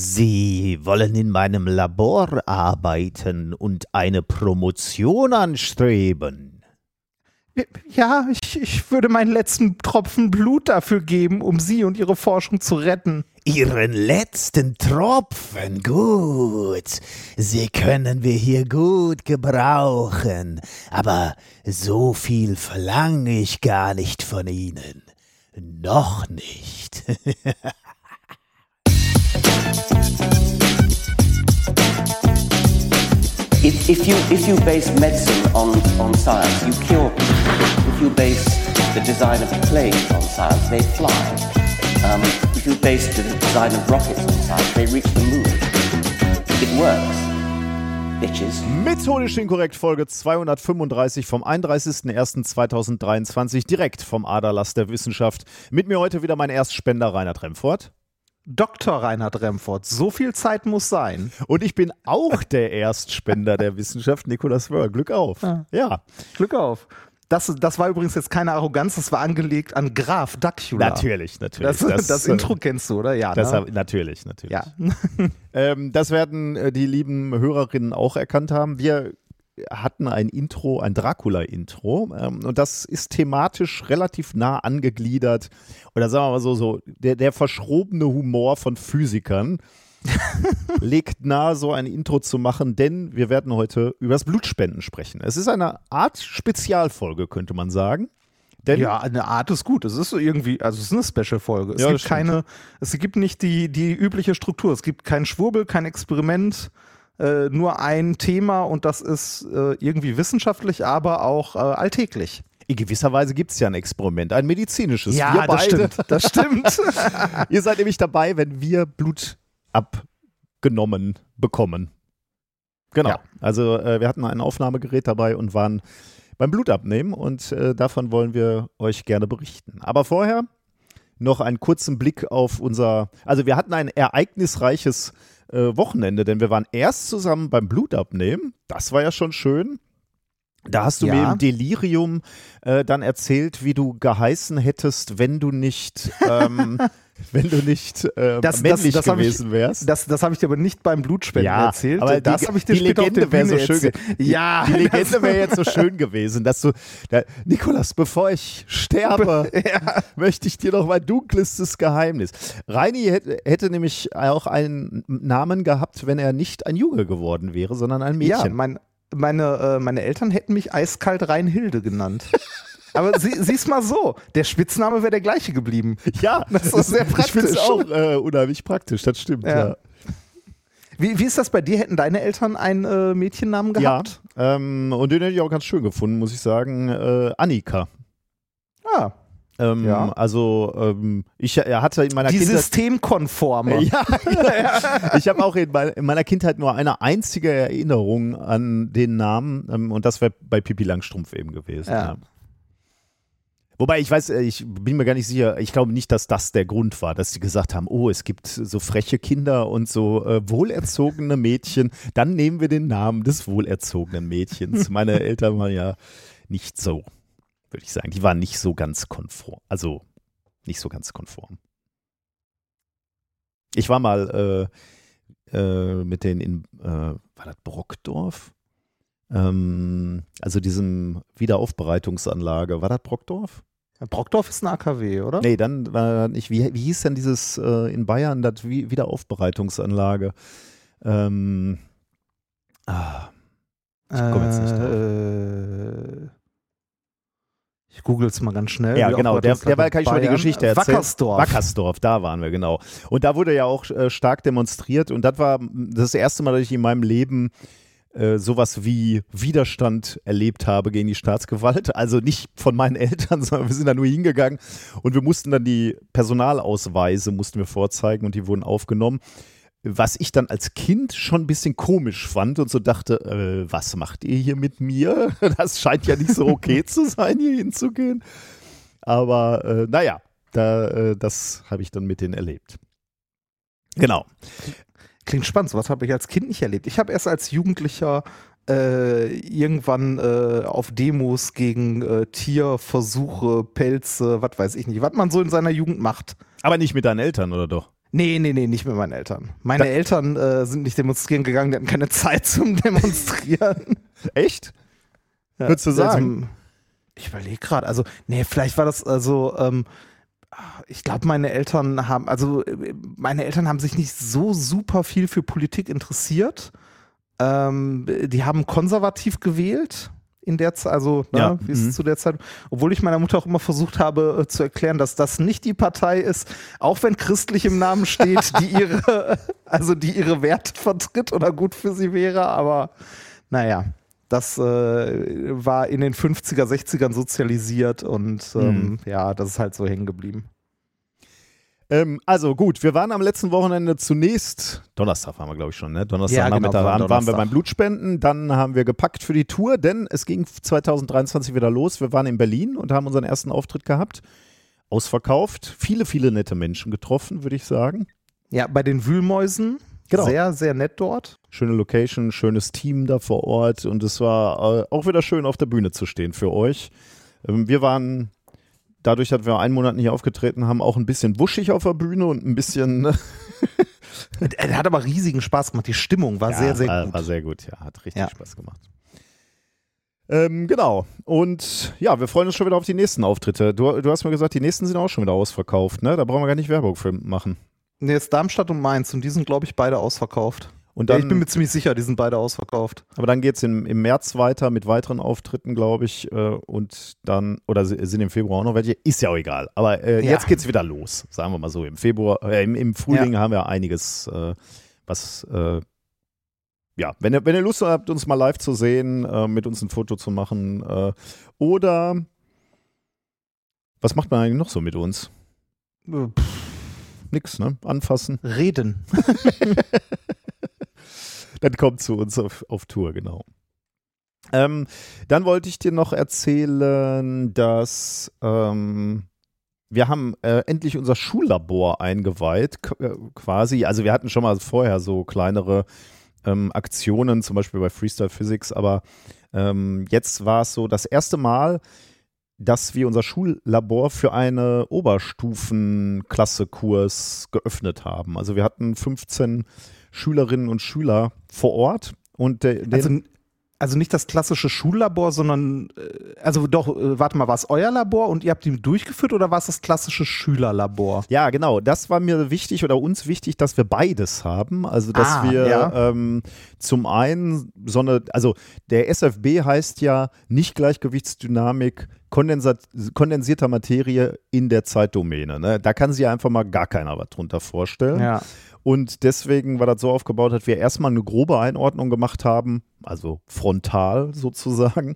Sie wollen in meinem Labor arbeiten und eine Promotion anstreben. Ja, ich, ich würde meinen letzten Tropfen Blut dafür geben, um Sie und Ihre Forschung zu retten. Ihren letzten Tropfen, gut. Sie können wir hier gut gebrauchen. Aber so viel verlange ich gar nicht von Ihnen. Noch nicht. If, you, if you base medicine on, on science, you cure people. If you base the design of planes on science, they fly. Um, if you base the design of rockets on science, they reach the moon. It works. Bitches. Methodisch inkorrekt Folge 235 vom 31.01.2023 direkt vom Aderlass der Wissenschaft. Mit mir heute wieder mein Erstspender Reinhard Remfort. Dr. Reinhard Remford, so viel Zeit muss sein. Und ich bin auch der Erstspender der Wissenschaft, Nikolaus Wörl. Glück auf. Ja. ja. Glück auf. Das, das war übrigens jetzt keine Arroganz, das war angelegt an Graf Dacula. Natürlich, natürlich. Das, das, das Intro kennst du, oder? Ja. Das ne? natürlich, natürlich. ja. Ähm, das werden äh, die lieben Hörerinnen auch erkannt haben. Wir hatten ein Intro, ein Dracula-Intro, ähm, und das ist thematisch relativ nah angegliedert. Oder sagen wir mal so, so der, der verschrobene Humor von Physikern legt nahe, so ein Intro zu machen, denn wir werden heute über das Blutspenden sprechen. Es ist eine Art Spezialfolge, könnte man sagen. Denn Ja, eine Art ist gut. Es ist so irgendwie, also es ist eine Special-Folge. Es Ja, gibt keine, es gibt nicht die, die übliche Struktur. Es gibt keinen Schwurbel, kein Experiment, äh, nur ein Thema und das ist äh, irgendwie wissenschaftlich, aber auch äh, alltäglich. in gewisser Weise gibt es ja ein Experiment, ein medizinisches. wir das beide, stimmt. Das stimmt. Ihr seid nämlich dabei, wenn wir Blut abgenommen bekommen. Genau. Ja. Also äh, wir hatten ein Aufnahmegerät dabei und waren beim Blutabnehmen und äh, davon wollen wir euch gerne berichten. Aber vorher noch einen kurzen Blick auf unser, also wir hatten ein ereignisreiches äh, Wochenende, denn wir waren erst zusammen beim Blutabnehmen. Das war ja schon schön. Da hast du Ja. mir im Delirium äh, dann erzählt, wie du geheißen hättest, wenn du nicht, ähm, wenn du nicht äh, Das- das- männlich das ich- gewesen wärst. Das, das habe ich dir aber nicht beim Blutspenden Ja, erzählt. aber das die- habe ich dir die Legende auf der wär so schön ge-. Ja, Die Legende wäre jetzt so schön gewesen, dass du, da, Nikolas, bevor ich sterbe, möchte ich dir noch mein dunklestes Geheimnis. Reini hätte, hätte nämlich auch einen Namen gehabt, wenn er nicht ein Junge geworden wäre, sondern ein Ja, Mädchen. mein, meine, äh, meine Eltern hätten mich eiskalt Reinhilde genannt. Aber sie, sieh's mal so, der Spitzname wäre der gleiche geblieben. ja, Das ist sehr Ich finde es praktisch. auch äh, unheimlich praktisch, das stimmt. Ja. Ja, Wie, wie ist das bei dir? Hätten deine Eltern einen äh, Mädchennamen ja. gehabt? Ähm, und den hätte ich auch ganz schön gefunden, muss ich sagen. Äh, Annika. Ah, Ähm, Ja. Also ähm, ich er hatte in meiner die Kindheit systemkonforme. Ja, ich habe auch in, mein- in meiner Kindheit nur eine einzige Erinnerung an den Namen ähm, und das wäre bei Pippi Langstrumpf eben gewesen. Ja. Ja. Wobei ich weiß, äh, ich bin mir gar nicht sicher, ich glaube nicht, dass das der Grund war, dass sie gesagt haben, oh, es gibt so freche Kinder und so äh, wohlerzogene Mädchen, dann nehmen wir den Namen des wohlerzogenen Mädchens. Meine Eltern waren ja nicht so, würde ich sagen, die waren nicht so ganz konform, also nicht so ganz konform. Ich war mal äh, äh, mit denen in, äh, war das Brockdorf? Ähm, also diesem Wiederaufbereitungsanlage. War das Brockdorf? Brockdorf ist ein AKW, oder? Nee, dann war das nicht. Wie, wie hieß denn dieses äh, in Bayern, das Wie- Wiederaufbereitungsanlage? Ähm, ah, ich komm jetzt nicht Äh, ich google es mal ganz schnell. Ja, genau, der, der war, kann ich schon mal die. Geschichte erzählen. Wackersdorf. Wackersdorf, da waren wir, genau. Und da wurde ja auch äh, stark demonstriert und das war das erste Mal, dass ich in meinem Leben äh, sowas wie Widerstand erlebt habe gegen die Staatsgewalt. Also nicht von meinen Eltern, sondern wir sind da nur hingegangen und wir mussten dann die Personalausweise mussten wir vorzeigen und die wurden aufgenommen. Was ich dann als Kind schon ein bisschen komisch fand und so dachte, äh, was macht ihr hier mit mir? Das scheint ja nicht so okay zu sein, hier hinzugehen. Aber äh, naja, da, äh, das habe ich dann mit denen erlebt. Genau. Klingt spannend, sowas habe ich als Kind nicht erlebt. Ich habe erst als Jugendlicher äh, irgendwann äh, auf Demos gegen äh, Tierversuche, Pelze, was weiß ich nicht, was man so in seiner Jugend macht. Aber nicht mit deinen Eltern, oder doch? Nee, nee, nee, nicht mit meinen Eltern. Meine Da- Eltern äh, sind nicht demonstrieren gegangen, die hatten keine Zeit zum Demonstrieren. Echt? Ja, Würdest du sagen? Also, ich überlege gerade, also, nee, vielleicht war das, also, ähm, ich glaube, meine Eltern haben, also, meine Eltern haben sich nicht so super viel für Politik interessiert. Ähm, die haben konservativ gewählt in der Zeit, also, ne, Ja, wie es mhm. zu der Zeit, obwohl ich meiner Mutter auch immer versucht habe äh, zu erklären, dass das nicht die Partei ist, auch wenn christlich im Namen steht, die ihre, also die ihre Werte vertritt oder gut für sie wäre, aber naja, das äh, war in den 50er, 60ern sozialisiert und ähm, Mhm. ja, das ist halt so hängen geblieben. Ähm, also gut, wir waren am letzten Wochenende zunächst, Donnerstag waren wir glaube ich schon, ne? Donnerstag Ja, genau, Nachmittag war waren, waren wir Donnerstag. beim Blutspenden, dann haben wir gepackt für die Tour, denn es ging 2023 wieder los. Wir waren in Berlin und haben unseren ersten Auftritt gehabt. Ausverkauft, viele, viele nette Menschen getroffen, würde ich sagen. Ja, bei den Wühlmäusen, Genau. sehr, sehr nett dort. Schöne Location, schönes Team da vor Ort und es war äh, auch wieder schön auf der Bühne zu stehen für euch. Ähm, wir waren dadurch, dass wir einen Monat nicht aufgetreten haben, auch ein bisschen wuschig auf der Bühne und ein bisschen ne, Er hat aber riesigen Spaß gemacht. Die Stimmung war sehr, sehr war, gut. War sehr gut, ja. Hat richtig Ja. Spaß gemacht. Ähm, genau. Und ja, wir freuen uns schon wieder auf die nächsten Auftritte. Du, du hast mir gesagt, die nächsten sind auch schon wieder ausverkauft, ne? Da brauchen wir gar nicht Werbung für machen. Nee, jetzt Darmstadt und Mainz und die sind, glaube ich, beide ausverkauft. Und Ja, dann, ich bin mir ziemlich sicher, die sind beide ausverkauft. aber dann geht es im, im März weiter mit weiteren Auftritten, glaube ich. Äh, und dann, oder si- sind im Februar auch noch welche? Ist ja auch egal. Aber äh, Ja. jetzt geht es wieder los, sagen wir mal so. Im Februar, äh, im, im Frühling haben wir einiges, äh, was äh, ja, wenn ihr, wenn ihr Lust habt, uns mal live zu sehen, äh, mit uns ein Foto zu machen äh, oder was macht man eigentlich noch so mit uns? Äh, Nix, ne? Anfassen. Reden. Dann kommt zu uns auf, auf Tour, genau. Ähm, dann wollte ich dir noch erzählen, dass ähm, wir haben äh, endlich unser Schullabor eingeweiht, äh, quasi. Also wir hatten schon mal vorher so kleinere ähm, Aktionen, zum Beispiel bei Freestyle Physics, aber ähm, jetzt war es so das erste Mal, dass wir unser Schullabor für eine Oberstufenklasse-Kurs geöffnet haben. Also wir hatten 15 Schülerinnen und Schüler vor Ort und der, Also, also nicht das klassische Schullabor, sondern, äh, also doch, äh, warte mal, war es euer Labor und ihr habt ihn durchgeführt oder war es das klassische Schülerlabor? Ja, genau. Das war mir wichtig oder uns wichtig, dass wir beides haben. Also, dass Ah, wir ja. ähm, zum einen so eine, also der SFB heißt ja Nicht-Gleichgewichtsdynamik kondensat, kondensierter Materie in der Zeitdomäne. Ne? Da kann sich einfach mal gar keiner was drunter vorstellen. Ja. Und deswegen war das so aufgebaut, dass wir erstmal eine grobe Einordnung gemacht haben, also frontal sozusagen.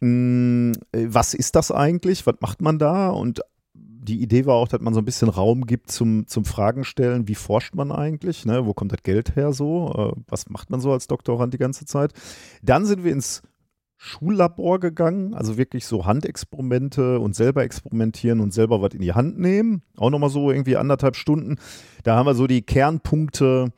Hm, Was ist das eigentlich? Was macht man da? Und die Idee war auch, dass man so ein bisschen Raum gibt zum, zum Fragen stellen, wie forscht man eigentlich? Ne? Wo kommt das Geld her so? Äh, Was macht man so als Doktorand die ganze Zeit? Dann sind wir ins Schullabor gegangen, also wirklich so Handexperimente und selber experimentieren und selber was in die Hand nehmen. Auch nochmal so irgendwie anderthalb Stunden. Da haben wir so die Kernpunkte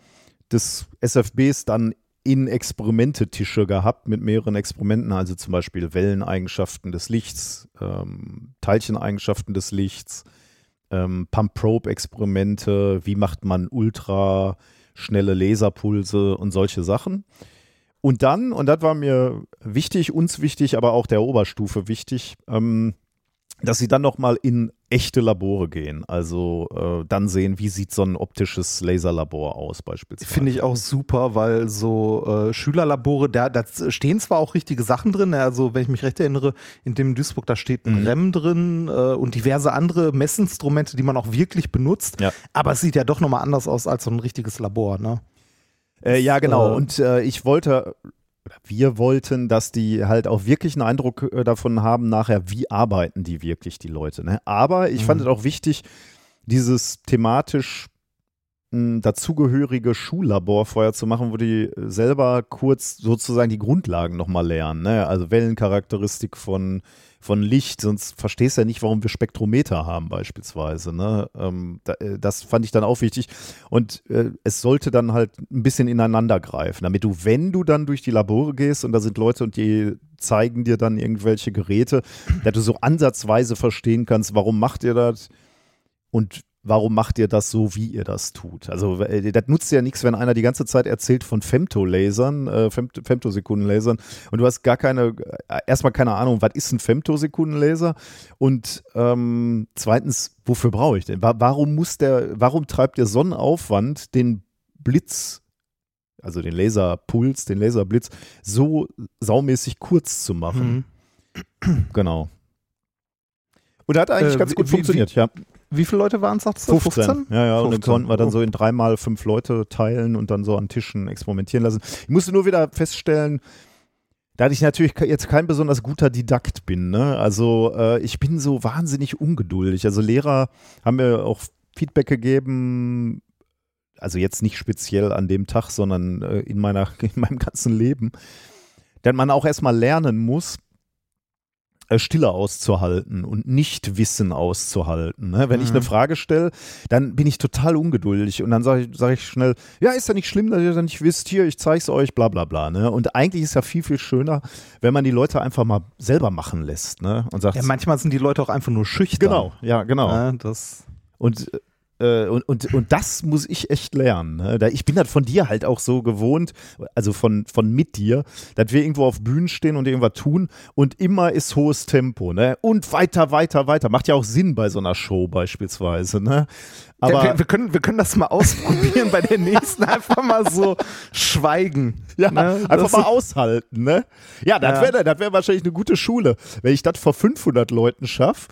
des SFBs dann in Experimentetische gehabt mit mehreren Experimenten, also zum Beispiel Welleneigenschaften des Lichts, ähm, Teilcheneigenschaften des Lichts, ähm, Pump-Probe-Experimente, wie macht man ultra schnelle Laserpulse und solche Sachen. Und dann, und das war mir wichtig, uns wichtig, aber auch der Oberstufe wichtig, ähm, dass sie dann nochmal in echte Labore gehen. Also äh, dann sehen, wie sieht so ein optisches Laserlabor aus beispielsweise. Finde ich auch super, weil so äh, Schülerlabore, da, da stehen zwar auch richtige Sachen drin, also wenn ich mich recht erinnere, in dem Duisburg, da steht ein Mhm. REM drin äh, und diverse andere Messinstrumente, die man auch wirklich benutzt, Ja. aber es sieht ja doch nochmal anders aus als so ein richtiges Labor, ne? Äh, ja, genau. äh, Und äh, ich wollte, wir wollten, dass die halt auch wirklich einen Eindruck äh, davon haben, nachher, wie arbeiten die wirklich, die Leute. Ne? Aber ich fand Mhm. es auch wichtig, dieses thematisch mh, dazugehörige Schullabor vorher zu machen, wo die äh, selber kurz sozusagen die Grundlagen nochmal lernen. Ne? Also Wellencharakteristik von, von Licht, sonst verstehst du ja nicht, warum wir Spektrometer haben beispielsweise. Ne? Ähm, da, äh, das fand ich dann auch wichtig. Und äh, es sollte dann halt ein bisschen ineinander greifen, damit du, wenn du dann durch die Labore gehst und da sind Leute und die zeigen dir dann irgendwelche Geräte, dass du so ansatzweise verstehen kannst, warum macht ihr das und warum macht ihr das so, wie ihr das tut? Also äh, das nutzt ja nichts, wenn einer die ganze Zeit erzählt von Femtolasern, äh, Femt Femtosekundenlasern und du hast gar keine, äh, erstmal keine Ahnung, was ist ein Femtosekundenlaser und ähm, zweitens, wofür brauche ich den? Warum muss der, warum treibt der Sonnenaufwand den Blitz also den Laserpuls, den Laserblitz, so saumäßig kurz zu machen. Mhm. Genau. Und hat eigentlich äh, ganz gut wie, funktioniert, wie, ja. Wie viele Leute waren es, sagst du? 15. 15? Ja, ja, 15. und dann konnten wir dann oh. so in dreimal fünf Leute teilen und dann so an Tischen experimentieren lassen. Ich musste nur wieder feststellen, da ich natürlich jetzt kein besonders guter Didakt bin, ne? also äh, ich bin so wahnsinnig ungeduldig. Also Lehrer haben mir auch Feedback gegeben, also jetzt nicht speziell an dem Tag, sondern äh, in, meiner, in meinem ganzen Leben, denn man auch erstmal lernen muss, Stille auszuhalten und nicht Wissen auszuhalten. Ne? Wenn mhm. ich eine Frage stelle, dann bin ich total ungeduldig und dann sage ich, sag ich schnell, ja, ist ja nicht schlimm, dass ihr das nicht wisst, hier, ich zeige es euch, bla bla bla. Ne? Und eigentlich ist ja viel, viel schöner, wenn man die Leute einfach mal selber machen lässt. Ne? Und sagt, ja, manchmal sind die Leute auch einfach nur schüchtern. Genau, ja, genau. Ja, das und äh, und, und, und das muss ich echt lernen. Ne? Ich bin das von dir halt auch so gewohnt, also von, von mit dir, dass wir irgendwo auf Bühnen stehen und irgendwas tun und immer ist hohes Tempo. Ne? Und weiter, weiter, weiter. Macht ja auch Sinn bei so einer Show beispielsweise. Ne? Aber wir, wir, können, wir können das mal ausprobieren bei der nächsten. Einfach mal so schweigen. Ja, ne? einfach mal aushalten. Ne? Ja, das wäre das wär wahrscheinlich eine gute Schule. Wenn ich das vor 500 Leuten schaffe,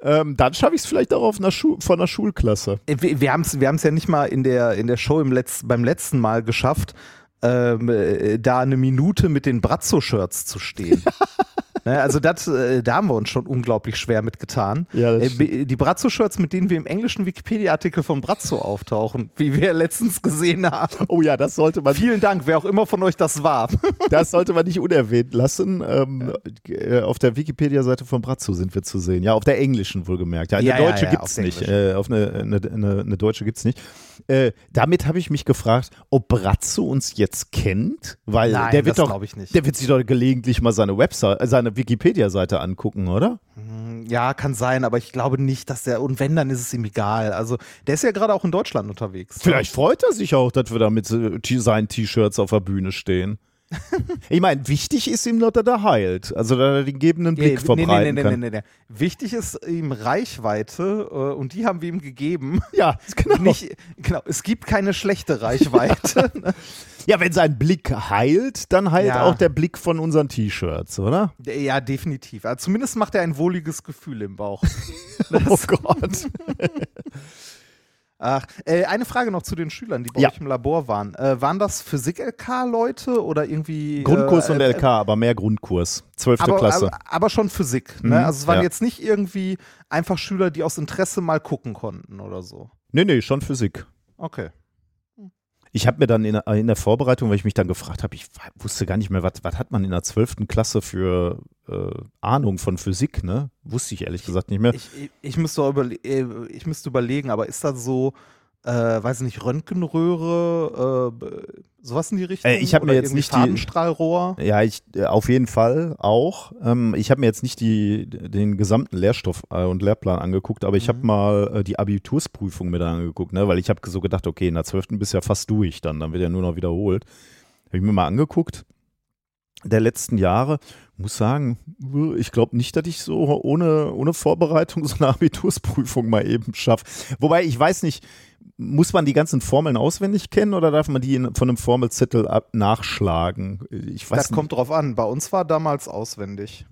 ähm, dann schaffe ich es vielleicht auch auf einer Schu von einer Schulklasse. Äh, wir, wir haben es wir ja nicht mal in der, in der Show im Letz-, beim letzten Mal geschafft, ähm, äh, da eine Minute mit den Brazzo-Shirts zu stehen. Ne, also das, äh, da haben wir uns schon unglaublich schwer mitgetan. Ja, äh, die Brazzo-Shirts, mit denen wir im englischen Wikipedia-Artikel von Brazzo auftauchen, wie wir letztens gesehen haben. Oh ja, das sollte man. Vielen Dank, wer auch immer von euch das war. Das sollte man nicht unerwähnt lassen. Ähm, äh, auf der Wikipedia-Seite von Brazzo sind wir zu sehen. Ja, auf der englischen wohlgemerkt. Ja, eine ja, deutsche ja, ja, gibt es nicht. Äh, auf eine, eine, eine, eine deutsche gibt es nicht. Äh, damit habe ich mich gefragt, ob Brazzo uns jetzt kennt, weil Nein, der wird doch, der wird sich doch gelegentlich mal seine Website, seine Wikipedia-Seite angucken, oder? Hm, ja, kann sein, aber ich glaube nicht, dass der, und wenn, dann ist es ihm egal. Also, der ist ja gerade auch in Deutschland unterwegs. Vielleicht freut er sich auch, dass wir da mit seinen T-Shirts auf der Bühne stehen. ich meine, wichtig ist ihm, dass er da heilt. Also, dass er den gebenden Blick nee, verbreiten nee, nee, kann. Nee, nee, nee, Wichtig ist ihm Reichweite äh, und die haben wir ihm gegeben. Ja, genau. Nicht, genau. Es gibt keine schlechte Reichweite. ja, wenn sein Blick heilt, dann heilt ja. auch der Blick von unseren T-Shirts, oder? Ja, definitiv. Also zumindest macht er ein wohliges Gefühl im Bauch. oh Gott. Ach, äh, eine Frage noch zu den Schülern, die bei ja. euch im Labor waren. Äh, waren das Physik-LK-Leute oder irgendwie. Grundkurs äh, und LK, aber mehr Grundkurs. Zwölfte Klasse. Aber, aber, schon Physik. Ne? Mhm, also es waren ja. jetzt nicht irgendwie einfach Schüler, die aus Interesse mal gucken konnten oder so. Nee, nee, schon Physik. Okay. Ich habe mir dann in, in, der Vorbereitung, weil ich mich dann gefragt habe, ich wusste gar nicht mehr, was, was hat man in der 12. Klasse für äh, Ahnung von Physik, ne? Wusste ich ehrlich gesagt nicht mehr. Ich, ich, ich, müsste, überle äh, ich müsste überlegen, aber ist das so, äh, weiß nicht, Röntgenröhre, äh, sowas in die Richtung? Äh, ich habe mir jetzt nicht Fadenstrahlrohr. Die, ja, ich äh, auf jeden Fall auch. Ähm, ich habe mir jetzt nicht die, den gesamten Lehrstoff äh, und Lehrplan angeguckt, aber ich mhm. habe mal äh, die Abitursprüfung mir da angeguckt, ne? weil ich habe so gedacht, okay, in der 12. bist ja fast durch dann, dann wird ja nur noch wiederholt. Habe ich mir mal angeguckt der letzten Jahre. Muss sagen, ich glaube nicht, dass ich so ohne, ohne Vorbereitung so eine Abitursprüfung mal eben schaffe. Wobei ich weiß nicht, muss man die ganzen Formeln auswendig kennen oder darf man die in, von einem Formelzettel ab, nachschlagen? Ich weiß das nicht. kommt drauf an. Bei uns war damals auswendig.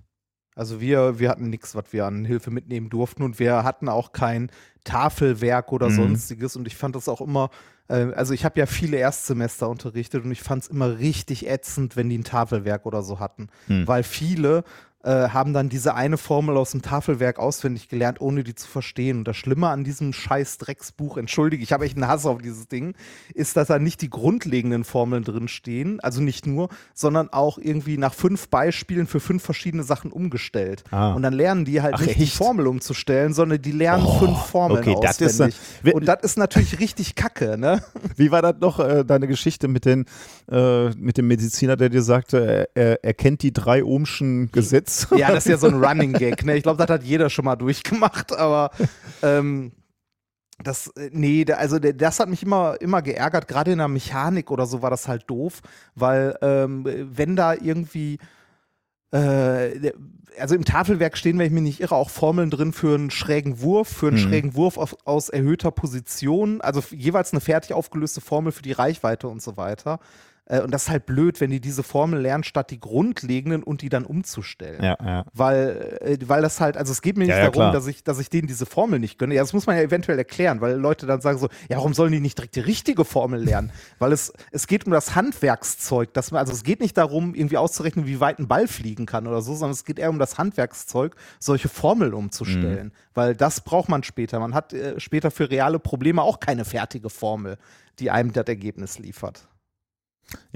Also wir, wir hatten nichts, was wir an Hilfe mitnehmen durften und wir hatten auch kein Tafelwerk oder mhm. sonstiges und ich fand das auch immer, äh, also ich habe ja viele Erstsemester unterrichtet und ich fand es immer richtig ätzend, wenn die ein Tafelwerk oder so hatten, mhm. weil viele äh, haben dann diese eine Formel aus dem Tafelwerk auswendig gelernt, ohne die zu verstehen. Und das Schlimme an diesem scheiß Drecksbuch, entschuldige, ich habe echt einen Hass auf dieses Ding, ist, dass da nicht die grundlegenden Formeln drin stehen, also nicht nur, sondern auch irgendwie nach fünf Beispielen für fünf verschiedene Sachen umgestellt. Ah. Und dann lernen die halt Ach, nicht echt? die Formel umzustellen, sondern die lernen oh, fünf Formeln okay, auswendig. Das ist, Und das ist natürlich richtig kacke, ne? Wie war das noch, äh, deine Geschichte mit, den, äh, mit dem Mediziner, der dir sagte, er, er kennt die drei Ohmschen Gesetze? Witz. Ja, das ist ja so ein Running Gag. Ne? Ich glaube, das hat jeder schon mal durchgemacht, aber ähm, Das, äh, nee, also das hat mich immer, immer geärgert. Gerade in der Mechanik oder so war das halt doof, weil ähm, wenn da irgendwie, äh, also im Tafelwerk stehen, wenn ich mich nicht irre, auch Formeln drin für einen schrägen Wurf, für einen Mhm. schrägen Wurf auf, aus erhöhter Position, also jeweils eine fertig aufgelöste Formel für die Reichweite und so weiter. Äh, und das ist halt blöd, wenn die diese Formel lernen, statt die grundlegenden und die dann umzustellen Ja, ja. weil, äh, weil das halt, also es geht mir nicht Ja, darum, dass ich, dass ich denen diese Formel nicht gönne. Ja, das muss man ja eventuell erklären, weil Leute dann sagen so, ja, warum sollen die nicht direkt die richtige Formel lernen? weil es, es geht um das Handwerkszeug, dass man, also es geht nicht darum, irgendwie auszurechnen, wie weit ein Ball fliegen kann oder so, sondern es geht eher um das Handwerkszeug, solche Formeln umzustellen, weil das braucht man später. Man hat äh, später für reale Probleme auch keine fertige Formel, die einem das Ergebnis liefert.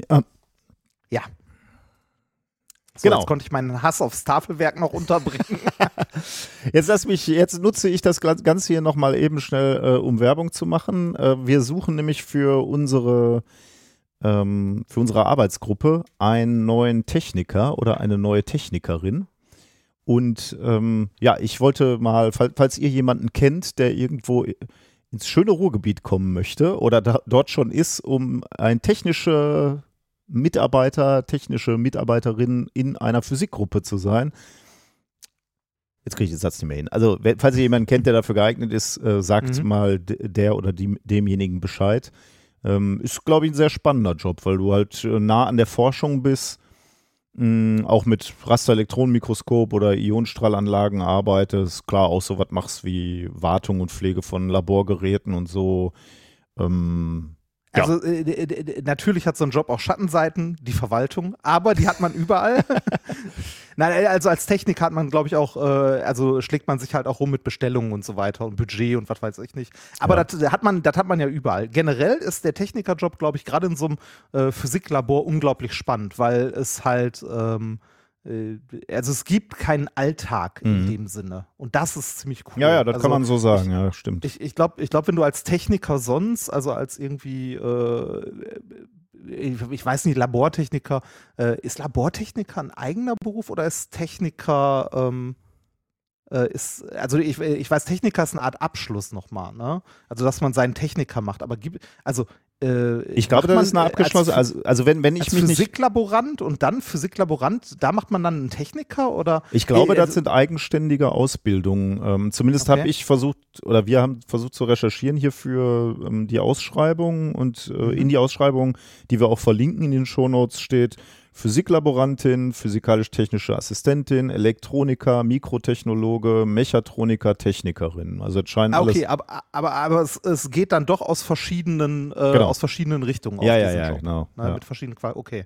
Ja. Ja. So, Genau. Jetzt konnte ich meinen Hass aufs Tafelwerk noch unterbringen. Jetzt lass mich, jetzt nutze ich das Ganze hier nochmal eben schnell, äh, um Werbung zu machen. Äh, wir suchen nämlich für unsere, ähm, für unsere Arbeitsgruppe einen neuen Techniker oder eine neue Technikerin. Und ähm, ja, ich wollte mal, fall- falls ihr jemanden kennt, der irgendwo ins schöne Ruhrgebiet kommen möchte oder da, dort schon ist, um ein technischer Mitarbeiter, technische Mitarbeiterin in einer Physikgruppe zu sein, Jetzt kriege ich den Satz nicht mehr hin. Also, falls ihr jemanden kennt, der dafür geeignet ist, äh, sagt Mhm. mal der oder die, demjenigen Bescheid. Ähm, ist, glaube ich, ein sehr spannender Job, weil du halt äh, nah an der Forschung bist, auch mit Rasterelektronenmikroskop oder Ionenstrahlanlagen arbeitest. Klar, auch so was machst wie Wartung und Pflege von Laborgeräten und so. Ähm, Ja. Also äh, d- d- natürlich hat so ein Job auch Schattenseiten, die Verwaltung, aber die hat man überall. Nein, äh, also als Techniker hat man, glaube ich, auch, äh, also schlägt man sich halt auch rum mit Bestellungen und so weiter und Budget und was weiß ich nicht. Aber Ja. das hat man, das hat man ja überall. Generell ist der Technikerjob, glaube ich, gerade in so einem äh, Physiklabor unglaublich spannend, weil es halt ähm, äh, also es gibt keinen Alltag in Mhm. dem Sinne. Und das ist ziemlich cool. ja, ja, das also, kann man so sagen, ja, stimmt. ich, ich glaube, ich glaub, wenn du als Techniker sonst, also als irgendwie, äh, ich, ich weiß nicht, Labortechniker, äh, ist Labortechniker ein eigener Beruf oder ist Techniker, ähm, äh, ist, also ich, ich weiß, Techniker ist eine Art Abschluss nochmal, ne? Also, dass man seinen Techniker macht, aber gibt, also, äh, ich glaube, das ist eine äh, abgeschlossene, als, also, also wenn, wenn ich als mich nicht Physiklaborant und dann Physiklaborant, da macht man dann einen Techniker oder? Ich glaube, Äh, das also- sind eigenständige Ausbildungen. Ähm, zumindest Okay. habe ich versucht, oder wir haben versucht zu recherchieren hier für ähm, die Ausschreibung und äh, Mhm. in die Ausschreibung, die wir auch verlinken in den Shownotes, steht Physiklaborantin, physikalisch-technische Assistentin, Elektroniker, Mikrotechnologe, Mechatroniker, Technikerin. Also es scheint Ah, alles. okay, aber, aber, aber es, es geht dann doch aus verschiedenen, äh, Genau. aus verschiedenen Richtungen. Ja, auf ja, ja, Job, genau. Ne, Ja. Mit verschiedenen Qual Okay.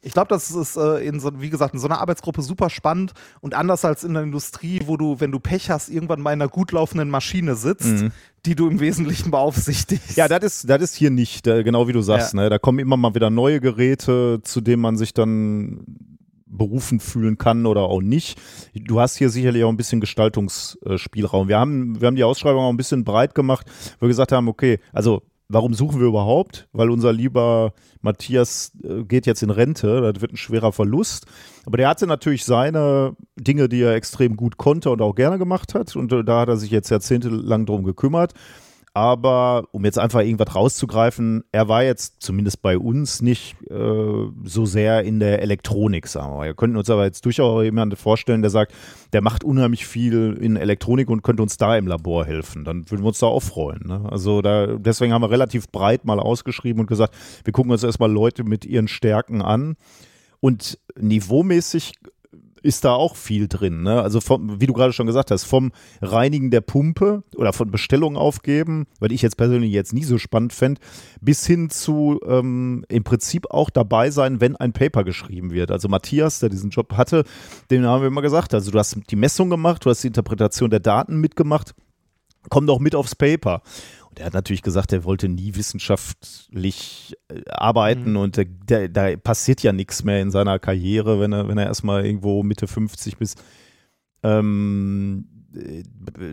Ich glaube, das ist äh, in so, wie gesagt, in so einer Arbeitsgruppe super spannend und anders als in der Industrie, wo du, wenn du Pech hast, irgendwann mal in einer gut laufenden Maschine sitzt, Mhm. die du im Wesentlichen beaufsichtigst. Ja, das ist, das ist hier nicht, äh, genau wie du sagst. Ne? Da kommen immer mal wieder neue Geräte, zu denen man sich dann berufen fühlen kann oder auch nicht. Du hast hier sicherlich auch ein bisschen Gestaltungsspielraum. Wir haben, wir haben die Ausschreibung auch ein bisschen breit gemacht, wo wir gesagt haben, okay, also warum suchen wir überhaupt? Weil unser lieber Matthias äh, geht jetzt in Rente, das wird ein schwerer Verlust. Aber der hatte natürlich seine Dinge, die er extrem gut konnte und auch gerne gemacht hat. Und äh, da hat er sich jetzt jahrzehntelang drum gekümmert. Aber um jetzt einfach irgendwas rauszugreifen, er war jetzt zumindest bei uns nicht äh, so sehr in der Elektronik, sagen wir mal. Wir könnten uns aber jetzt durchaus jemanden vorstellen, der sagt, der macht unheimlich viel in Elektronik und könnte uns da im Labor helfen. Dann würden wir uns da auch freuen. Ne? Also da, deswegen haben wir relativ breit mal ausgeschrieben und gesagt, wir gucken uns erstmal Leute mit ihren Stärken an. Und niveaumäßig ist da auch viel drin. Ne? Also vom, wie du gerade schon gesagt hast, vom Reinigen der Pumpe oder von Bestellungen aufgeben, weil ich jetzt persönlich jetzt nie so spannend fände, bis hin zu ähm, im Prinzip auch dabei sein, wenn ein Paper geschrieben wird. Also Matthias, der diesen Job hatte, dem haben wir immer gesagt, also du hast die Messung gemacht, du hast die Interpretation der Daten mitgemacht, komm doch mit aufs Paper. Und er hat natürlich gesagt, er wollte nie wissenschaftlich äh, arbeiten und da, da passiert ja nichts mehr in seiner Karriere, wenn er, wenn er erstmal irgendwo Mitte 50 bis ähm, äh,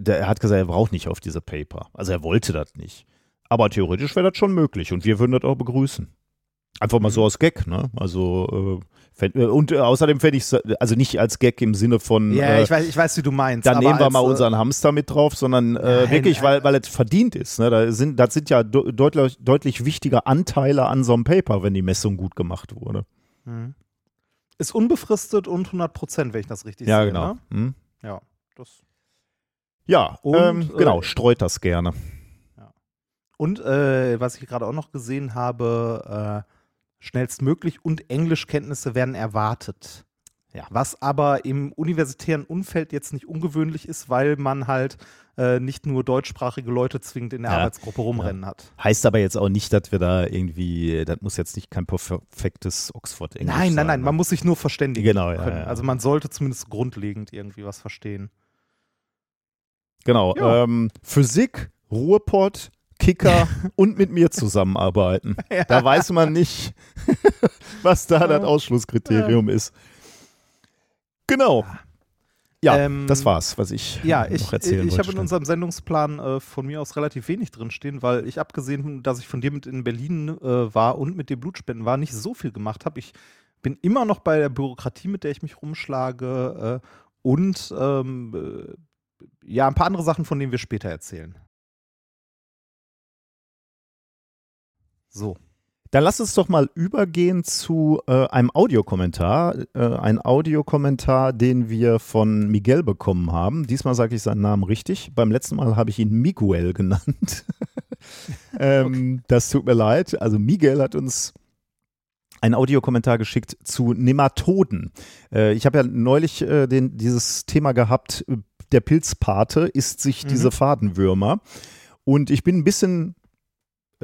der, er hat gesagt, er braucht nicht auf diese Paper. Also er wollte das nicht. Aber theoretisch wäre das schon möglich und wir würden das auch begrüßen. Einfach mal so aus Gag, ne? Also äh, und äh, außerdem fände ich es, also nicht als Gag im Sinne von, Ja, äh, ich, weiß, ich weiß, wie du meinst. dann aber nehmen wir mal äh, unseren Hamster mit drauf, sondern äh, Nein, wirklich, äh, weil, weil es verdient ist. Ne? Da sind, das sind ja de deutlich, deutlich wichtiger Anteile an so einem Paper, wenn die Messung gut gemacht wurde. Ist unbefristet und 100 Prozent, wenn ich das richtig Ja, sehe. genau. Ne? Hm? Ja, das. Ja, Und, ähm, äh, genau, streut das gerne. Und äh, was ich gerade auch noch gesehen habe, äh, schnellstmöglich und Englischkenntnisse werden erwartet. Ja. Was aber im universitären Umfeld jetzt nicht ungewöhnlich ist, weil man halt äh, nicht nur deutschsprachige Leute zwingend in der Ja. Arbeitsgruppe rumrennen hat. Heißt aber jetzt auch nicht, dass wir da irgendwie, das muss jetzt nicht kein perfektes Oxford-Englisch sein. Nein, nein, nein, ne? man muss sich nur verständigen Genau, ja, können. ja. Also man sollte zumindest grundlegend irgendwie was verstehen. Genau. Ja. Ähm, Physik, Ruhrpott, Kicker und mit mir zusammenarbeiten. Da weiß man nicht, was da das Ausschlusskriterium ist. Genau. Ja, Ähm, das war's, was ich Ja, noch ich, erzählen ich wollte. habe in unserem Sendungsplan äh, von mir aus relativ wenig drinstehen, weil ich abgesehen, dass ich von dir mit in Berlin äh, war und mit dir Blutspenden war, nicht so viel gemacht habe. Ich bin immer noch bei der Bürokratie, mit der ich mich rumschlage äh, und ähm, äh, ja, ein paar andere Sachen, von denen wir später erzählen. So. Dann lass uns doch mal übergehen zu äh, einem Audiokommentar. Äh, ein Audiokommentar, den wir von Miguel bekommen haben. Diesmal sage ich seinen Namen richtig. Beim letzten Mal habe ich ihn Miguel genannt. ähm, Das tut mir leid. Also Miguel hat uns einen Audiokommentar geschickt zu Nematoden. Äh, ich habe ja neulich äh, den, dieses Thema gehabt, äh, der Pilzpate isst sich Mhm. diese Fadenwürmer. Und ich bin ein bisschen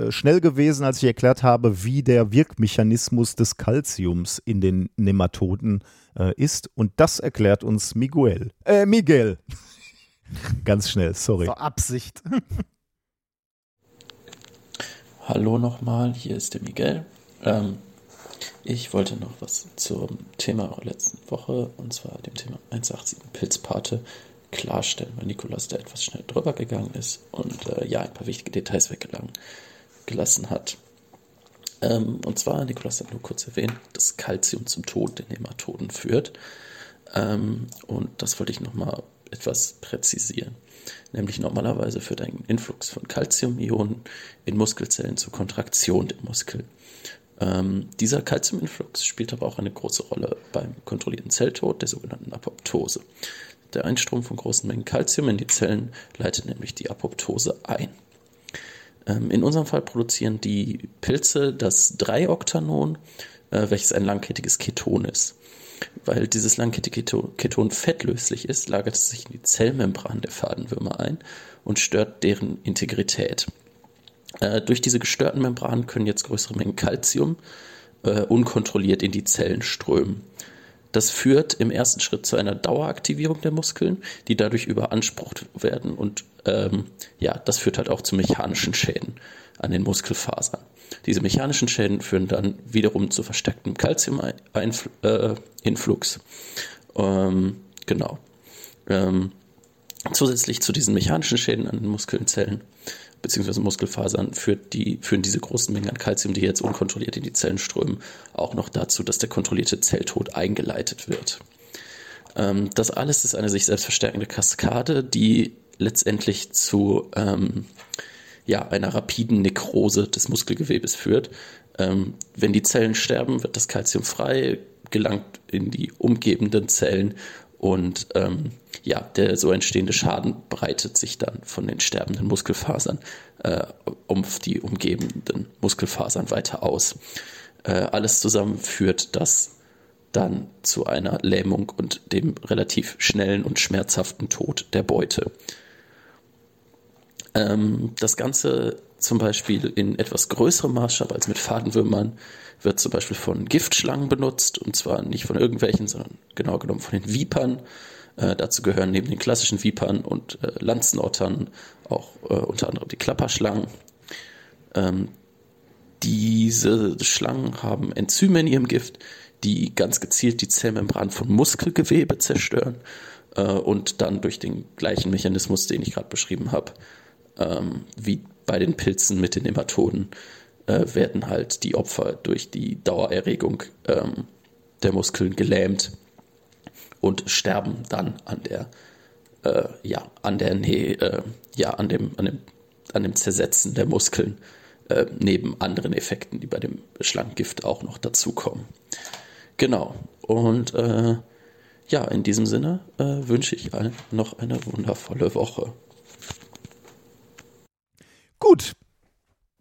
schnell gewesen, als ich erklärt habe, wie der Wirkmechanismus des Calciums in den Nematoden äh, ist. Und das erklärt uns Miguel. Äh, Miguel. Ganz schnell, sorry. So, Absicht. Hallo nochmal, hier ist der Miguel. Ähm, ich wollte noch was zum Thema eurer letzten Woche, und zwar dem Thema 187 Pilzpate, klarstellen, weil Nikolas da etwas schnell drüber gegangen ist und äh, ja, ein paar wichtige Details weggelangen gelassen hat. Ähm, und zwar, Nikolas hat nur kurz erwähnt, dass Calcium zum Tod der Nematoden führt. Ähm, und das wollte ich nochmal etwas präzisieren. Nämlich normalerweise führt ein Influx von Calciumionen in Muskelzellen zur Kontraktion der Muskeln. Ähm, dieser Calciuminflux spielt aber auch eine große Rolle beim kontrollierten Zelltod, der sogenannten Apoptose. Der Einstrom von großen Mengen Calcium in die Zellen leitet nämlich die Apoptose ein. Ähm, in unserem Fall produzieren die Pilze das 3-Oktanon, äh, welches ein langkettiges Keton ist. Weil dieses langkettige Keton- fettlöslich ist, lagert es sich in die Zellmembran der Fadenwürmer ein und stört deren Integrität. Äh, durch diese gestörten Membranen können jetzt größere Mengen Calcium äh, unkontrolliert in die Zellen strömen. Das führt im ersten Schritt zu einer Daueraktivierung der Muskeln, die dadurch überansprucht werden und ähm, ja, das führt halt auch zu mechanischen Schäden an den Muskelfasern. Diese mechanischen Schäden führen dann wiederum zu verstärktem Calcium-Influx. Ähm, genau. Ähm, zusätzlich zu diesen mechanischen Schäden an den Muskelzellen bzw. Muskelfasern führt die, führen diese großen Mengen an Calcium, die jetzt unkontrolliert in die Zellen strömen, auch noch dazu, dass der kontrollierte Zelltod eingeleitet wird. Ähm, das alles ist eine sich selbst verstärkende Kaskade, die letztendlich zu ähm, ja, einer rapiden Nekrose des Muskelgewebes führt. Ähm, wenn die Zellen sterben, wird das Calcium frei, gelangt in die umgebenden Zellen und ähm, ja, der so entstehende Schaden breitet sich dann von den sterbenden Muskelfasern äh, um die umgebenden Muskelfasern weiter aus. Äh, alles zusammen führt das dann zu einer Lähmung und dem relativ schnellen und schmerzhaften Tod der Beute. Ähm, das Ganze zum Beispiel in etwas größerem Maßstab als mit Fadenwürmern wird zum Beispiel von Giftschlangen benutzt und zwar nicht von irgendwelchen, sondern genau genommen von den Vipern. Äh, dazu gehören neben den klassischen Vipern und äh, Lanzenottern auch äh, unter anderem die Klapperschlangen. Ähm, diese Schlangen haben Enzyme in ihrem Gift, die ganz gezielt die Zellmembran von Muskelgewebe zerstören äh, und dann durch den gleichen Mechanismus, den ich gerade beschrieben habe, ähm, wie bei den Pilzen mit den Nematoden, äh, werden halt die Opfer durch die Dauererregung ähm, der Muskeln gelähmt und sterben dann an der, äh, ja, an der Nähe, äh, ja, an dem, an dem, an dem Zersetzen der Muskeln, äh, neben anderen Effekten, die bei dem Schlangengift auch noch dazukommen. Genau. Und äh, ja, in diesem Sinne äh, wünsche ich allen noch eine wundervolle Woche. Gut.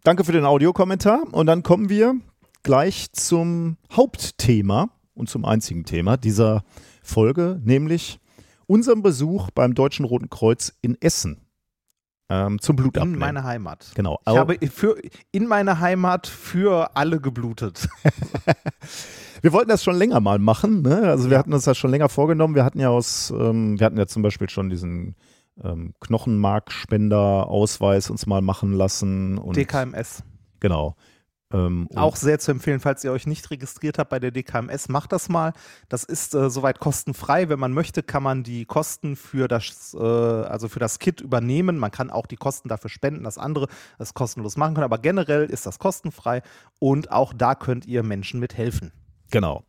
Danke für den Audiokommentar. Und dann kommen wir gleich zum Hauptthema und zum einzigen Thema dieser Folge, nämlich unserem Besuch beim Deutschen Roten Kreuz in Essen ähm, zum Blutabnehmen. In meine Heimat. Genau. Ich habe für, in meine Heimat für alle geblutet. wir wollten das schon länger mal machen. Ne? Also wir hatten uns das schon länger vorgenommen. Wir hatten ja aus, ähm, wir hatten ja zum Beispiel schon diesen ähm, Knochenmarkspender-Ausweis uns mal machen lassen. Und, DKMS. Genau. Ähm, auch sehr zu empfehlen, falls ihr euch nicht registriert habt bei der DKMS, macht das mal. Das ist äh, soweit kostenfrei. Wenn man möchte, kann man die Kosten für das, äh, also für das Kit übernehmen. Man kann auch die Kosten dafür spenden, dass andere das kostenlos machen können. Aber generell ist das kostenfrei und auch da könnt ihr Menschen mithelfen. Genau.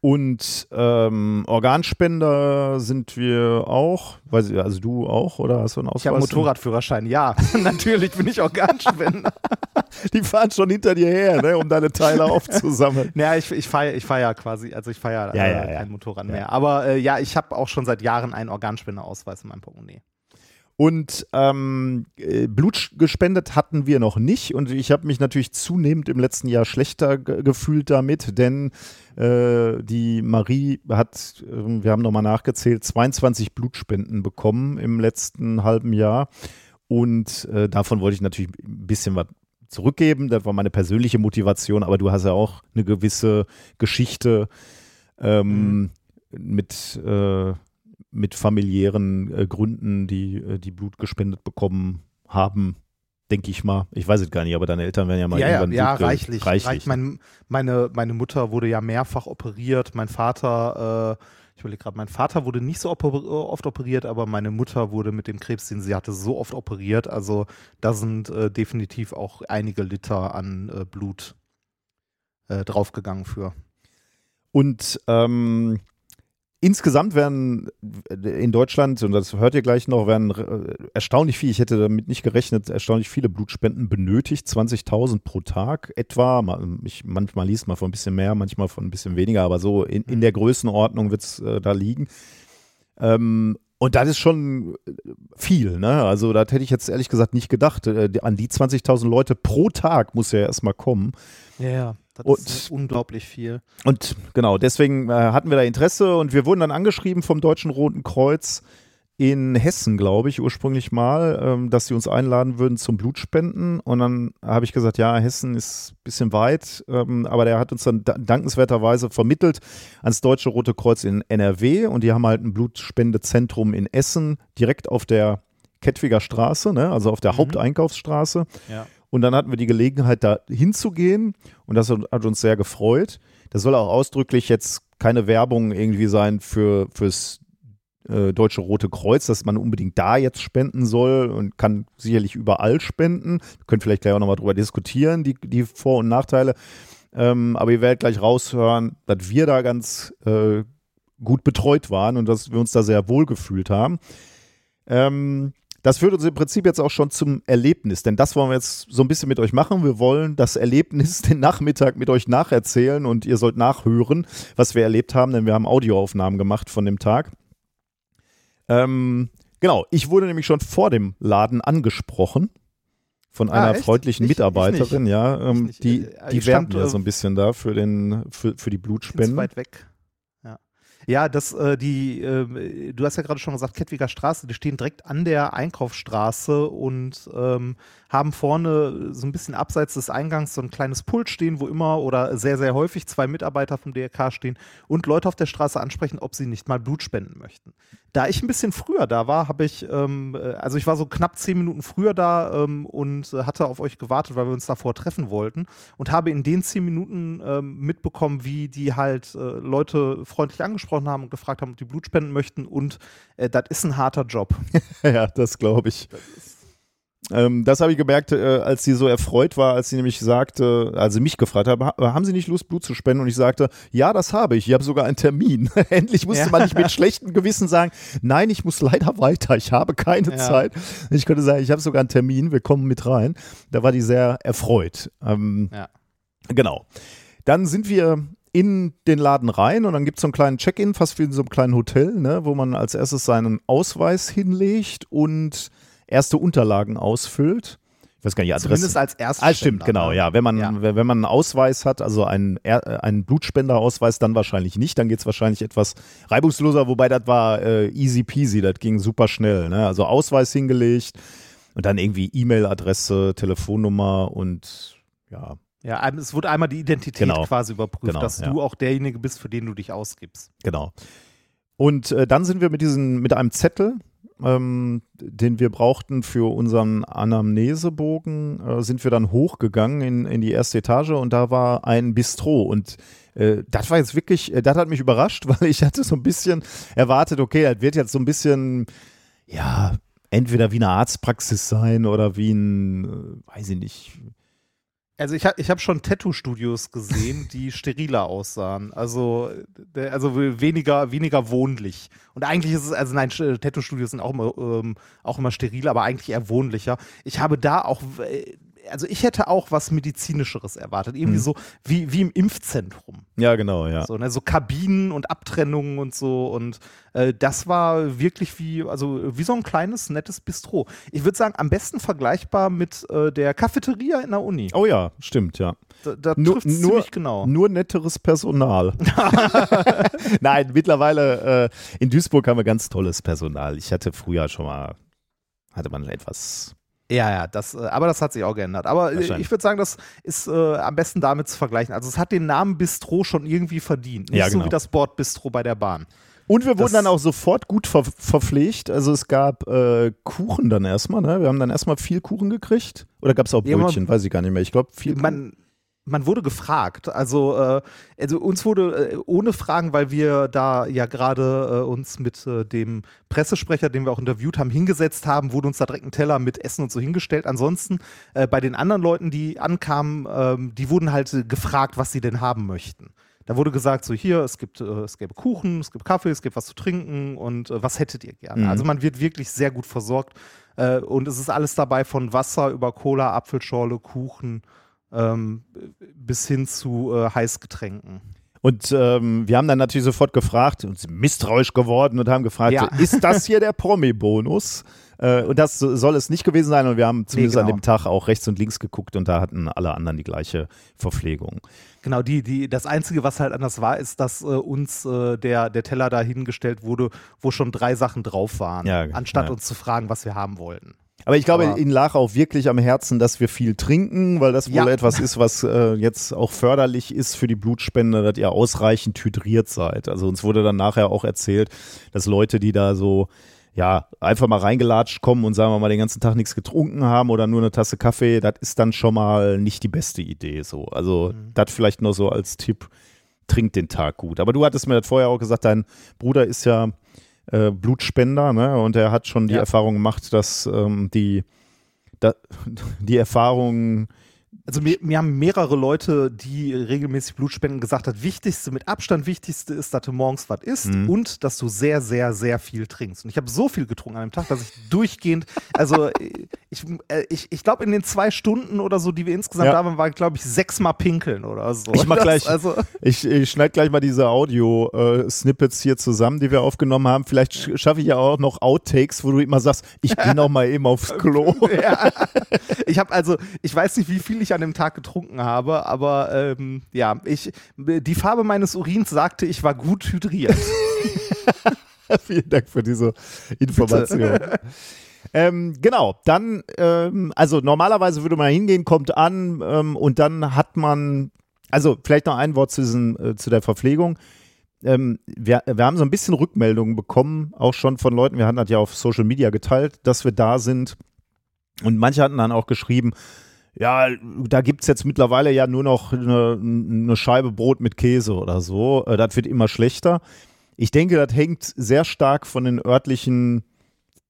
Und ähm, Organspender sind wir auch. Weiß ich, also du auch oder hast du einen Ausweis? Ich habe einen Motorradführerschein, ja. Natürlich bin ich Organspender. Die fahren schon hinter dir her, ne, um deine Teile aufzusammeln. Naja, ich, ich fahre ich fahr ja quasi, also ich fahre ja, ja, äh, ja, ja. kein Motorrad mehr. Aber äh, ja, ich habe auch schon seit Jahren einen Organspenderausweis in meinem Portemonnaie. Und ähm, äh, Blut gespendet hatten wir noch nicht. Und ich habe mich natürlich zunehmend im letzten Jahr schlechter gefühlt damit, denn äh, die Marie hat, äh, wir haben nochmal nachgezählt, 22 Blutspenden bekommen im letzten halben Jahr. Und äh, davon wollte ich natürlich ein bisschen was zurückgeben. Das war meine persönliche Motivation, aber du hast ja auch eine gewisse Geschichte ähm, mhm. mit äh, mit familiären äh, Gründen, die, äh, die Blut gespendet bekommen haben, denke ich mal. Ich weiß es gar nicht, aber deine Eltern werden ja mal ja, irgendwann ja, Blut reichlich. reichlich. Mein, meine, meine Mutter wurde ja mehrfach operiert, mein Vater, äh, ich überlege gerade, mein Vater wurde nicht so oft operiert, aber meine Mutter wurde mit dem Krebs, den sie hatte, so oft operiert. Also da sind äh, definitiv auch einige Liter an äh, Blut äh, draufgegangen für. Und ähm, Insgesamt werden in Deutschland, und das hört ihr gleich noch, werden erstaunlich viel, ich hätte damit nicht gerechnet, erstaunlich viele Blutspenden benötigt, 20.000 pro Tag etwa. Ich, manchmal liest man von ein bisschen mehr, manchmal von ein bisschen weniger, aber so in, in der Größenordnung wird es äh, da liegen. Ähm, und das ist schon viel, ne? Also, das hätte ich jetzt ehrlich gesagt nicht gedacht. Äh, an die 20.000 Leute pro Tag muss ja erstmal kommen. Ja, ja. Das und, ist unglaublich viel. Und genau, deswegen äh, hatten wir da Interesse und wir wurden dann angeschrieben vom Deutschen Roten Kreuz in Hessen, glaube ich, ursprünglich mal, ähm, dass sie uns einladen würden zum Blutspenden. Und dann habe ich gesagt, ja, Hessen ist ein bisschen weit, ähm, aber der hat uns dann dankenswerterweise vermittelt ans Deutsche Rote Kreuz in NRW und die haben halt ein Blutspendezentrum in Essen, direkt auf der Kettwiger Straße, ne? also auf der mhm. Haupteinkaufsstraße. Ja. Und dann hatten wir die Gelegenheit, da hinzugehen und das hat uns sehr gefreut. Das soll auch ausdrücklich jetzt keine Werbung irgendwie sein für, fürs äh, Deutsche Rote Kreuz, dass man unbedingt da jetzt spenden soll und kann sicherlich überall spenden. Wir können vielleicht gleich auch nochmal drüber diskutieren, die, die Vor- und Nachteile. Ähm, aber ihr werdet gleich raushören, dass wir da ganz äh, gut betreut waren und dass wir uns da sehr wohl gefühlt haben. Ähm, das führt uns im Prinzip jetzt auch schon zum Erlebnis, denn das wollen wir jetzt so ein bisschen mit euch machen. Wir wollen das Erlebnis den Nachmittag mit euch nacherzählen und ihr sollt nachhören, was wir erlebt haben, denn wir haben Audioaufnahmen gemacht von dem Tag. Ähm, genau, ich wurde nämlich schon vor dem Laden angesprochen von einer ah, freundlichen ich, Mitarbeiterin, ich ja, ähm, die, äh, die werben ja so ein bisschen da für, den, für, für die Blutspenden. weit weg. Ja, das, äh, die, äh, du hast ja gerade schon gesagt, Kettwiger Straße, die stehen direkt an der Einkaufsstraße und ähm, haben vorne so ein bisschen abseits des Eingangs so ein kleines Pult stehen, wo immer oder sehr, sehr häufig zwei Mitarbeiter vom DRK stehen und Leute auf der Straße ansprechen, ob sie nicht mal Blut spenden möchten. Da ich ein bisschen früher da war, habe ich, ähm, äh, also ich war so knapp zehn Minuten früher da ähm, und hatte auf euch gewartet, weil wir uns davor treffen wollten und habe in den zehn Minuten ähm, mitbekommen, wie die halt äh, Leute freundlich angesprochen haben und gefragt haben, ob die Blut spenden möchten und äh, das ist ein harter Job. ja, das glaube ich. Das Ähm, das habe ich gemerkt, äh, als sie so erfreut war, als sie nämlich sagte, also mich gefragt hat, haben Sie nicht Lust, Blut zu spenden? Und ich sagte, ja, das habe ich. Ich habe sogar einen Termin. Endlich musste Ja. man nicht mit schlechtem Gewissen sagen, nein, ich muss leider weiter, ich habe keine Ja. Zeit. Ich konnte sagen, ich habe sogar einen Termin, wir kommen mit rein. Da war die sehr erfreut. Ähm, Ja. Genau. Dann sind wir in den Laden rein und dann gibt es so einen kleinen Check-in, fast wie in so einem kleinen Hotel, ne, wo man als erstes seinen Ausweis hinlegt und erste Unterlagen ausfüllt. Ich weiß gar nicht, Adresse. Zumindest als erstes. Ah, stimmt, genau, ja. Wenn man, Ja. wenn man einen Ausweis hat, also einen, einen Blutspenderausweis, dann wahrscheinlich nicht. Dann geht es wahrscheinlich etwas reibungsloser, wobei das war äh, easy peasy, das ging super schnell. Ne? Also Ausweis hingelegt und dann irgendwie E-Mail-Adresse, Telefonnummer und ja, Ja, es wurde einmal die Identität Genau. quasi überprüft, Genau, dass ja. du auch derjenige bist, für den du dich ausgibst. Genau. Und äh, dann sind wir mit diesen, mit einem Zettel, ähm, den wir brauchten für unseren Anamnesebogen, äh, sind wir dann hochgegangen in, in die erste Etage und da war ein Bistro und äh, das war jetzt wirklich, äh, das hat mich überrascht, weil ich hatte so ein bisschen erwartet, okay, das wird jetzt so ein bisschen, ja, entweder wie eine Arztpraxis sein oder wie ein, äh, weiß ich nicht, Also ich habe ich hab schon Tattoo-Studios gesehen, die steriler aussahen. Also, der- also weniger, weniger wohnlich. Und eigentlich ist es, also nein, Sch- Tattoo-Studios sind auch immer, ähm, auch immer steril, aber eigentlich eher wohnlicher. Ich habe da auch, äh, also ich hätte auch was Medizinischeres erwartet. Irgendwie Mhm. so wie, wie im Impfzentrum. ja genau, ja. So, ne, so Kabinen und Abtrennungen und so. Und äh, das war wirklich wie, also wie so ein kleines, nettes Bistro. Ich würde sagen, am besten vergleichbar mit äh, der Cafeteria in der Uni. Oh ja, stimmt, ja. Da, da Nur- es nur- genau. Nur netteres Personal. Nein, mittlerweile äh, in Duisburg haben wir ganz tolles Personal. Ich hatte früher schon mal, hatte man etwas. Ja, ja, das, äh, aber das hat sich auch geändert. Aber äh, ich würde sagen, das ist äh, am besten damit zu vergleichen. Also es hat den Namen Bistro schon irgendwie verdient. Nicht Ja, so genau. wie das Bord Bistro bei der Bahn. Und wir Das- wurden dann auch sofort gut ver verpflegt. Also es gab äh, Kuchen dann erstmal, ne? Wir haben dann erstmal viel Kuchen gekriegt. Oder gab es auch Ja, man- Brötchen? Weiß ich gar nicht mehr. Ich glaube, viel Kuchen. Man, wurde gefragt. Also, äh, also uns wurde äh, ohne Fragen, weil wir da ja gerade äh, uns mit äh, dem Pressesprecher, den wir auch interviewt haben, hingesetzt haben, wurde uns da direkt ein Teller mit Essen und so hingestellt. Ansonsten äh, bei den anderen Leuten, die ankamen, ähm, die wurden halt gefragt, was sie denn haben möchten. Da wurde gesagt, so hier, es gibt, äh, es gäbe Kuchen, es gibt Kaffee, es gibt was zu trinken und was hättet ihr gerne? Mhm. Also man wird wirklich sehr gut versorgt und es ist alles dabei von Wasser über Cola, Apfelschorle, Kuchen ähm, bis hin zu äh, Heißgetränken. Und ähm, wir haben dann natürlich sofort gefragt und sind misstrauisch geworden und haben gefragt, Ja. ist das hier der Promi-Bonus? Äh, und das soll es nicht gewesen sein. Und wir haben zumindest an genau. dem Tag auch rechts und links geguckt und da hatten alle anderen die gleiche Verpflegung. Genau, die, die, das Einzige, was halt anders war, ist, dass äh, uns äh, der, der Teller da hingestellt wurde, wo schon drei Sachen drauf waren, Ja, anstatt ja. uns zu fragen, was wir haben wollten. Aber ich glaube, Aber- Ihnen lag auch wirklich am Herzen, dass wir viel trinken, weil das wohl Ja. etwas ist, was äh, jetzt auch förderlich ist für die Blutspende, dass ihr ausreichend hydriert seid. Also uns wurde dann nachher auch erzählt, dass Leute, die da so ja, einfach mal reingelatscht kommen und sagen wir mal den ganzen Tag nichts getrunken haben oder nur eine Tasse Kaffee, das ist dann schon mal nicht die beste Idee so. Also Mhm. das vielleicht nur so als Tipp, trinkt den Tag gut. Aber du hattest mir das vorher auch gesagt, dein Bruder ist ja äh, Blutspender, ne? Und er hat schon die Ja. Erfahrung gemacht, dass ähm, die, da, die Erfahrung, Also mir, mir haben mehrere Leute, die regelmäßig Blut spenden, gesagt, das Wichtigste, mit Abstand Wichtigste ist, dass du morgens was isst Mhm. und dass du sehr, sehr, sehr viel trinkst. Und ich habe so viel getrunken an dem Tag, dass ich durchgehend, also ich, äh, ich, ich glaube in den zwei Stunden oder so, die wir insgesamt Ja. da waren, war glaube ich sechsmal pinkeln oder so. Ich mach Das- gleich- Also, ich, ich schneide gleich mal diese Audio-Snippets hier zusammen, die wir aufgenommen haben. Vielleicht sch- schaffe ich ja auch noch Outtakes, wo du immer sagst, ich gehe noch mal eben aufs Klo. ja. Ich habe also, ich weiß nicht, wie viel ich an dem Tag getrunken habe, aber ähm, ja, ich, die Farbe meines Urins sagte, ich war gut hydriert. Vielen Dank für diese Information. Ähm, genau, dann, ähm, also normalerweise würde man hingehen, kommt an ähm, und dann hat man, also vielleicht noch ein Wort zu, diesen, äh, zu der Verpflegung. Ähm, wir, wir haben so ein bisschen Rückmeldungen bekommen, auch schon von Leuten, wir hatten das ja auf Social Media geteilt, dass wir da sind. Und manche hatten dann auch geschrieben, ja, da gibt es jetzt mittlerweile ja nur noch eine, eine Scheibe Brot mit Käse oder so. Äh, Das wird immer schlechter. Ich denke, das hängt sehr stark von den örtlichen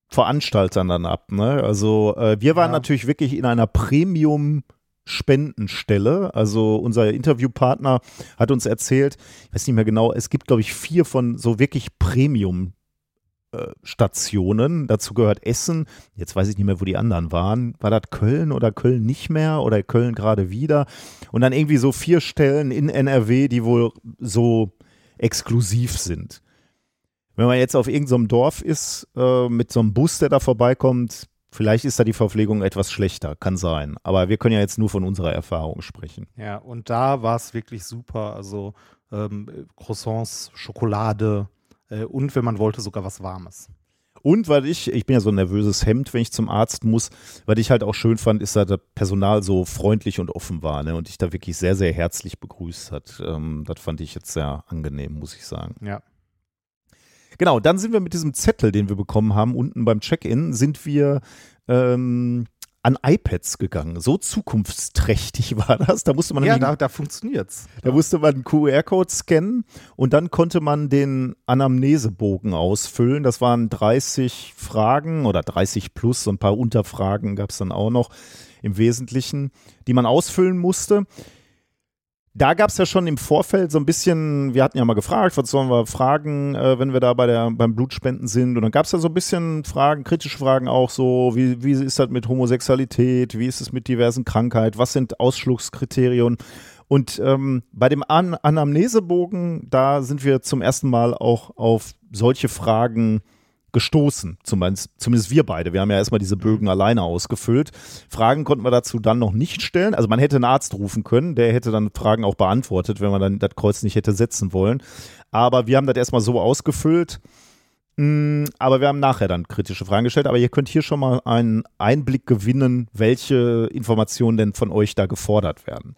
Veranstaltern dann ab. Ne? Also äh, wir waren Ja. natürlich wirklich in einer Premium- Spendenstelle. Also unser Interviewpartner hat uns erzählt, ich weiß nicht mehr genau, es gibt, glaube ich, vier von so wirklich Premium Stationen. Dazu gehört Essen. Jetzt weiß ich nicht mehr, wo die anderen waren. War das Köln oder Köln nicht mehr oder Köln gerade wieder? Und dann irgendwie so vier Stellen in NRW, die wohl so exklusiv sind. Wenn man jetzt auf irgendeinem Dorf ist, äh, mit so einem Bus, der da vorbeikommt, vielleicht ist da die Verpflegung etwas schlechter, kann sein. Aber wir können ja jetzt nur von unserer Erfahrung sprechen. Ja, und da war es wirklich super. Also ähm, Croissants, Schokolade äh, und wenn man wollte, sogar was Warmes. Und weil ich, ich bin ja so ein nervöses Hemd, wenn ich zum Arzt muss, weil ich halt auch schön fand, ist, dass das Personal so freundlich und offen war ne? und ich da wirklich sehr, sehr herzlich begrüßt hat. Ähm, das fand ich jetzt sehr angenehm, muss ich sagen. Ja. Genau, dann sind wir mit diesem Zettel, den wir bekommen haben, unten beim Check-in, sind wir ähm, an iPads gegangen. So zukunftsträchtig war das. Da musste man Ja, da, da funktioniert's. Da musste man einen QR-Code scannen und dann konnte man den Anamnesebogen ausfüllen. Das waren 30 Fragen oder 30 plus, so ein paar Unterfragen gab es dann auch noch im Wesentlichen, die man ausfüllen musste. Da gab es ja schon im Vorfeld so ein bisschen, wir hatten ja mal gefragt, was sollen wir fragen, äh, wenn wir da bei der, beim Blutspenden sind. Und dann gab es ja so ein bisschen Fragen, kritische Fragen auch so, wie, wie ist das mit Homosexualität, wie ist es mit diversen Krankheiten, was sind Ausschlusskriterien. Und ähm, bei dem An Anamnesebogen, da sind wir zum ersten Mal auch auf solche Fragen gestoßen. Zumindest, zumindest wir beide. Wir haben ja erstmal diese Bögen alleine ausgefüllt. Fragen konnten wir dazu dann noch nicht stellen. Also man hätte einen Arzt rufen können, der hätte dann Fragen auch beantwortet, wenn man dann das Kreuz nicht hätte setzen wollen. Aber wir haben das erstmal so ausgefüllt. Mm, Aber wir haben nachher dann kritische Fragen gestellt. Aber ihr könnt hier schon mal einen Einblick gewinnen, welche Informationen denn von euch da gefordert werden.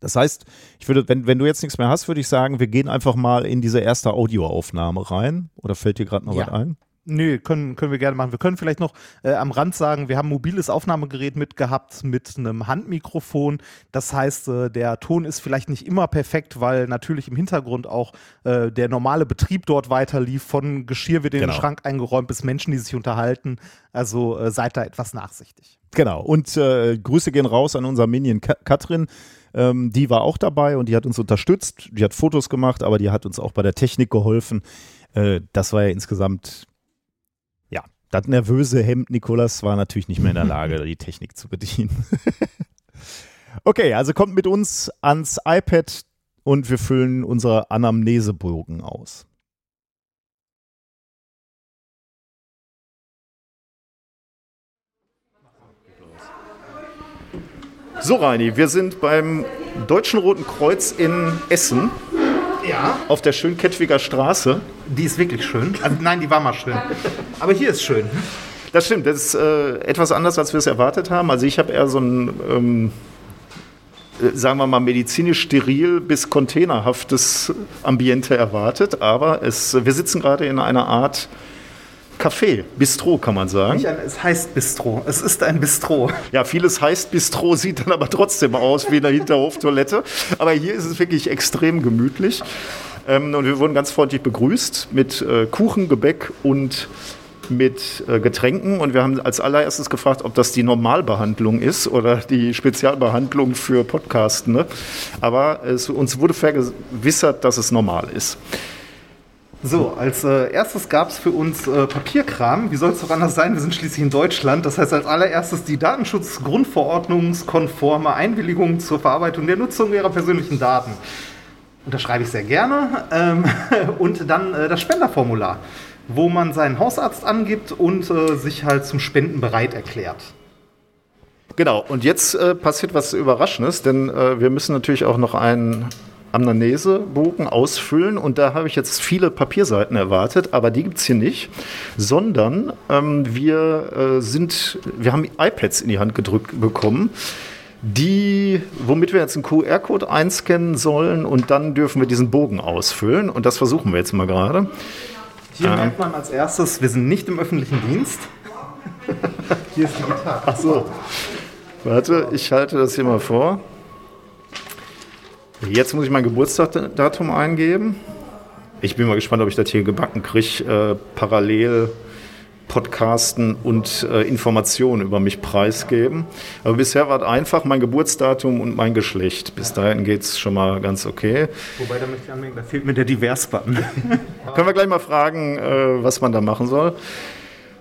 Das heißt, ich würde, wenn, wenn du jetzt nichts mehr hast, würde ich sagen, wir gehen einfach mal in diese erste Audioaufnahme rein. Oder fällt dir gerade noch Ja. was ein? Nö, können, können wir gerne machen. Wir können vielleicht noch äh, am Rand sagen, wir haben ein mobiles Aufnahmegerät mitgehabt mit einem Handmikrofon. Das heißt, äh, der Ton ist vielleicht nicht immer perfekt, weil natürlich im Hintergrund auch äh, der normale Betrieb dort weiter lief. Von Geschirr wird in Genau. den Schrank eingeräumt bis Menschen, die sich unterhalten. Also äh, seid da etwas nachsichtig. Genau. Und äh, Grüße gehen raus an unser Minion Ka Katrin. Ähm, die war auch dabei und die hat uns unterstützt. Die hat Fotos gemacht, aber die hat uns auch bei der Technik geholfen. Äh, das war ja insgesamt, das nervöse Hemd Nikolas war natürlich nicht mehr in der Lage, die Technik zu bedienen. okay, also kommt mit uns ans iPad und wir füllen unsere Anamnesebogen aus. So, Reini, wir sind beim Deutschen Roten Kreuz in Essen Ja, auf der Schönkettwiger Straße. Die ist wirklich schön. Also nein, die war mal schön. Aber hier ist schön. Das stimmt, das ist äh, etwas anders, als wir es erwartet haben. Also ich habe eher so ein, ähm, äh, sagen wir mal, medizinisch steril bis containerhaftes Ambiente erwartet. Aber es, wir sitzen gerade in einer Art Café, Bistro kann man sagen. Ein, es heißt Bistro. Es ist ein Bistro. Ja, vieles heißt Bistro, sieht dann aber trotzdem aus wie eine Hinterhoftoilette. Aber hier ist es wirklich extrem gemütlich. Ähm, und wir wurden ganz freundlich begrüßt mit äh, Kuchen, Gebäck und mit äh, Getränken. Und wir haben als allererstes gefragt, ob das die Normalbehandlung ist oder die Spezialbehandlung für Podcastende. Aber es, uns wurde vergewissert, dass es normal ist. So, als äh, erstes gab es für uns äh, Papierkram. Wie soll es doch anders sein? Wir sind schließlich in Deutschland. Das heißt, als allererstes die Datenschutzgrundverordnungskonforme Einwilligung zur Verarbeitung der Nutzung ihrer persönlichen Daten. Unterschreibe ich sehr gerne. Ähm, und dann äh, das Spenderformular, wo man seinen Hausarzt angibt und äh, sich halt zum Spenden bereit erklärt. Genau, und jetzt äh, passiert was Überraschendes, denn äh, wir müssen natürlich auch noch einen Amnesebogen ausfüllen und da habe ich jetzt viele Papierseiten erwartet, aber die gibt es hier nicht, sondern ähm, wir äh, sind, wir haben iPads in die Hand gedrückt bekommen, die, womit wir jetzt einen QR-Code einscannen sollen und dann dürfen wir diesen Bogen ausfüllen und das versuchen wir jetzt mal gerade. Hier merkt man als erstes, wir sind nicht im öffentlichen Dienst. Hier ist digital. Ach so. Warte, ich halte das hier mal vor. Jetzt muss ich mein Geburtsdatum eingeben. Ich bin mal gespannt, ob ich das hier gebacken kriege, äh, parallel podcasten und äh, Informationen über mich preisgeben. Aber bisher war es einfach mein Geburtsdatum und mein Geschlecht. Bis dahin geht es schon mal ganz okay. Wobei, da möchte ich anmerken, da fehlt mir der Divers-Button. Können wir gleich mal fragen, äh, was man da machen soll.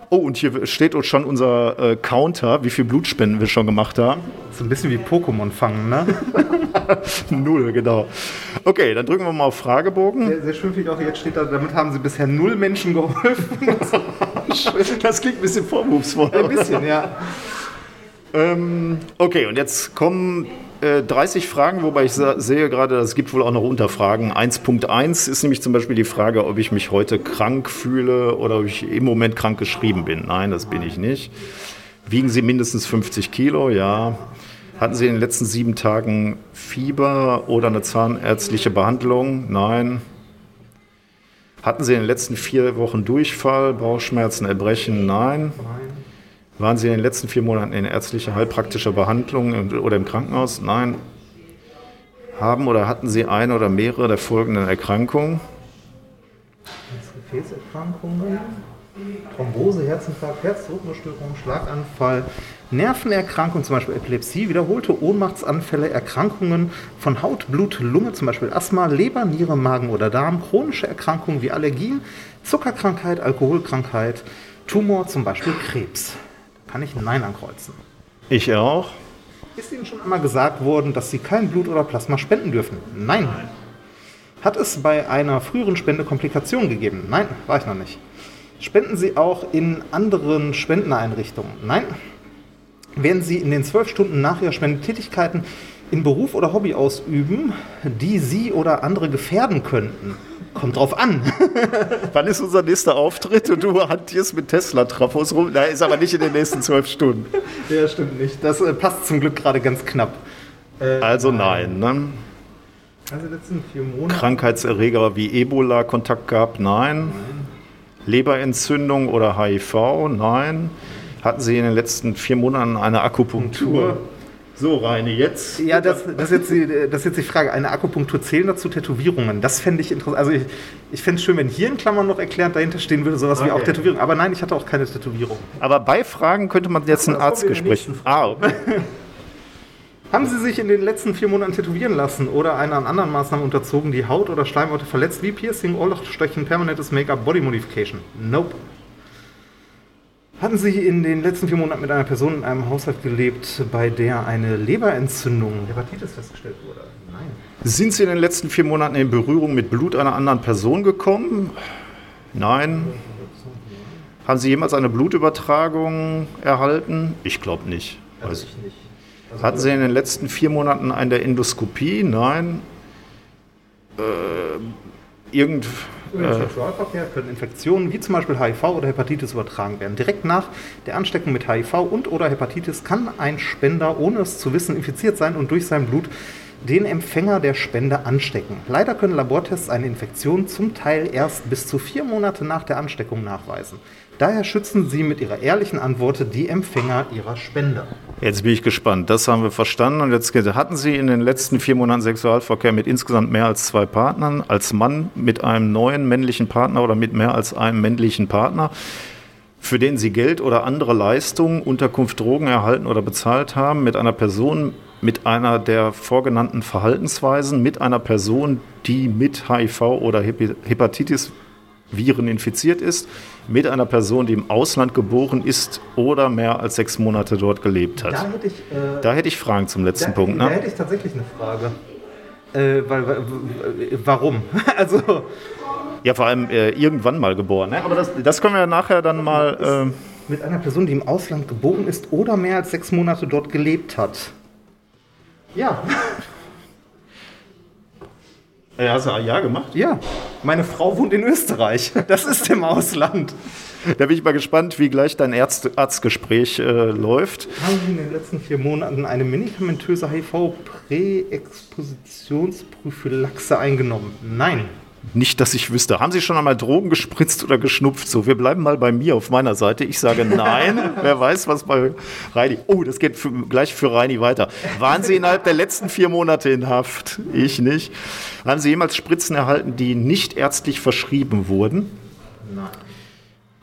Oh, und hier steht uns schon unser äh, Counter, wie viel Blutspenden wir schon gemacht haben. So ein bisschen wie Pokémon fangen, ne? Null, genau. Okay, dann drücken wir mal auf Fragebogen. Sehr, sehr schön finde ich auch, jetzt steht da, damit haben sie bisher null Menschen geholfen. Das klingt ein bisschen vorwurfsvoll. Ein bisschen, ja. Ähm, okay, und jetzt kommen äh, 30 Fragen, wobei ich sehe gerade, es gibt wohl auch noch Unterfragen. 1.1 ist nämlich zum Beispiel die Frage, ob ich mich heute krank fühle oder ob ich im Moment krank geschrieben bin. Nein, das bin ich nicht. Wiegen Sie mindestens 50 Kilo? Ja. Hatten Sie in den letzten sieben Tagen Fieber oder eine zahnärztliche Behandlung? Nein. Hatten Sie in den letzten vier Wochen Durchfall, Bauchschmerzen, Erbrechen? Nein. Waren Sie in den letzten vier Monaten in ärztlicher heilpraktischer Behandlung oder im Krankenhaus? Nein. Haben oder hatten Sie eine oder mehrere der folgenden Erkrankungen? Gefäßerkrankungen, Thrombose, Herzinfarkt, Herzdruckstörung, Schlaganfall, Nervenerkrankungen, zum Beispiel Epilepsie, wiederholte Ohnmachtsanfälle, Erkrankungen von Haut, Blut, Lunge, zum Beispiel Asthma, Leber, Niere, Magen oder Darm, chronische Erkrankungen wie Allergien, Zuckerkrankheit, Alkoholkrankheit, Tumor, zum Beispiel Krebs. Kann ich Nein ankreuzen. Ich auch. Ist Ihnen schon einmal gesagt worden, dass Sie kein Blut oder Plasma spenden dürfen? Nein. Hat es bei einer früheren Spende Komplikationen gegeben? Nein, war ich noch nicht. Spenden Sie auch in anderen Spendeneinrichtungen? Nein. Werden Sie in den zwölf Stunden nach Ihrer Spendetätigkeiten in Beruf oder Hobby ausüben, die Sie oder andere gefährden könnten? Kommt drauf an. Wann ist unser nächster Auftritt und du hantierst mit Tesla-Trafos rum? Da ist aber nicht in den nächsten zwölf Stunden. Ja, stimmt nicht. Das äh, passt zum Glück gerade ganz knapp. Also nein. Ne? Also letzten vier Monate. Krankheitserreger wie Ebola Kontakt gehabt? Nein. Leberentzündung oder HIV? Nein. Hatten Sie in den letzten vier Monaten eine Akupunktur? So, Reine, jetzt. Ja, das, das, ist jetzt die, das ist jetzt die Frage. Eine Akupunktur zählen dazu Tätowierungen? Das fände ich interessant. Also ich, ich fände es schön, wenn hier in Klammern noch erklärt dahinter stehen würde, sowas wie auch Okay. Tätowierung. Aber nein, ich hatte auch keine Tätowierung. Aber bei Fragen könnte man jetzt ein Arztgespräch. Ah, okay. Haben Sie sich in den letzten vier Monaten tätowieren lassen oder einer an anderen Maßnahmen unterzogen, die Haut oder Schleimhäute verletzt, wie Piercing, Ohrlochstechen, permanentes Make-up, Body Modification? Nope. Hatten Sie in den letzten vier Monaten mit einer Person in einem Haushalt gelebt, bei der eine Leberentzündung, Hepatitis festgestellt wurde? Nein. Sind Sie in den letzten vier Monaten in Berührung mit Blut einer anderen Person gekommen? Nein. Haben Sie jemals eine Blutübertragung erhalten? Ich glaube nicht. Weiß ich. nicht. Hatten Sie in den letzten vier Monaten eine Endoskopie? Nein. Äh, irgend. Im Äh, Sexualverkehr können Infektionen wie zum Beispiel HIV oder Hepatitis übertragen werden. Direkt nach der Ansteckung mit HIV und oder Hepatitis kann ein Spender, ohne es zu wissen, infiziert sein und durch sein Blut den Empfänger der Spende anstecken. Leider können Labortests eine Infektion zum Teil erst bis zu vier Monate nach der Ansteckung nachweisen. Daher schützen Sie mit Ihrer ehrlichen Antwort die Empfänger Ihrer Spende. jetzt bin ich gespannt. Das haben wir verstanden. Und jetzt hatten Sie in den letzten vier Monaten Sexualverkehr mit insgesamt mehr als zwei Partnern? Als Mann mit einem neuen männlichen Partner oder mit mehr als einem männlichen Partner? für den Sie Geld oder andere Leistungen, Unterkunft, Drogen erhalten oder bezahlt haben, mit einer Person mit einer der vorgenannten Verhaltensweisen, mit einer Person, die mit HIV oder Hepatitis Viren infiziert ist, mit einer Person, die im Ausland geboren ist oder mehr als sechs Monate dort gelebt hat. Da hätte ich, äh, Da hätte ich Fragen zum letzten da, Punkt. da Ne? hätte ich tatsächlich eine Frage. Äh, weil, weil, warum? Also, Ja, vor allem äh, irgendwann mal geboren. Ne? Aber das, das können wir ja nachher dann mal. Äh, mit einer Person, die im Ausland geboren ist oder mehr als sechs Monate dort gelebt hat. Ja, äh, hast du Ja gemacht? ja. Meine Frau wohnt in Österreich. Das ist im Ausland. Da bin ich mal gespannt, wie gleich dein Ärzt Arztgespräch äh, läuft. Haben Sie in den letzten vier Monaten eine medikamentöse HIV-Präexpositionsprophylaxe eingenommen? Nein. Nicht, dass ich wüsste. Haben Sie schon einmal Drogen gespritzt oder geschnupft? So, wir bleiben mal bei mir auf meiner Seite. Ich sage nein. Wer weiß, was bei Reini. Oh, das geht für, gleich für Reini weiter. Waren Sie innerhalb der letzten vier Monate in Haft? Ich nicht. Haben Sie jemals Spritzen erhalten, die nicht ärztlich verschrieben wurden? Nein.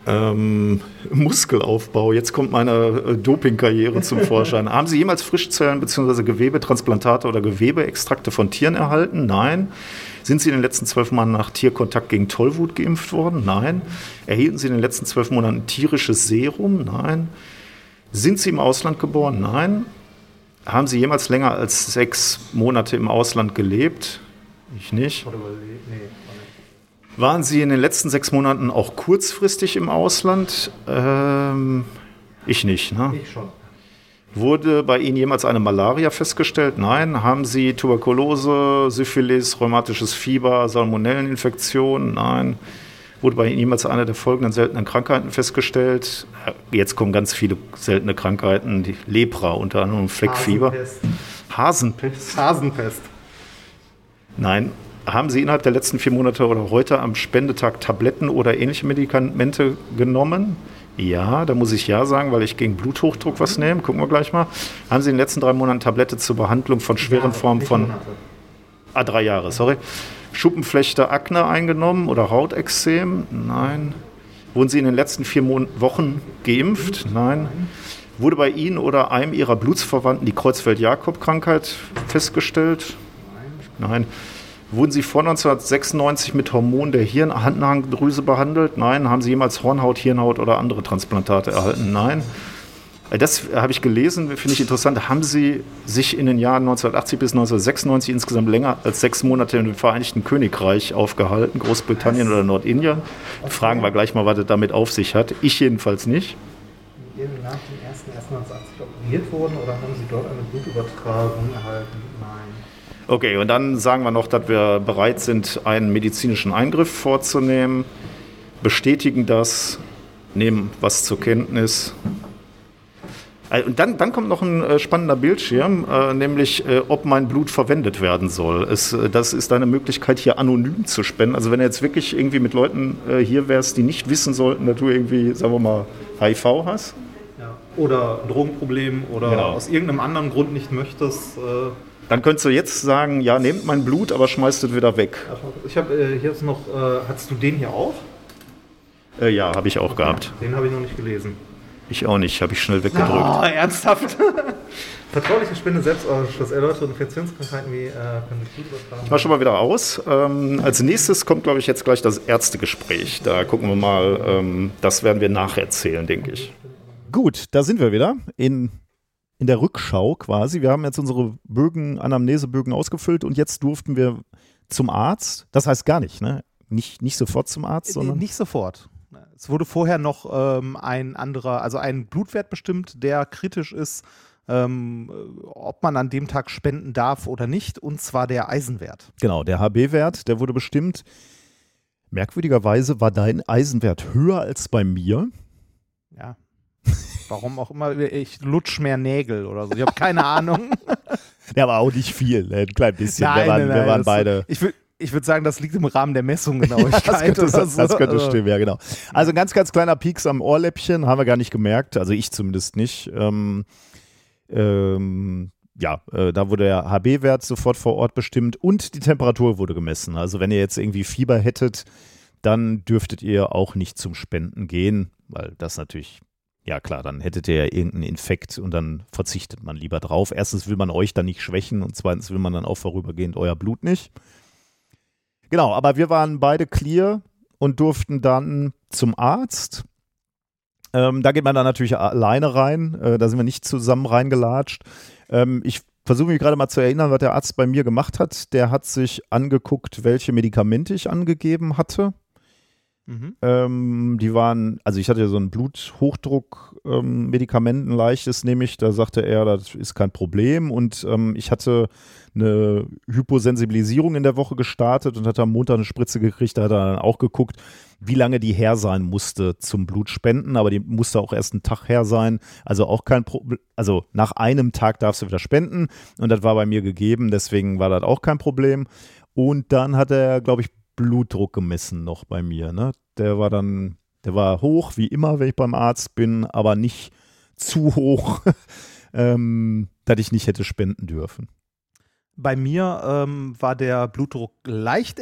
Ähm, Muskelaufbau. Jetzt kommt meine äh, Dopingkarriere zum Vorschein. Haben Sie jemals Frischzellen bzw. Gewebetransplantate oder Gewebeextrakte von Tieren erhalten? Nein. Sind Sie in den letzten zwölf Monaten nach Tierkontakt gegen Tollwut geimpft worden? Nein. Erhielten Sie in den letzten zwölf Monaten tierisches Serum? Nein. Sind Sie im Ausland geboren? Nein. Haben Sie jemals länger als sechs Monate im Ausland gelebt? Ich nicht. Waren Sie in den letzten sechs Monaten auch kurzfristig im Ausland? Ähm, ich nicht. Ne? Ich schon. Wurde bei Ihnen jemals eine Malaria festgestellt? Nein. Haben Sie Tuberkulose, Syphilis, rheumatisches Fieber, Salmonelleninfektion? Nein. Wurde bei Ihnen jemals eine der folgenden seltenen Krankheiten festgestellt? Jetzt kommen ganz viele seltene Krankheiten, die Lepra unter anderem Fleckfieber. Hasenpest. Hasenpest. Nein. Haben Sie innerhalb der letzten vier Monate oder heute am Spendetag Tabletten oder ähnliche Medikamente genommen? Ja, da muss ich ja sagen, weil ich gegen Bluthochdruck was nehme. Gucken wir gleich mal. Haben Sie in den letzten drei Monaten Tablette zur Behandlung von schweren Formen von. Ah, drei Jahre, sorry. Schuppenflechte, Akne eingenommen oder Hautexem? Nein. Wurden Sie in den letzten vier Mon Wochen geimpft? Nein. Wurde bei Ihnen oder einem Ihrer Blutsverwandten die Kreuzfeld-Jakob-Krankheit festgestellt? Nein. Wurden Sie vor 1996 mit Hormonen der Hirnhanddrüse behandelt? Nein. Haben Sie jemals Hornhaut, Hirnhaut oder andere Transplantate erhalten? Nein. Das habe ich gelesen, finde ich interessant. Haben Sie sich in den Jahren 1980 bis 1996 insgesamt länger als sechs Monate im Vereinigten Königreich aufgehalten, Großbritannien oder Nordindien? Fragen wir gleich mal, was das damit auf sich hat. Ich jedenfalls nicht. Nach dem 1.1.1980 operiert wurden oder haben Sie dort eine Blutübertragung erhalten? Okay, und dann sagen wir noch, dass wir bereit sind, einen medizinischen Eingriff vorzunehmen, bestätigen das, nehmen was zur Kenntnis. Äh, Und dann, dann kommt noch ein äh, spannender Bildschirm, äh, nämlich ob mein Blut verwendet werden soll. Es, das ist eine Möglichkeit, hier anonym zu spenden. Also wenn du jetzt wirklich irgendwie mit Leuten hier wärst, die nicht wissen sollten, dass du irgendwie, sagen wir mal, HIV hast. Ja. Oder Drogenproblem oder Genau. aus irgendeinem anderen Grund nicht möchtest. Äh, Dann könntest du jetzt sagen, ja, nehmt mein Blut, aber schmeißt es wieder weg. ich habe äh, hier ist noch, äh, hast du den hier auch? Äh, ja, habe ich auch gehabt. Den habe ich noch nicht gelesen. Ich auch nicht, habe ich schnell weggedrückt. Oh, ernsthaft? Vertrauliche Spende Selbstausschuss erläutert Infektionskrankheiten wie äh, übertragen. War schon mal wieder aus. Ähm, als nächstes kommt, glaube ich, jetzt gleich das Ärztegespräch. Da gucken wir mal, ähm, das werden wir nacherzählen, denke ich. Gut, da sind wir wieder in, in der Rückschau quasi. Wir haben jetzt unsere Bögen, Anamnesebögen ausgefüllt und jetzt durften wir zum Arzt. Das heißt gar nicht, ne? Nicht, nicht sofort zum Arzt, sondern. Nicht sofort. Es wurde vorher noch ähm, ein anderer, also ein Blutwert bestimmt, der kritisch ist, ähm, ob man an dem Tag spenden darf oder nicht, und zwar der Eisenwert. Genau, der HB-Wert, der wurde bestimmt. Merkwürdigerweise war dein Eisenwert höher als bei mir. Ja. Warum auch immer, ich lutsch mehr Nägel oder so. Ich habe keine Ahnung. Der war auch nicht viel, ne? ein klein bisschen. wir waren, wir waren beide. Ich würde ich würd sagen, das liegt im Rahmen der Messungsgenauigkeit. das könnte, oder das, das so. könnte stimmen, ja, genau. Also ein ganz, ganz kleiner Pieks am Ohrläppchen, haben wir gar nicht gemerkt, also ich zumindest nicht. Ähm, ähm, ja, äh, da wurde der HB-Wert sofort vor Ort bestimmt und die Temperatur wurde gemessen. Also wenn ihr jetzt irgendwie Fieber hättet, dann dürftet ihr auch nicht zum Spenden gehen, weil das natürlich, ja klar, dann hättet ihr ja irgendeinen Infekt und dann verzichtet man lieber drauf. Erstens will man euch dann nicht schwächen und zweitens will man dann auch vorübergehend euer Blut nicht. Genau, aber wir waren beide clear und durften dann zum Arzt. Ähm, da geht man dann natürlich alleine rein. Äh, da sind wir nicht zusammen reingelatscht. Ähm, ich versuche mich gerade mal zu erinnern, was der Arzt bei mir gemacht hat. Der hat sich angeguckt, welche Medikamente ich angegeben hatte. Mhm. Ähm, die waren, also ich hatte ja so ein Bluthochdruck-Medikament, ein leichtes nehme ich. Da sagte er, das ist kein Problem. Und ähm, ich hatte eine Hyposensibilisierung in der Woche gestartet und hatte am Montag eine Spritze gekriegt. Da hat er dann auch geguckt, wie lange die her sein musste zum Blutspenden. Aber die musste auch erst einen Tag her sein. Also auch kein Problem. Also nach einem Tag darfst du wieder spenden. Und das war bei mir gegeben. Deswegen war das auch kein Problem. Und dann hat er, glaube ich, Blutdruck gemessen noch bei mir. Ne? Der war dann, der war hoch, wie immer, wenn ich beim Arzt bin, aber nicht zu hoch, ähm, dass ich nicht hätte spenden dürfen. Bei mir ähm, war der Blutdruck leicht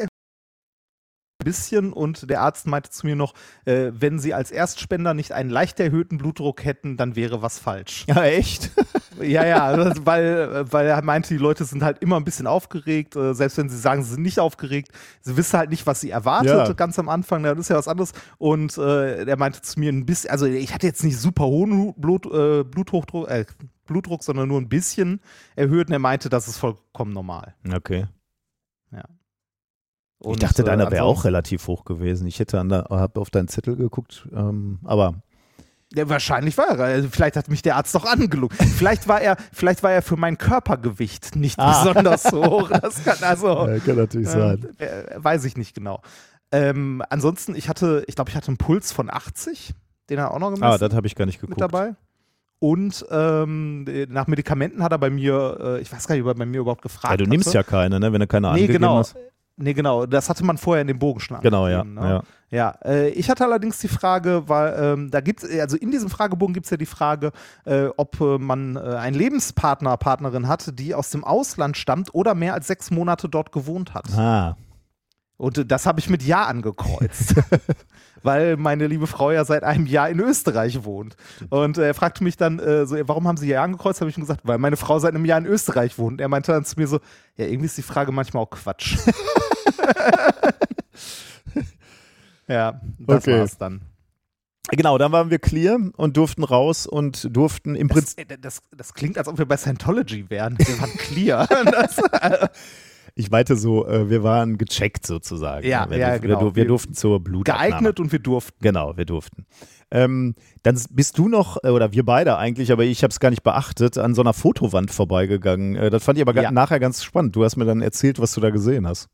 bisschen und der Arzt meinte zu mir noch, äh, wenn Sie als Erstspender nicht einen leicht erhöhten Blutdruck hätten, dann wäre was falsch. Ja, echt? ja, ja, also, weil, weil er meinte, die Leute sind halt immer ein bisschen aufgeregt, äh, selbst wenn sie sagen, sie sind nicht aufgeregt, sie wissen halt nicht, was sie erwartet, Ja. ganz am Anfang, das ist ja was anderes. Und äh, er meinte zu mir ein bisschen, also ich hatte jetzt nicht super hohen Blut, äh, Bluthochdruck, äh, Blutdruck, sondern nur ein bisschen erhöht und er meinte, das ist vollkommen normal. Okay. Ich Und, dachte, äh, deiner wäre auch relativ hoch gewesen. Ich hätte an der, hab auf deinen Zettel geguckt, ähm, aber Ja, wahrscheinlich war er. Also vielleicht hat mich der Arzt doch angelogen. Vielleicht war er, vielleicht war er für mein Körpergewicht nicht Ah. besonders hoch. Das kann also. kann natürlich äh, äh, weiß ich nicht genau. Ähm, ansonsten, ich hatte, ich glaube, ich hatte einen Puls von 80, den er auch noch gemessen Ah, das habe ich gar nicht mit geguckt. dabei. Und ähm, nach Medikamenten hat er bei mir, äh, ich weiß gar nicht, ob er bei mir überhaupt gefragt Ja, du nimmst hatte. ja keine, ne? wenn du keine Nee, angegeben genau. hast. Nee, genau. Das hatte man vorher in dem Bogen schon Genau, ja. ne? ja. Ja, äh, ich hatte allerdings die Frage, weil ähm, da gibt also in diesem Fragebogen gibt es ja die Frage, äh, ob äh, man äh, einen Lebenspartner, Partnerin hat, die aus dem Ausland stammt oder mehr als sechs Monate dort gewohnt hat. Ah, Und äh, das habe ich mit Ja angekreuzt. Weil meine liebe Frau ja seit einem Jahr in Österreich wohnt. Und er fragte mich dann äh, so, warum haben Sie Ja angekreuzt? Habe ich ihm gesagt, weil meine Frau seit einem Jahr in Österreich wohnt. Und er meinte dann zu mir so, ja, irgendwie ist die Frage manchmal auch Quatsch. ja, das Okay. war's dann. genau, dann waren wir clear und durften raus und durften im Das, Prinzip. äh, das, das klingt, als ob wir bei Scientology wären. Wir waren clear. das, Ich meinte so, äh, wir waren gecheckt sozusagen. Ja, wir, ja, durften- genau. Wir, wir durften zur Blutabnahme. geeignet und wir durften. Genau, wir durften. Ähm, dann bist du noch, äh, oder wir beide eigentlich, aber ich habe es gar nicht beachtet, an so einer Fotowand vorbeigegangen. Äh, das fand ich aber Ja. nachher ganz spannend. Du hast mir dann erzählt, was du da gesehen hast.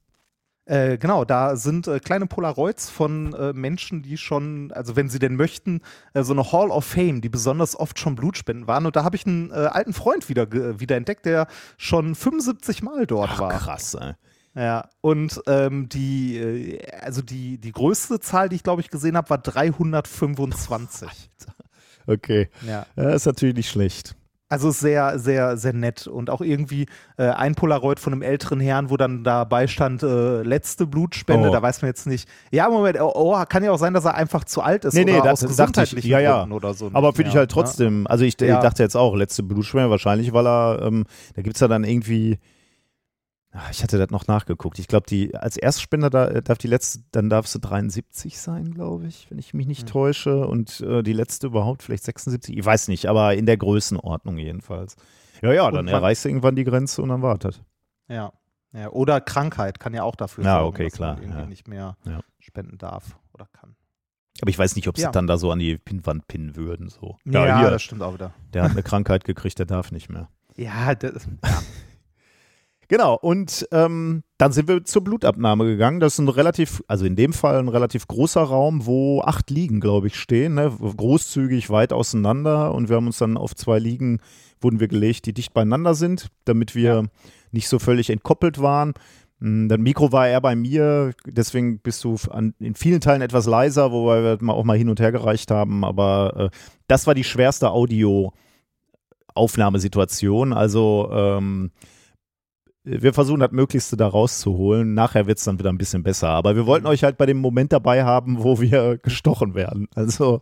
Äh, genau, da sind äh, kleine Polaroids von äh, Menschen, die schon, also wenn sie denn möchten, äh, so eine Hall of Fame, die besonders oft schon Blutspenden waren. Und da habe ich einen äh, alten Freund wieder, wieder entdeckt, der schon 75 Mal dort Ach, war. krass, ey. Ja, und ähm, die, also die, die größte Zahl, die ich glaube ich gesehen habe, war 325. Okay. Ja. Ja, ist natürlich nicht schlecht. Also sehr, sehr, sehr nett. Und auch irgendwie äh, ein Polaroid von einem älteren Herrn, wo dann dabei stand, äh, letzte Blutspende, Oh. da weiß man jetzt nicht. Ja, Moment, oh, oh, kann ja auch sein, dass er einfach zu alt ist Nee, nee, das aus dachte ich. gesundheitlichen Ja, ja. Gründen oder so. Aber finde ich halt trotzdem, also ich, ich dachte jetzt auch, letzte Blutspende, wahrscheinlich, weil er, ähm, da gibt es ja dann irgendwie, ich hatte das noch nachgeguckt. Ich glaube, die als Erstspender da, äh, darf die letzte, dann darfst du 73 sein, glaube ich, wenn ich mich nicht Hm. täusche. Und äh, die letzte überhaupt vielleicht 76, ich weiß nicht, aber in der Größenordnung jedenfalls. Ja, ja, dann erreichst du irgendwann die Grenze und dann wartet. Ja. ja. ja. Oder Krankheit kann ja auch dafür Ja, sorgen, okay, dass klar, man irgendwie ja. nicht mehr Ja. spenden darf oder kann. Aber ich weiß nicht, ob sie Ja. dann da so an die Pinnwand pinnen würden. So. Ja, hier, das stimmt auch wieder. der hat eine Krankheit gekriegt, der darf nicht mehr. Ja, das, Genau, und ähm, dann sind wir zur Blutabnahme gegangen. Das ist ein relativ, also in dem Fall ein relativ großer Raum, wo acht Liegen, glaube ich, stehen. Ne? Großzügig weit auseinander. Und wir haben uns dann auf zwei Liegen, wurden wir gelegt, die dicht beieinander sind, damit wir Ja. nicht so völlig entkoppelt waren. Mm, Das Mikro war eher bei mir, deswegen bist du an, in vielen Teilen etwas leiser, wobei wir auch mal hin und her gereicht haben. Aber äh, das war die schwerste Audio-Aufnahmesituation. Also ähm, wir versuchen das Möglichste da rauszuholen. Nachher wird es dann wieder ein bisschen besser. Aber wir wollten euch halt bei dem Moment dabei haben, wo wir gestochen werden. Also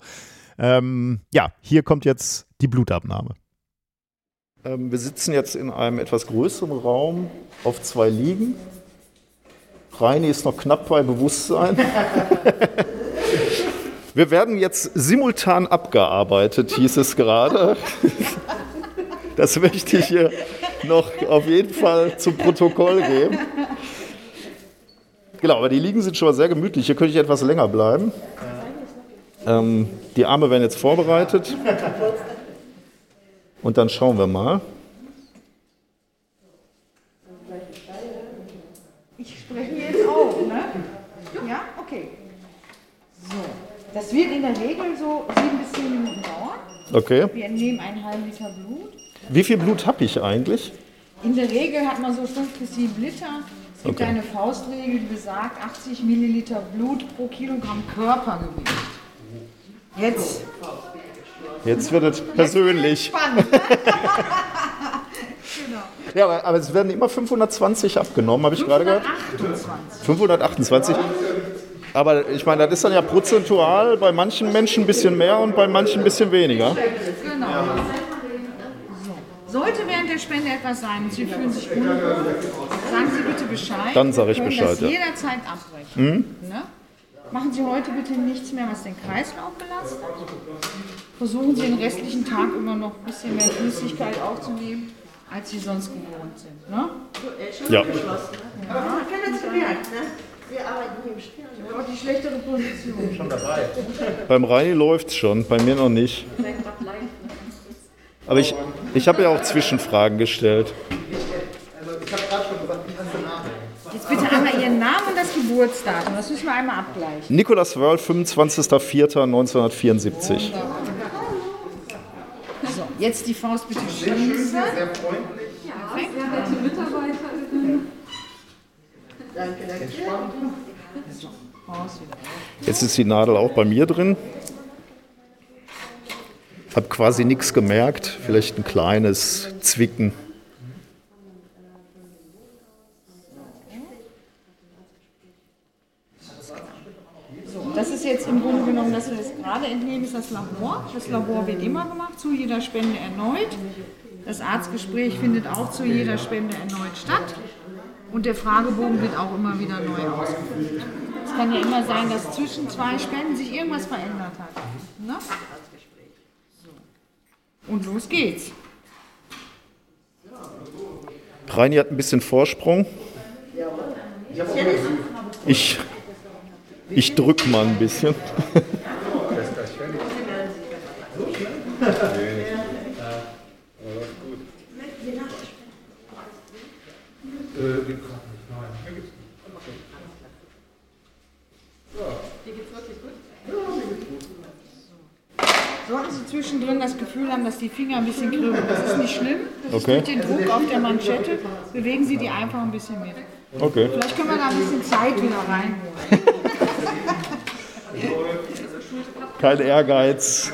ähm, ja, hier kommt jetzt die Blutabnahme. Ähm, wir sitzen jetzt in einem etwas größeren Raum auf zwei Liegen. Reini ist noch knapp bei Bewusstsein. Wir werden jetzt simultan abgearbeitet, hieß es gerade. Das möchte ich hier noch auf jeden Fall zum Protokoll geben. Genau, aber die Liegen sind schon mal sehr gemütlich. Hier könnte ich etwas länger bleiben. Ähm, die Arme werden jetzt vorbereitet. Und dann schauen wir mal. Ich spreche jetzt auch, ne? Ja, okay. So, das wird in der Regel so sieben bis zehn Minuten dauern. Okay. Wir entnehmen einen halben Liter Blut. Wie viel Blut habe ich eigentlich? In der Regel hat man so fünf bis sieben Liter. Es gibt Okay. eine Faustregel, die besagt 80 Milliliter Blut pro Kilogramm Körpergewicht. Jetzt. Jetzt wird es persönlich. Spannend. Ja, aber, aber es werden immer 520 abgenommen, habe ich gerade gehört. 28. 528. Aber ich meine, das ist dann ja prozentual bei manchen Menschen ein bisschen mehr und bei manchen ein bisschen weniger. Genau. Sollte während der Spende etwas sein und Sie fühlen sich unwohl, sagen Sie bitte Bescheid. Dann sage ich Bescheid, Das ja. jederzeit abbrechen. Ne? Machen Sie heute bitte nichts mehr, was den Kreislauf belastet. Versuchen Sie den restlichen Tag immer noch ein bisschen mehr Flüssigkeit aufzunehmen, als Sie sonst gewohnt sind. Ne? Ja. Gemerkt, ne? Wir arbeiten hier im Spiel. Aber die schlechtere Position. Beim Reini läuft es schon, bei mir noch nicht. Aber ich, ich habe ja auch Zwischenfragen gestellt. Jetzt bitte einmal Ihren Namen und das Geburtsdatum. Das müssen wir einmal abgleichen. Nikolas Wörl, 25.04.1974. So, jetzt die Faust bitte schließen. Jetzt ist die Nadel auch bei mir drin. Hab quasi nichts gemerkt, vielleicht ein kleines Zwicken. Das ist jetzt im Grunde genommen, das wir jetzt gerade entnehmen, ist das Labor. Das Labor wird immer gemacht, zu jeder Spende erneut. Das Arztgespräch findet auch zu jeder Spende erneut statt. Und der Fragebogen wird auch immer wieder neu ausgefüllt. Es kann ja immer sein, dass zwischen zwei Spenden sich irgendwas verändert hat. Ne? Und los geht's. Reini hat ein bisschen Vorsprung. Ich, ich drück mal ein bisschen. Sollten Sie zwischendrin dass die Finger ein bisschen kribbeln, das ist nicht schlimm. Das Okay. ist durch den Druck auf der Manschette. Bewegen Sie die einfach ein bisschen mit. Okay. Vielleicht können wir da ein bisschen Zeit wieder reinholen. Kein Ehrgeiz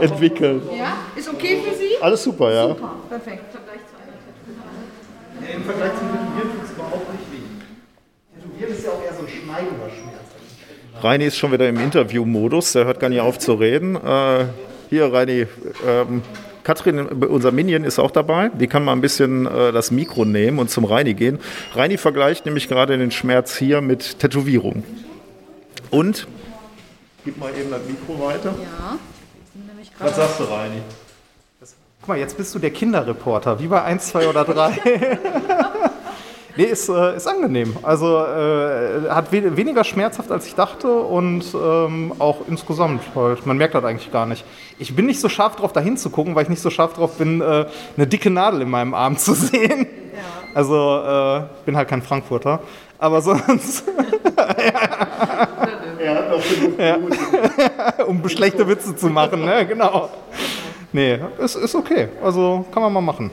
entwickeln. Ja? Ist okay für Sie? Alles super, ja. Super, perfekt. Im Vergleich zum Tätowieren tut es überhaupt nicht weh. Tätowieren ist ja auch eher so ein schneidender Schmerz. Reini ist schon wieder im Interviewmodus, der hört gar nicht auf zu reden. Äh, hier, Reini, ähm, Katrin, unser Minion, ist auch dabei. Die kann mal ein bisschen äh, das Mikro nehmen und zum Reini gehen. Reini vergleicht nämlich gerade den Schmerz hier mit Tätowierung. Und, gib mal eben das Mikro weiter. Ja. Was sagst du, Reini? Guck mal, jetzt bist du der Kinderreporter, wie bei 1, 2 oder 3. nee, ist, äh, ist angenehm. Also äh, hat we weniger schmerzhaft, als ich dachte und ähm, auch insgesamt halt. Man merkt das eigentlich gar nicht. Ich bin nicht so scharf drauf, da hinzugucken, weil ich nicht so scharf drauf bin, äh, eine dicke Nadel in meinem Arm zu sehen. Also äh, bin halt kein Frankfurter. Aber sonst, Er hat noch genug um schlechte Witze zu machen, ne? Genau. Nee, ist, ist okay. Also kann man mal machen.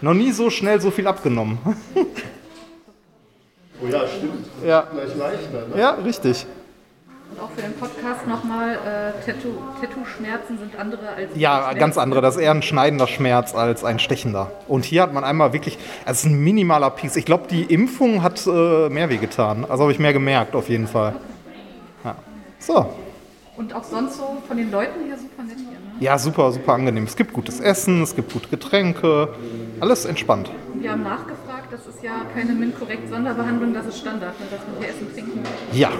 Noch nie so schnell so viel abgenommen. Oh ja, stimmt. Ja, Gleich leichter, ne? ja richtig. Und auch für den Podcast nochmal, äh, Tattoo, Tattoo-Schmerzen sind andere als Ja, ganz andere. Das ist eher ein schneidender Schmerz als ein stechender. Und hier hat man einmal wirklich, es ist ein minimaler Pieks. Ich glaube, die Impfung hat äh, mehr wehgetan. Also habe ich mehr gemerkt, auf jeden Fall. Ja. So. Und auch sonst so von den Leuten her super nett hier. Ne? Ja, super, super angenehm. Es gibt gutes Essen, es gibt gute Getränke. Alles entspannt. Wir haben nachgefragt, das ist ja keine MINT-Korrekt-Sonderbehandlung, das ist Standard, ne, dass man hier Essen trinken. Ja.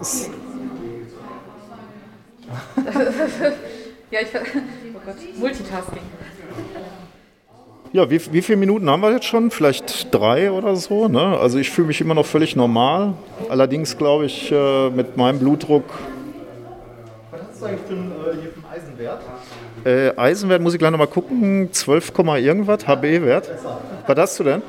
Ja, ich oh Gott, Multitasking. Ja, wie, wie viele Minuten haben wir jetzt schon? Vielleicht drei oder so. Ne? Also ich fühle mich immer noch völlig normal. Allerdings glaube ich äh, mit meinem Blutdruck. was hast du eigentlich für einen, äh, hier für einen Eisenwert? Äh, Eisenwert muss ich gleich nochmal gucken. 12, Komma irgendwas, HB-Wert. Was hast du denn?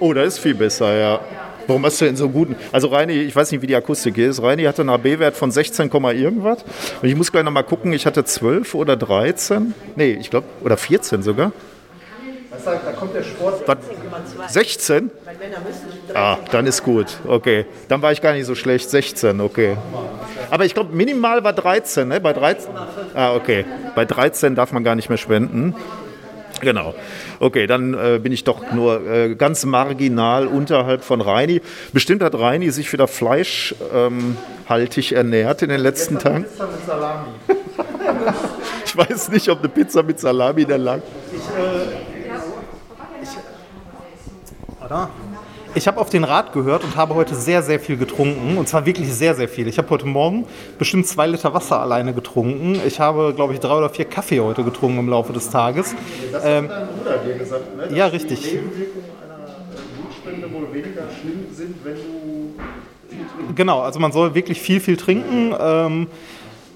Oh, das ist viel besser, ja. Warum hast du denn so guten? Also Reini, ich weiß nicht, wie die Akustik ist. Reini hatte einen HB-Wert von 16, Komma irgendwas. Und ich muss gleich nochmal gucken, ich hatte 12 oder 13. Nee, ich glaube, oder 14 sogar. Weißt du, da kommt der Sport. Was? 16? Ah, dann ist gut. Okay. Dann war ich gar nicht so schlecht. 16, okay. Aber ich glaube, minimal war 13, ne? Bei 13. Ah, okay. Bei 13 darf man gar nicht mehr spenden. Genau. Okay, dann äh, bin ich doch nur äh, ganz marginal unterhalb von Reini. Bestimmt hat Reini sich wieder fleischhaltig ähm, ernährt in den letzten Tagen. Pizza mit Salami. Ich weiß nicht, ob eine Pizza mit Salami der lang. Oder? Ich habe auf den Rat gehört und habe heute sehr, sehr viel getrunken. Und zwar wirklich sehr, sehr viel. Ich habe heute Morgen bestimmt zwei Liter Wasser alleine getrunken. Ich habe, glaube ich, drei oder vier Kaffee heute getrunken im Laufe des Tages. Ähm, dein Bruder dir gesagt, ne? ja, richtig. Nebenwirkungen einer Blutspende wohl weniger schlimm sind, wenn du Genau, also man soll wirklich viel, viel trinken. Ähm,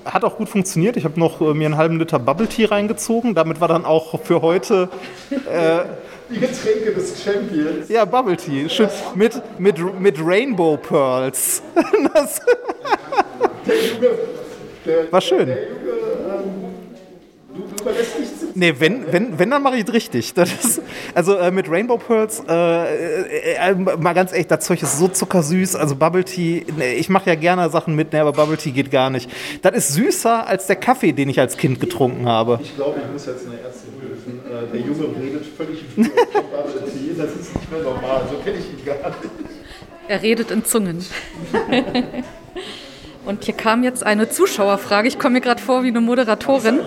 hat auch gut funktioniert. Ich habe noch äh, mir einen halben Liter Bubble Tea reingezogen. Damit war dann auch für heute die Getränke des Champions. ja Bubble Tea schön mit, mit, mit Rainbow Pearls. Das war schön. Du überlässt nichts. Nee, wenn, wenn, wenn dann mache ich es richtig. Das ist, also äh, mit Rainbow Pearls, äh, äh, äh, mal ganz ehrlich, das Zeug ist so zuckersüß. Also Bubble Tea, nee, ich mache ja gerne Sachen mit, nee, aber Bubble Tea geht gar nicht. Das ist süßer als der Kaffee, den ich als Kind getrunken habe. Ich glaube, ich muss jetzt eine Ärztin rufen. Äh, Der Junge redet völlig wie Bubble Tea. Das ist nicht mehr normal. So kenne ich ihn gar nicht. Er redet in Zungen. Und hier kam jetzt eine Zuschauerfrage. Ich komme mir gerade vor wie eine Moderatorin.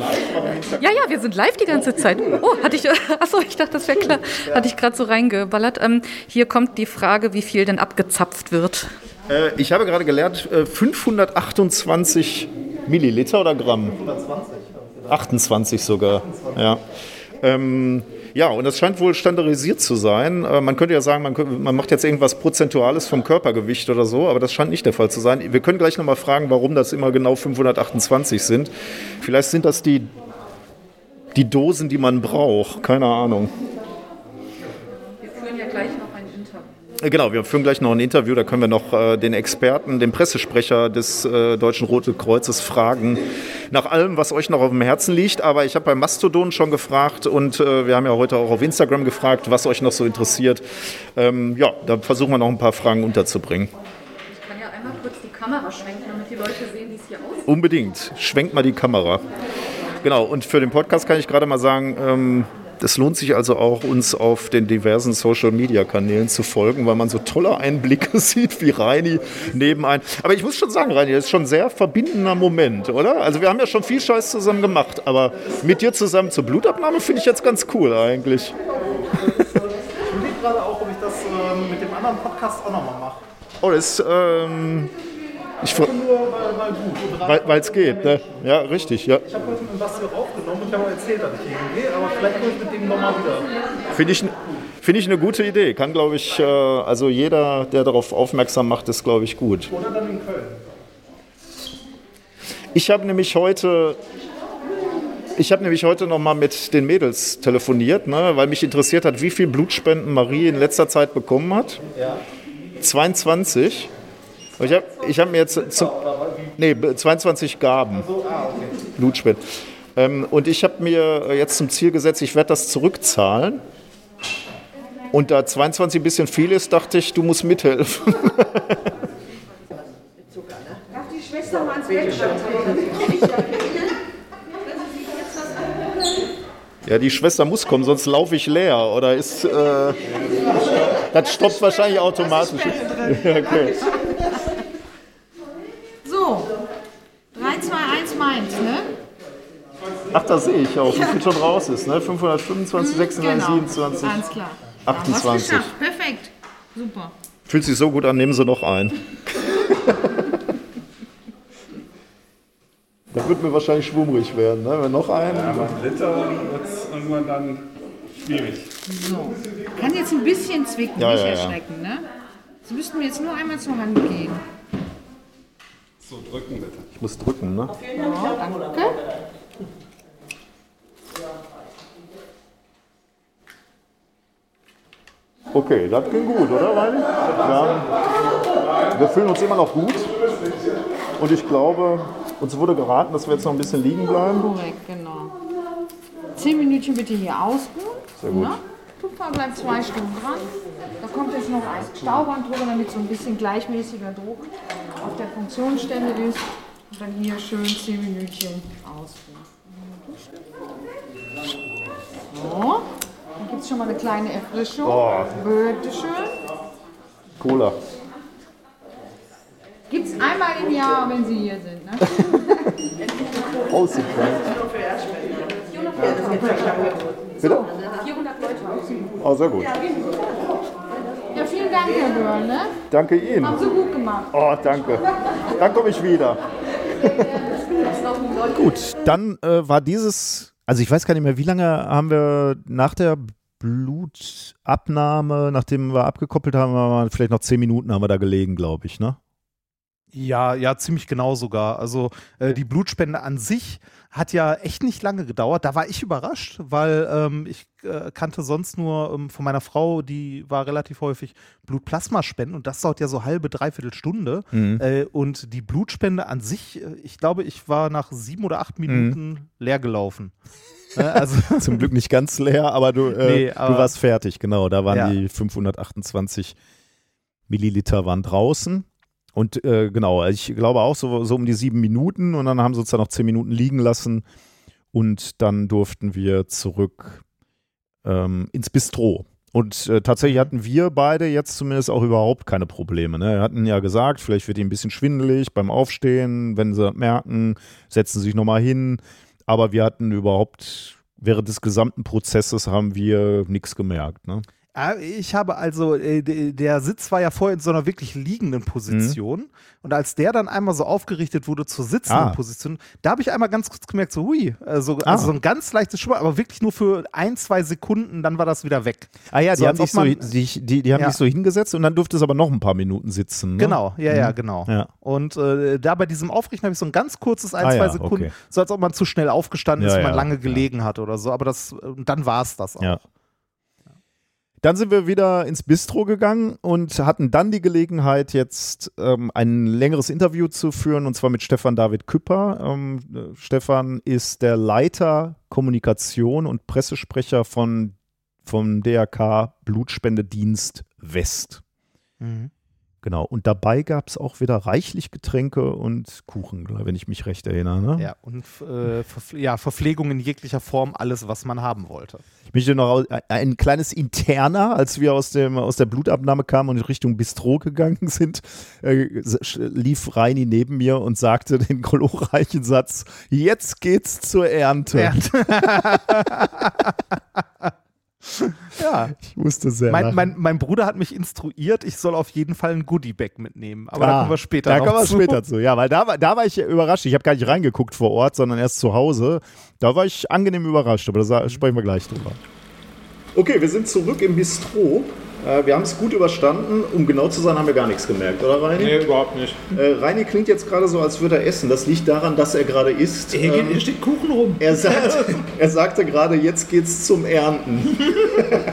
Ja, ja, wir sind live die ganze Zeit. Oh, hatte ich, achso, ich dachte, das wäre klar. Hatte ich gerade so reingeballert. Ähm, hier kommt die Frage, wie viel denn abgezapft wird. Äh, ich habe gerade gelernt, äh, 528 Milliliter oder Gramm? 28 sogar. Ja. Ähm, ja, und das scheint wohl standardisiert zu sein. Äh, Man könnte ja sagen, man, könnte, man macht jetzt irgendwas Prozentuales vom Körpergewicht oder so, aber das scheint nicht der Fall zu sein. Wir können gleich nochmal fragen, warum das immer genau 528 sind. Vielleicht sind das die, die Dosen, die man braucht. Keine Ahnung. Genau, wir führen gleich noch ein Interview, da können wir noch äh, den Experten, den Pressesprecher des äh, Deutschen Roten Kreuzes fragen, nach allem, was euch noch auf dem Herzen liegt. Aber ich habe bei Mastodon schon gefragt und äh, wir haben ja heute auch auf Instagram gefragt, was euch noch so interessiert. Ähm, ja, da versuchen wir noch ein paar Fragen unterzubringen. Ich kann ja einmal kurz die Kamera schwenken, damit die Leute sehen, wie es hier aussieht. Unbedingt, schwenkt mal die Kamera. Genau, und für den Podcast kann ich gerade mal sagen, ähm, es lohnt sich also auch, uns auf den diversen Social-Media-Kanälen zu folgen, weil man so tolle Einblicke sieht, wie Reini nebenein. Aber ich muss schon sagen, Reini, das ist schon ein sehr verbindender Moment, oder? Also wir haben ja schon viel Scheiß zusammen gemacht, aber mit dir zusammen zur Blutabnahme finde ich jetzt ganz cool eigentlich. Ich überlege gerade auch, ob ich das ähm, mit dem anderen Podcast auch nochmal mache. Oh, das ist, ähm, ich, Nur weil, weil gut. weil weil es geht, ne? Ja, richtig, ja. Ich habe heute mit Basti aufgenommen und ich habe erzählt, dass ich hier gehe, aber vielleicht komme ich mit dem nochmal wieder. Finde ich, finde ich eine gute Idee. Kann, glaube ich, äh, also jeder, der darauf aufmerksam macht, ist, glaube ich, gut. Oder dann in Köln. Ich habe nämlich heute. Ich habe nämlich heute noch mal mit den Mädels telefoniert, ne, weil mich interessiert hat, wie viel Blutspenden Marie in letzter Zeit bekommen hat. 22. Ich habe ich hab mir jetzt zum, nee, 22 Gaben Blutspenden. Ähm, und ich habe mir jetzt zum Ziel gesetzt, ich werde das zurückzahlen. Und da 22 ein bisschen viel ist, dachte ich, du musst mithelfen. Darf die Schwester mal ins Bett? Ja, die Schwester muss kommen, sonst laufe ich leer. Oder ist. Äh, das stoppt wahrscheinlich automatisch. Ja, okay. So, 3, 2, 1 meint, ne? Ach, da sehe ich auch, wie viel schon raus ist. Ne? 525, 26, 27. Alles klar. Haben wir's 28. geschafft. Perfekt. Super. Fühlt sich so gut an, nehmen Sie noch ein. Das wird mir wahrscheinlich schwummrig werden. Ne? Wenn noch einen. Liter wird es irgendwann dann schwierig. So. Kann jetzt ein bisschen zwicken, Ja, nicht ja, ja. erschrecken, ne? Sie müssten mir jetzt nur einmal zur Hand gehen. So, drücken bitte. Ich muss drücken, ne? Ja, danke. Okay, das ging gut, oder? Wir, haben, wir fühlen uns immer noch gut. Und ich glaube, uns wurde geraten, dass wir jetzt noch ein bisschen liegen bleiben. Korrekt, genau. Zehn Minütchen bitte hier ausruhen. Sehr gut. Ne? Tupfer bleibt zwei Stunden dran. Da kommt jetzt noch ein Stauband drüber, damit so ein bisschen gleichmäßiger Druck auf der Funktionsstelle ist. Und dann hier schön zehn Minütchen ausruhen. So, dann gibt es schon mal eine kleine Erfrischung. Oh. Bitte schön. Cola. Gibt es einmal im Jahr, wenn Sie hier sind. Ne? Bitte? 400 Leute. Oh, sehr gut. Vielen Dank, Herr Böhrl. Ne? Danke Ihnen. Haben Sie gut gemacht. Oh, danke. Dann komme ich wieder. Gut, dann äh, war dieses, also ich weiß gar nicht mehr, wie lange haben wir nach der Blutabnahme, nachdem wir abgekoppelt haben, haben wir vielleicht noch zehn Minuten haben wir da gelegen, glaube ich, ne? Ja, ja, ziemlich genau sogar. Also äh, die Blutspende an sich hat ja echt nicht lange gedauert. Da war ich überrascht, weil ähm, ich äh, kannte sonst nur ähm, von meiner Frau, die war relativ häufig Blutplasmaspenden und das dauert ja so halbe, dreiviertel Stunde. Mhm. Äh, und die Blutspende an sich, äh, ich glaube, ich war nach sieben oder acht Minuten leer gelaufen. Äh, also Zum Glück nicht ganz leer, aber du, äh, Nee, aber- du warst fertig, genau. Da waren Ja. die 528 Milliliter waren draußen. Und äh, genau, ich glaube auch so, so um die sieben Minuten und dann haben sie uns da noch zehn Minuten liegen lassen und dann durften wir zurück ähm, ins Bistro. Und äh, tatsächlich hatten wir beide jetzt zumindest auch überhaupt keine Probleme. Ne? Wir hatten ja gesagt, vielleicht wird ihnen ein bisschen schwindelig beim Aufstehen. Wenn sie merken, setzen sie sich nochmal hin. Aber wir hatten überhaupt, während des gesamten Prozesses haben wir nichts gemerkt. Ne? Ja, ich habe also, äh, der Sitz war ja vorher in so einer wirklich liegenden Position. Und als der dann einmal so aufgerichtet wurde zur sitzenden Ah. Position, da habe ich einmal ganz kurz gemerkt, so hui, also, Ah. also so ein ganz leichtes Schubber, aber wirklich nur für ein, zwei Sekunden, dann war das wieder weg. Ah ja, die So, haben, dich so, die, die, die haben Ja. dich so hingesetzt und dann durfte es aber noch ein paar Minuten sitzen. Ne? Genau, ja, ja, Mhm. genau. Ja. Und äh, da bei diesem Aufrichten habe ich so ein ganz kurzes ein, Ah, zwei ja, Sekunden, okay. so als ob man zu schnell aufgestanden ist Ja, und man ja, lange ja. gelegen hat oder so, aber das, dann war es das auch. Dann sind wir wieder ins Bistro gegangen und hatten dann die Gelegenheit, jetzt ähm, ein längeres Interview zu führen, und zwar mit Stefan David Küpper. Ähm, äh, Stefan ist der Leiter Kommunikation und Pressesprecher von, vom DRK Blutspendedienst West. Mhm. Genau. Und dabei gab es auch wieder reichlich Getränke und Kuchen, wenn ich mich recht erinnere. Ne? Ja, und äh, Verpfle ja, Verpflegung in jeglicher Form, alles, was man haben wollte. Ich möchte noch ein kleines Interner, als wir aus, dem, aus der Blutabnahme kamen und in Richtung Bistro gegangen sind, äh, lief Reini neben mir und sagte den glorreichen Satz: Jetzt geht's zur Ernte. Ja. Ich musste sehr Mein, mein, mein Bruder hat mich instruiert, ich soll auf jeden Fall ein Goodie-Bag mitnehmen. Aber da Ah, kommen wir später Da noch kommen wir zu. später zu. Ja, weil da, war- da war ich überrascht. Ich habe gar nicht reingeguckt vor Ort, sondern erst zu Hause. Da war ich angenehm überrascht, aber da sprechen wir gleich drüber. Okay, wir sind zurück im Bistro. Äh, wir haben es gut überstanden. Um genau zu sein, haben wir gar nichts gemerkt, oder Reini? Nee, überhaupt nicht. Äh, Reini klingt jetzt gerade so, als würde er essen. Das liegt daran, dass er gerade isst. Hier, Ähm, hier steht Kuchen rum. er, sagt, er sagte gerade, jetzt geht's zum Ernten.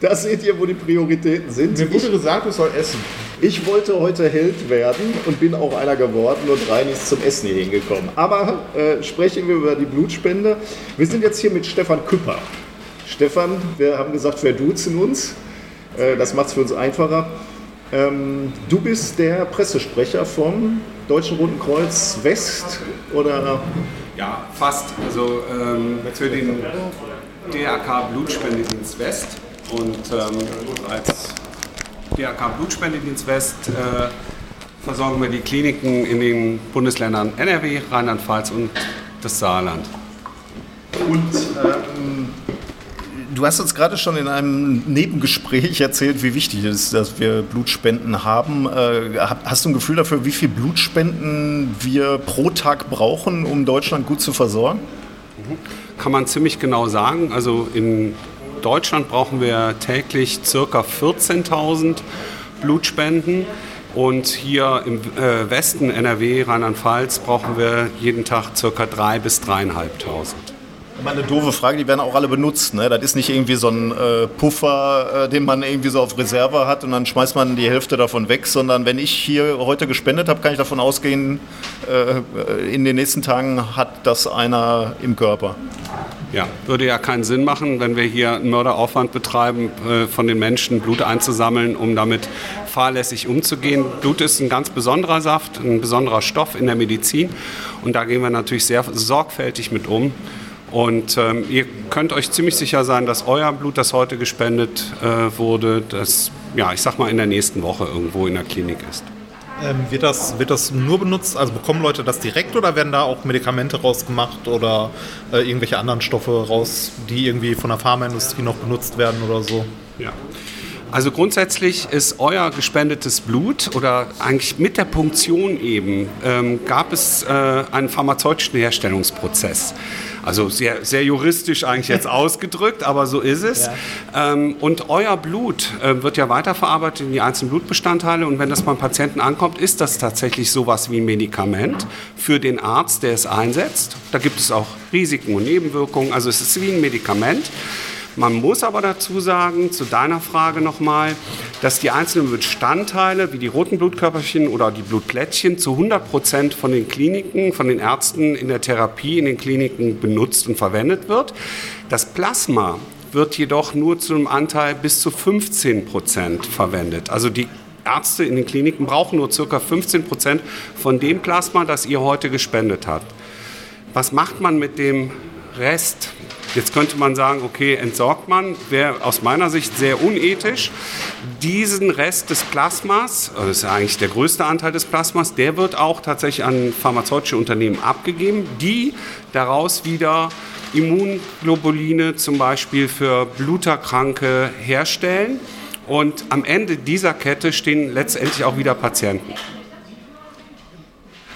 da seht ihr, wo die Prioritäten sind. Mir wurde gesagt, ich soll essen. ich wollte heute Held werden und bin auch einer geworden und Reini ist zum Essen hier hingekommen. Aber äh, sprechen wir über die Blutspende. Wir sind jetzt hier mit Stefan Küpper. Stefan, wir haben gesagt, wir duzen uns. Äh, das macht es für uns einfacher. Ähm, du bist der Pressesprecher vom Deutschen Roten Kreuz West oder Ja, fast. Also ähm, für den DRK Blutspendedienst West und ähm, als DRK Blutspendedienst West äh, versorgen wir die Kliniken in den Bundesländern NRW, Rheinland-Pfalz und das Saarland. Und ähm, du hast uns gerade schon in einem Nebengespräch erzählt, wie wichtig es ist, dass wir Blutspenden haben. Äh, hast du ein Gefühl dafür, wie viel Blutspenden wir pro Tag brauchen, um Deutschland gut zu versorgen? Kann man ziemlich genau sagen. Also in Deutschland brauchen wir täglich circa 14.000 Blutspenden. Und hier im äh, Westen, NRW, Rheinland-Pfalz, brauchen wir jeden Tag circa 3.000 bis 3.500. Mal eine doofe Frage, die werden auch alle benutzt. Ne? Das ist nicht irgendwie so ein äh, Puffer, äh, den man irgendwie so auf Reserve hat und dann schmeißt man die Hälfte davon weg, sondern wenn ich hier heute gespendet habe, kann ich davon ausgehen, äh, in den nächsten Tagen hat das einer im Körper. Ja, würde ja keinen Sinn machen, wenn wir hier einen Mörderaufwand betreiben, äh, von den Menschen Blut einzusammeln, um damit fahrlässig umzugehen. Blut ist ein ganz besonderer Saft, ein besonderer Stoff in der Medizin und da gehen wir natürlich sehr sorgfältig mit um. Und ähm, ihr könnt euch ziemlich sicher sein, dass euer Blut, das heute gespendet äh, wurde, das, ja, ich sag mal, in der nächsten Woche irgendwo in der Klinik ist. Ähm, wird, das, wird das nur benutzt, also bekommen Leute das direkt oder werden da auch Medikamente rausgemacht oder äh, irgendwelche anderen Stoffe raus, die irgendwie von der Pharmaindustrie noch benutzt werden oder so? Ja. Also grundsätzlich ist euer gespendetes Blut oder eigentlich mit der Punktion eben ähm, gab es äh, einen pharmazeutischen Herstellungsprozess. Also sehr, sehr juristisch eigentlich jetzt ausgedrückt, aber so ist es. Ja. Ähm, und euer Blut äh, wird ja weiterverarbeitet in die einzelnen Blutbestandteile und wenn das beim Patienten ankommt, ist das tatsächlich sowas wie ein Medikament für den Arzt, der es einsetzt. Da gibt es auch Risiken und Nebenwirkungen, also es ist wie ein Medikament. Man muss aber dazu sagen, zu deiner Frage nochmal, dass die einzelnen Bestandteile, wie die roten Blutkörperchen oder die Blutplättchen, zu 100 Prozent von den Kliniken, von den Ärzten in der Therapie in den Kliniken benutzt und verwendet wird. Das Plasma wird jedoch nur zu einem Anteil bis zu 15 Prozent verwendet. Also die Ärzte in den Kliniken brauchen nur ca. 15 Prozent von dem Plasma, das ihr heute gespendet habt. Was macht man mit dem Rest? Jetzt könnte man sagen, okay, entsorgt man, wäre aus meiner Sicht sehr unethisch. Diesen Rest des Plasmas, das ist eigentlich der größte Anteil des Plasmas, der wird auch tatsächlich an pharmazeutische Unternehmen abgegeben, die daraus wieder Immunglobuline zum Beispiel für Bluterkranke herstellen. Und am Ende dieser Kette stehen letztendlich auch wieder Patienten.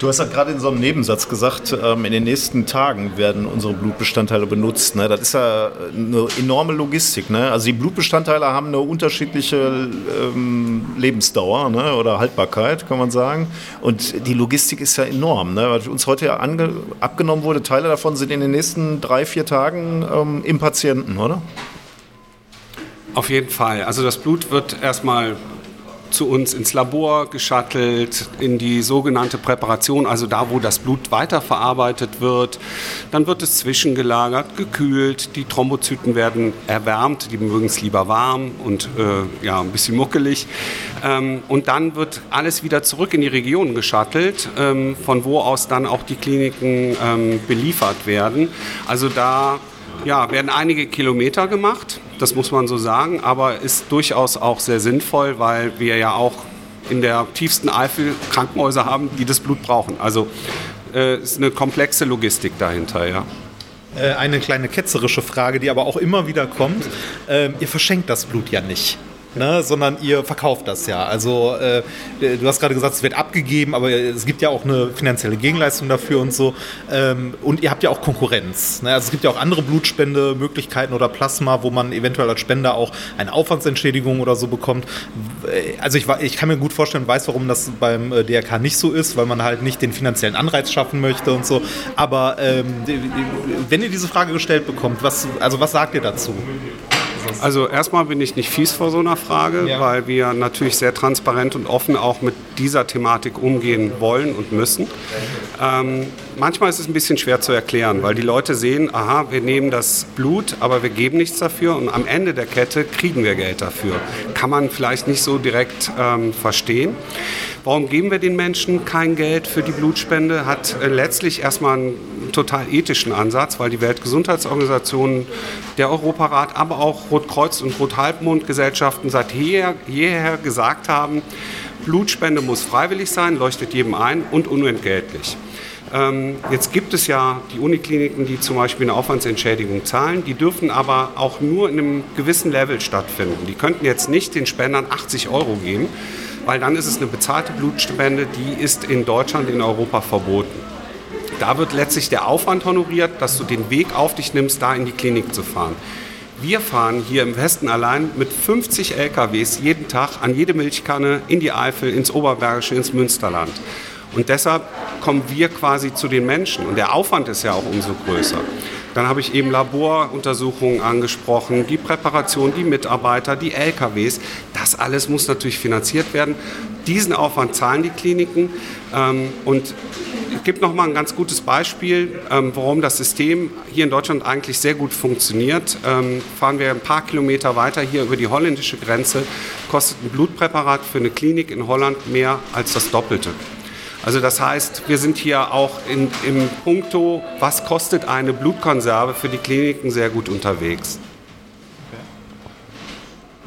Du hast ja gerade in so einem Nebensatz gesagt, ähm, in den nächsten Tagen werden unsere Blutbestandteile benutzt. Ne? Das ist ja eine enorme Logistik. Ne? Also die Blutbestandteile haben eine unterschiedliche ähm, Lebensdauer ne? oder Haltbarkeit, kann man sagen. Und die Logistik ist ja enorm. Was uns heute ja abgenommen wurde, Teile davon sind in den nächsten drei, vier Tagen ähm, im Patienten, oder? Auf jeden Fall. Also das Blut wird erstmal zu uns ins Labor geschattelt, in die sogenannte Präparation, also da, wo das Blut weiterverarbeitet wird. Dann wird es zwischengelagert, gekühlt, die Thrombozyten werden erwärmt, die mögen es lieber warm und äh, ja, ein bisschen muckelig. Ähm, und dann wird alles wieder zurück in die Region geschattelt, ähm, von wo aus dann auch die Kliniken ähm, beliefert werden. Also da ja, werden einige Kilometer gemacht, das muss man so sagen, aber ist durchaus auch sehr sinnvoll, weil wir ja auch in der tiefsten Eifel Krankenhäuser haben, die das Blut brauchen. Also äh, ist eine komplexe Logistik dahinter, ja. Äh, eine kleine ketzerische Frage, die aber auch immer wieder kommt. Ähm, ihr verschenkt das Blut ja nicht ne, sondern ihr verkauft das ja. Also äh, du hast gerade gesagt, es wird abgegeben, aber es gibt ja auch eine finanzielle Gegenleistung dafür und so. Ähm, und ihr habt ja auch Konkurrenz. Ne? Also es gibt ja auch andere Blutspendemöglichkeiten oder Plasma, wo man eventuell als Spender auch eine Aufwandsentschädigung oder so bekommt. Also ich, ich kann mir gut vorstellen, weiß, warum das beim äh, DRK nicht so ist, weil man halt nicht den finanziellen Anreiz schaffen möchte und so. Aber ähm, wenn ihr diese Frage gestellt bekommt, was, also was sagt ihr dazu? Also erstmal bin ich nicht fies vor so einer Frage, ja. weil wir natürlich sehr transparent und offen auch mit dieser Thematik umgehen wollen und müssen. Ähm, manchmal ist es ein bisschen schwer zu erklären, weil die Leute sehen, aha, wir nehmen das Blut, aber wir geben nichts dafür und am Ende der Kette kriegen wir Geld dafür. Kann man vielleicht nicht so direkt ähm, verstehen. Warum geben wir den Menschen kein Geld für die Blutspende? Hat äh, letztlich erstmal einen total ethischen Ansatz, weil die Weltgesundheitsorganisation, der Europarat, aber auch Rotkreuz und Rothalbmondgesellschaften seit jeher, jeher gesagt haben, Blutspende muss freiwillig sein, leuchtet jedem ein und unentgeltlich. Ähm, jetzt gibt es ja die Unikliniken, die zum Beispiel eine Aufwandsentschädigung zahlen. Die dürfen aber auch nur in einem gewissen Level stattfinden. Die könnten jetzt nicht den Spendern 80 Euro geben, weil dann ist es eine bezahlte Blutspende, die ist in Deutschland, in Europa verboten. Da wird letztlich der Aufwand honoriert, dass du den Weg auf dich nimmst, da in die Klinik zu fahren. Wir fahren hier im Westen allein mit 50 LKWs jeden Tag an jede Milchkanne in die Eifel, ins Oberbergische, ins Münsterland. Und deshalb kommen wir quasi zu den Menschen. Und der Aufwand ist ja auch umso größer. Dann habe ich eben Laboruntersuchungen angesprochen, die Präparation, die Mitarbeiter, die LKWs. Das alles muss natürlich finanziert werden. Diesen Aufwand zahlen die Kliniken. Ähm, und es gibt noch mal ein ganz gutes Beispiel, ähm, warum das System hier in Deutschland eigentlich sehr gut funktioniert. Ähm, fahren wir ein paar Kilometer weiter hier über die holländische Grenze, kostet ein Blutpräparat für eine Klinik in Holland mehr als das Doppelte. Also das heißt, wir sind hier auch in, im Punkto, was kostet eine Blutkonserve für die Kliniken sehr gut unterwegs.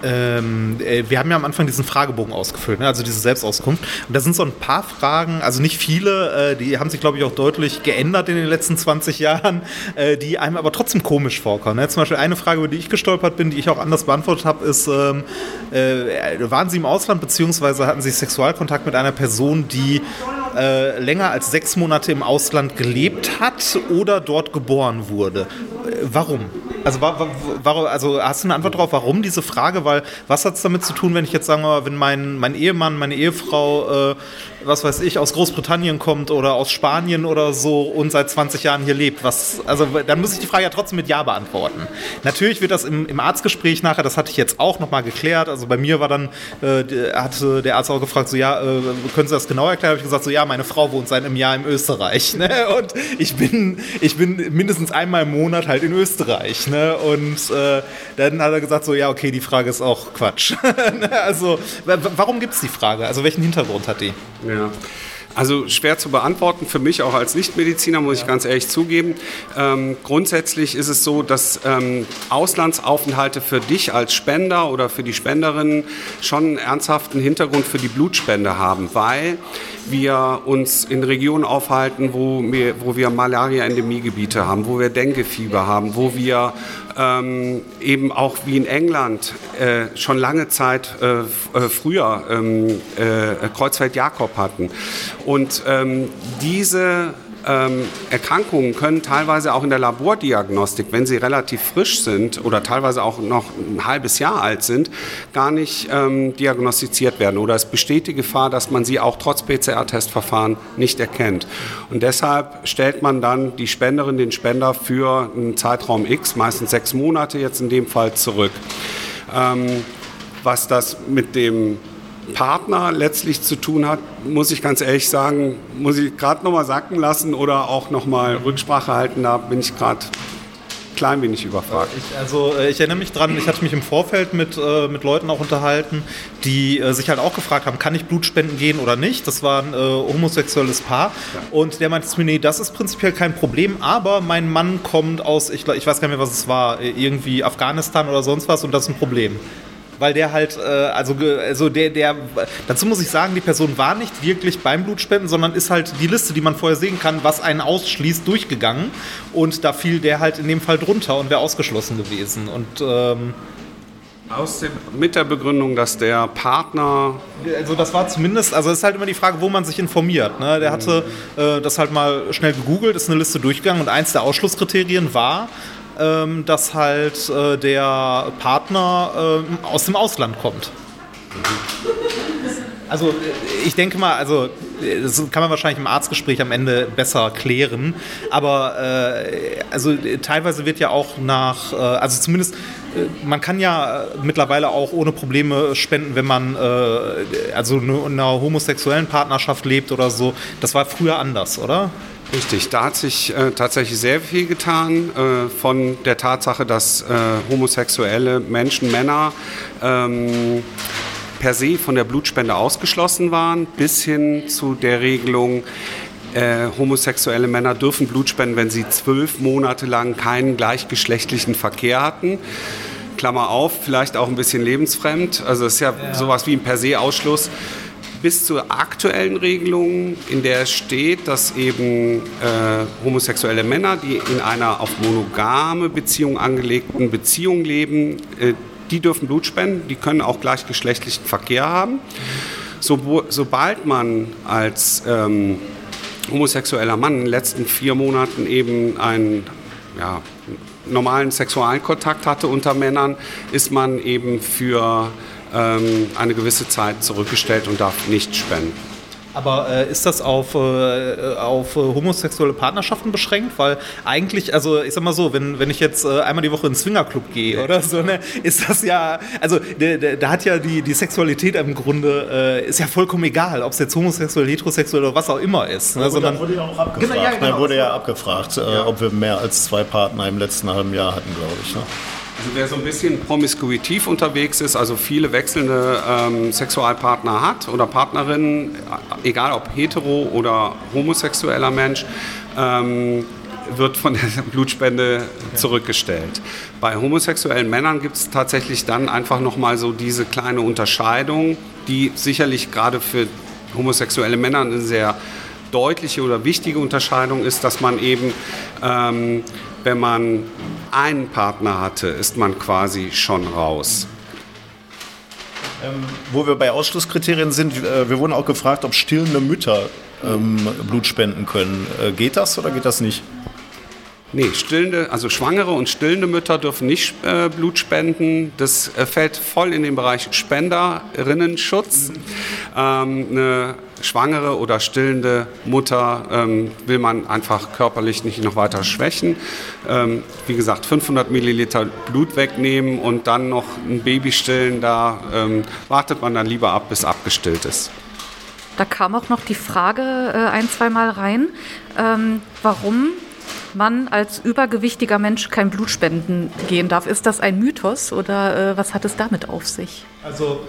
Ähm, äh, wir haben ja am Anfang diesen Fragebogen ausgefüllt, ne? also diese Selbstauskunft. Und da sind so ein paar Fragen, also nicht viele, äh, die haben sich, glaube ich, auch deutlich geändert in den letzten 20 Jahren, äh, die einem aber trotzdem komisch vorkommen. Ne? Zum Beispiel eine Frage, über die ich gestolpert bin, die ich auch anders beantwortet habe, ist, ähm, äh, waren Sie im Ausland, beziehungsweise hatten Sie Sexualkontakt mit einer Person, die äh, länger als sechs Monate im Ausland gelebt hat oder dort geboren wurde? Äh, warum? Also, wa wa warum, also hast du eine Antwort darauf, warum diese Frage? Weil was hat es damit zu tun, wenn ich jetzt sagen wir, wenn mein, mein Ehemann, meine Ehefrau, äh, was weiß ich, aus Großbritannien kommt oder aus Spanien oder so und seit 20 Jahren hier lebt? Was, also dann muss ich die Frage ja trotzdem mit Ja beantworten. Natürlich wird das im, im Arztgespräch nachher, das hatte ich jetzt auch nochmal geklärt. Also bei mir war dann, äh, hat der Arzt auch gefragt, so ja, äh, können Sie das genau erklären? Habe ich gesagt, so ja, meine Frau wohnt seit einem Jahr in Österreich. Ne? Und ich bin, ich bin mindestens einmal im Monat halt in Österreich. Ne? Und äh, dann hat er gesagt, so ja, okay, die Frage ist auch Quatsch. also warum gibt es die Frage? Also welchen Hintergrund hat die? Ja. Also schwer zu beantworten, für mich auch als Nichtmediziner, muss ich ganz ehrlich zugeben. Ähm, grundsätzlich ist es so, dass ähm, Auslandsaufenthalte für dich als Spender oder für die Spenderin schon einen ernsthaften Hintergrund für die Blutspende haben, weil wir uns in Regionen aufhalten, wo wir, wo wir Malaria-Endemiegebiete haben, wo wir Denguefieber haben, wo wir ähm, eben auch wie in England äh, schon lange Zeit äh, äh früher ähm, äh, Kreuzfeld-Jakob hatten. Und ähm, diese ähm, Erkrankungen können teilweise auch in der Labordiagnostik, wenn sie relativ frisch sind oder teilweise auch noch ein halbes Jahr alt sind, gar nicht ähm, diagnostiziert werden. Oder es besteht die Gefahr, dass man sie auch trotz PCR-Testverfahren nicht erkennt. Und deshalb stellt man dann die Spenderin, den Spender für einen Zeitraum X, meistens sechs Monate jetzt in dem Fall, zurück. Ähm, was das mit dem Partner letztlich zu tun hat, muss ich ganz ehrlich sagen, muss ich gerade nochmal sacken lassen oder auch nochmal Rücksprache halten. Da bin ich gerade klein wenig überfragt. Ich, also äh, ich erinnere mich dran, ich hatte mich im Vorfeld mit, äh, mit Leuten auch unterhalten, die äh, sich halt auch gefragt haben, kann ich Blutspenden gehen oder nicht? Das war ein äh, homosexuelles Paar. Ja. Und der meinte zu mir, nee, das ist prinzipiell kein Problem, aber mein Mann kommt aus, ich, ich weiß gar nicht mehr, was es war, irgendwie Afghanistan oder sonst was und das ist ein Problem weil der halt, äh, also, also der, der, dazu muss ich sagen, die Person war nicht wirklich beim Blutspenden, sondern ist halt die Liste, die man vorher sehen kann, was einen ausschließt, durchgegangen. Und da fiel der halt in dem Fall drunter und wäre ausgeschlossen gewesen. Und ähm, aus dem, mit der Begründung, dass der Partner. Also das war zumindest, also es ist halt immer die Frage, wo man sich informiert. Ne? Der hatte äh, das halt mal schnell gegoogelt, ist eine Liste durchgegangen und eins der Ausschlusskriterien war, ähm, dass halt äh, der Partner äh, aus dem Ausland kommt. Also ich denke mal, also das kann man wahrscheinlich im Arztgespräch am Ende besser klären, aber äh, also teilweise wird ja auch nach, äh, also zumindest äh, man kann ja mittlerweile auch ohne Probleme spenden, wenn man äh, also in einer homosexuellen Partnerschaft lebt oder so. Das war früher anders, oder? Richtig, da hat sich äh, tatsächlich sehr viel getan äh, von der Tatsache, dass äh, homosexuelle Menschen, Männer ähm, per se von der Blutspende ausgeschlossen waren, bis hin zu der Regelung, äh, homosexuelle Männer dürfen Blut spenden, wenn sie zwölf Monate lang keinen gleichgeschlechtlichen Verkehr hatten. Klammer auf, vielleicht auch ein bisschen lebensfremd. Also es ist ja, ja. sowas wie ein per se Ausschluss bis zur aktuellen Regelung, in der steht, dass eben äh, homosexuelle Männer, die in einer auf monogame Beziehung angelegten Beziehung leben, äh, die dürfen Blut spenden, die können auch gleichgeschlechtlichen Verkehr haben. So, sobald man als ähm, homosexueller Mann in den letzten vier Monaten eben einen ja, normalen Sexualkontakt hatte unter Männern, ist man eben für ähm, eine gewisse Zeit zurückgestellt und darf nicht spenden. Aber äh, ist das auf, äh, auf äh, homosexuelle Partnerschaften beschränkt? Weil eigentlich, also ich sag mal so, wenn, wenn ich jetzt äh, einmal die Woche in den Swingerclub gehe oder so, ne, ist das ja, also da hat ja die, die Sexualität im Grunde, äh, ist ja vollkommen egal, ob es jetzt homosexuell, heterosexuell oder was auch immer ist. Ne, sondern, wurde ja auch abgefragt. Genau, ja, genau. wurde ja abgefragt, äh, ja. ob wir mehr als zwei Partner im letzten halben Jahr hatten, glaube ich. Ne? Also wer so ein bisschen promiskuitiv unterwegs ist, also viele wechselnde ähm, Sexualpartner hat oder Partnerinnen, egal ob hetero oder homosexueller Mensch, ähm, wird von der Blutspende zurückgestellt. Bei homosexuellen Männern gibt es tatsächlich dann einfach nochmal so diese kleine Unterscheidung, die sicherlich gerade für homosexuelle Männer eine sehr deutliche oder wichtige Unterscheidung ist, dass man eben, ähm, wenn man einen Partner hatte, ist man quasi schon raus. Ähm, wo wir bei Ausschlusskriterien sind, äh, wir wurden auch gefragt, ob stillende Mütter ähm, Blut spenden können. Äh, geht das oder geht das nicht? Nee, stillende, also schwangere und stillende Mütter dürfen nicht äh, Blut spenden. Das äh, fällt voll in den Bereich Spenderinnenschutz. Ähm, eine schwangere oder stillende Mutter ähm, will man einfach körperlich nicht noch weiter schwächen. Ähm, wie gesagt, 500 Milliliter Blut wegnehmen und dann noch ein Baby stillen, da ähm, wartet man dann lieber ab, bis abgestillt ist. Da kam auch noch die Frage äh, ein, zweimal rein, ähm, warum man als übergewichtiger Mensch kein Blut spenden gehen darf. Ist das ein Mythos oder äh, was hat es damit auf sich? Also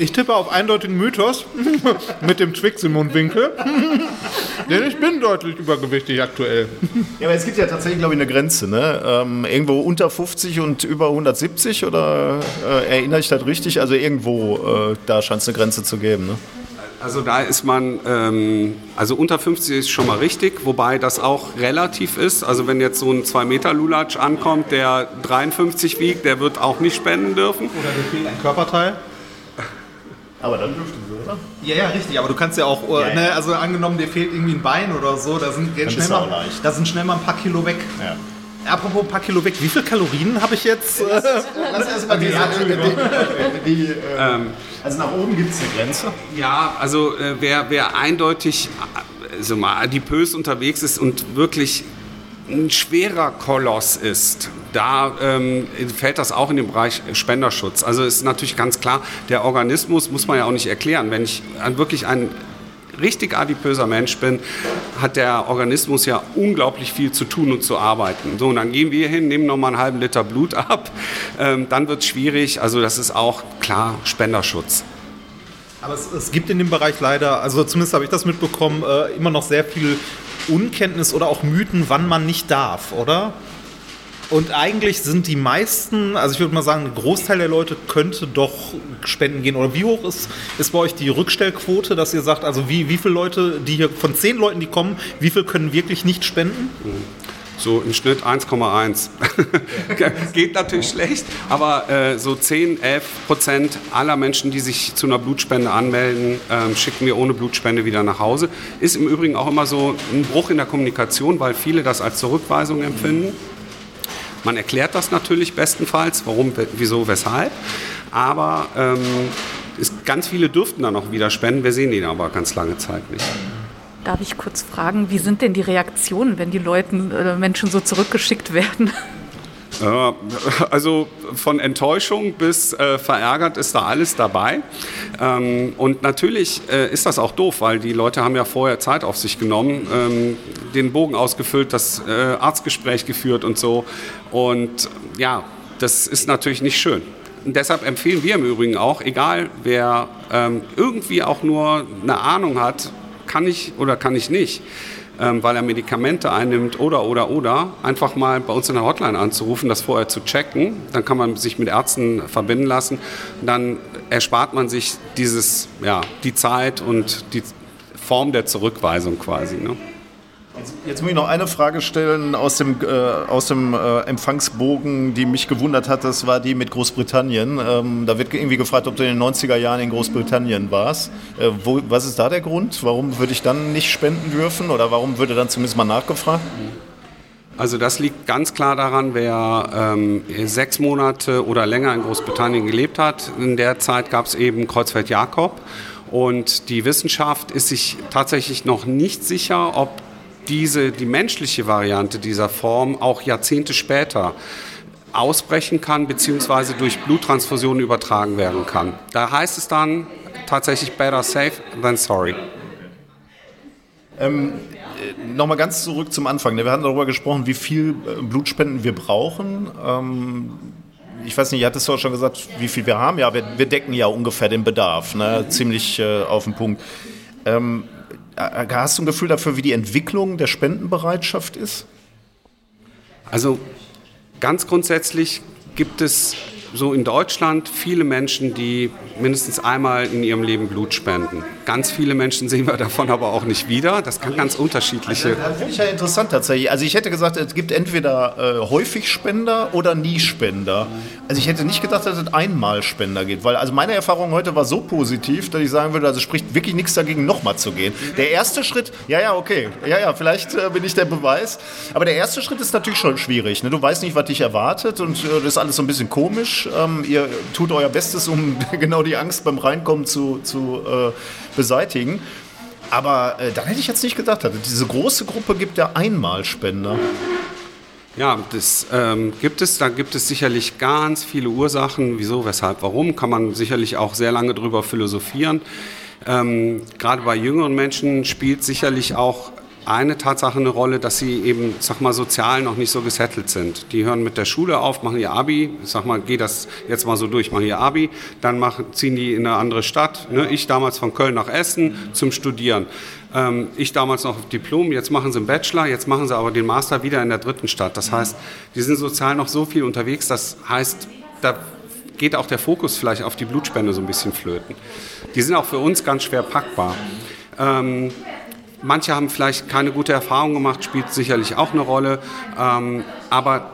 ich tippe auf eindeutigen Mythos mit dem Twix im Mundwinkel. Denn ich bin deutlich übergewichtig aktuell. Ja, aber es gibt ja tatsächlich, glaube ich, eine Grenze. Ne? Ähm, irgendwo unter 50 und über 170 oder äh, erinnere ich das richtig? Also irgendwo, äh, da scheint es eine Grenze zu geben. Ne? Also da ist man, ähm, also unter 50 ist schon mal richtig, wobei das auch relativ ist. Also wenn jetzt so ein 2 Meter Lulatsch ankommt, der 53 wiegt, der wird auch nicht spenden dürfen. Oder der fehlt ein Körperteil. Aber dann dürften sie, oder? Ja, ja, richtig. Aber du kannst ja auch, äh, Ja, ne, also angenommen, dir fehlt irgendwie ein Bein oder so, da sind, schnell mal, da sind schnell mal ein paar Kilo weg. Ja. Apropos ein paar Kilo weg, wie viel Kalorien habe ich jetzt? Lass, erstmal die, Die, äh, also nach oben gibt es eine Grenze. Ja, also äh, wer, wer eindeutig äh, so mal adipös unterwegs ist und wirklich ein schwerer Koloss ist, da ähm, fällt das auch in den Bereich Spenderschutz. Also ist natürlich ganz klar, der Organismus muss man ja auch nicht erklären. Wenn ich wirklich ein richtig adipöser Mensch bin, hat der Organismus ja unglaublich viel zu tun und zu arbeiten. So, und dann gehen wir hin, nehmen nochmal einen halben Liter Blut ab, ähm, dann wird es schwierig. Also das ist auch klar Spenderschutz. Aber es, es gibt in dem Bereich leider, also zumindest habe ich das mitbekommen, äh, immer noch sehr viel Unkenntnis oder auch Mythen, wann man nicht darf, oder? Und eigentlich sind die meisten, also ich würde mal sagen, ein Großteil der Leute könnte doch spenden gehen. Oder wie hoch ist, ist bei euch die Rückstellquote, dass ihr sagt, also wie, wie viele Leute, die hier von zehn Leuten, die kommen, wie viel können wirklich nicht spenden? So im Schnitt 1,1. Geht natürlich schlecht, aber äh, so 10, 11 Prozent aller Menschen, die sich zu einer Blutspende anmelden, ähm, schicken wir ohne Blutspende wieder nach Hause. Ist im Übrigen auch immer so ein Bruch in der Kommunikation, weil viele das als Zurückweisung empfinden. Man erklärt das natürlich bestenfalls, warum, wieso, weshalb. Aber ähm, ist, ganz viele dürften dann auch wieder spenden. Wir sehen die aber ganz lange Zeit nicht. Darf ich kurz fragen, wie sind denn die Reaktionen, wenn die Leuten, äh, Menschen so zurückgeschickt werden? Also von Enttäuschung bis äh, verärgert ist da alles dabei. Ähm, und natürlich äh, ist das auch doof, weil die Leute haben ja vorher Zeit auf sich genommen, ähm, den Bogen ausgefüllt, das äh, Arztgespräch geführt und so. Und ja, das ist natürlich nicht schön. Und deshalb empfehlen wir im Übrigen auch, egal wer ähm, irgendwie auch nur eine Ahnung hat, kann ich oder kann ich nicht, ähm, weil er Medikamente einnimmt oder, oder, oder, einfach mal bei uns in der Hotline anzurufen, das vorher zu checken. Dann kann man sich mit Ärzten verbinden lassen. Dann erspart man sich dieses, ja, die Zeit und die Form der Zurückweisung quasi. Ne? Jetzt muss ich noch eine Frage stellen aus dem, äh, aus dem äh, Empfangsbogen, die mich gewundert hat. Das war die mit Großbritannien. Ähm, da wird irgendwie gefragt, ob du in den 90er Jahren in Großbritannien warst. Äh, wo, was ist da der Grund? Warum würde ich dann nicht spenden dürfen? Oder warum würde dann zumindest mal nachgefragt? Also das liegt ganz klar daran, wer ähm, sechs Monate oder länger in Großbritannien gelebt hat. In der Zeit gab es eben Kreuzfeld-Jakob. Und die Wissenschaft ist sich tatsächlich noch nicht sicher, ob diese, die menschliche Variante dieser Form auch Jahrzehnte später ausbrechen kann, beziehungsweise durch Bluttransfusionen übertragen werden kann. Da heißt es dann tatsächlich better safe than sorry. Ähm, Nochmal ganz zurück zum Anfang. Wir hatten darüber gesprochen, wie viel äh, Blutspenden wir brauchen. Ähm, ich weiß nicht, hattest du auch schon gesagt, wie viel wir haben? Ja, wir, wir decken ja ungefähr den Bedarf, ne? ziemlich äh, auf den Punkt. Ähm, äh, hast du ein Gefühl dafür, wie die Entwicklung der Spendenbereitschaft ist? Also ganz grundsätzlich gibt es so in Deutschland viele Menschen, die mindestens einmal in ihrem Leben Blut spenden. Ganz viele Menschen sehen wir davon aber auch nicht wieder. Das kann ganz unterschiedliche. Das finde ich ja interessant tatsächlich. Also ich hätte gesagt, es gibt entweder äh, häufig Spender oder nie Spender. Also ich hätte nicht gedacht, dass es einmal Spender geht, weil also meine Erfahrung heute war so positiv, dass ich sagen würde, also spricht wirklich nichts dagegen, nochmal zu gehen. Der erste Schritt, ja, ja, okay, ja, ja, vielleicht äh, bin ich der Beweis, aber der erste Schritt ist natürlich schon schwierig. Ne? Du weißt nicht, was dich erwartet und äh, das ist alles so ein bisschen komisch. Ähm, ihr tut euer Bestes, um genau die Angst beim Reinkommen zu, zu äh, beseitigen. Aber äh, dann hätte ich jetzt nicht gedacht, also diese große Gruppe gibt ja Einmalspender. Ja, das ähm, gibt es. Da gibt es sicherlich ganz viele Ursachen. Wieso, weshalb, warum? Kann man sicherlich auch sehr lange drüber philosophieren. Ähm, gerade bei jüngeren Menschen spielt sicherlich auch eine Tatsache eine Rolle, dass sie eben, sag mal, sozial noch nicht so gesettelt sind. Die hören mit der Schule auf, machen ihr Abi, sag mal, geht das jetzt mal so durch, machen ihr Abi, dann machen, ziehen die in eine andere Stadt. Ne? Ich damals von Köln nach Essen zum Studieren. Ähm, ich damals noch Diplom, jetzt machen sie einen Bachelor, jetzt machen sie aber den Master wieder in der dritten Stadt. Das heißt, die sind sozial noch so viel unterwegs, das heißt, da geht auch der Fokus vielleicht auf die Blutspende so ein bisschen flöten. Die sind auch für uns ganz schwer packbar. Ähm, Manche haben vielleicht keine gute Erfahrung gemacht, spielt sicherlich auch eine Rolle. Ähm, aber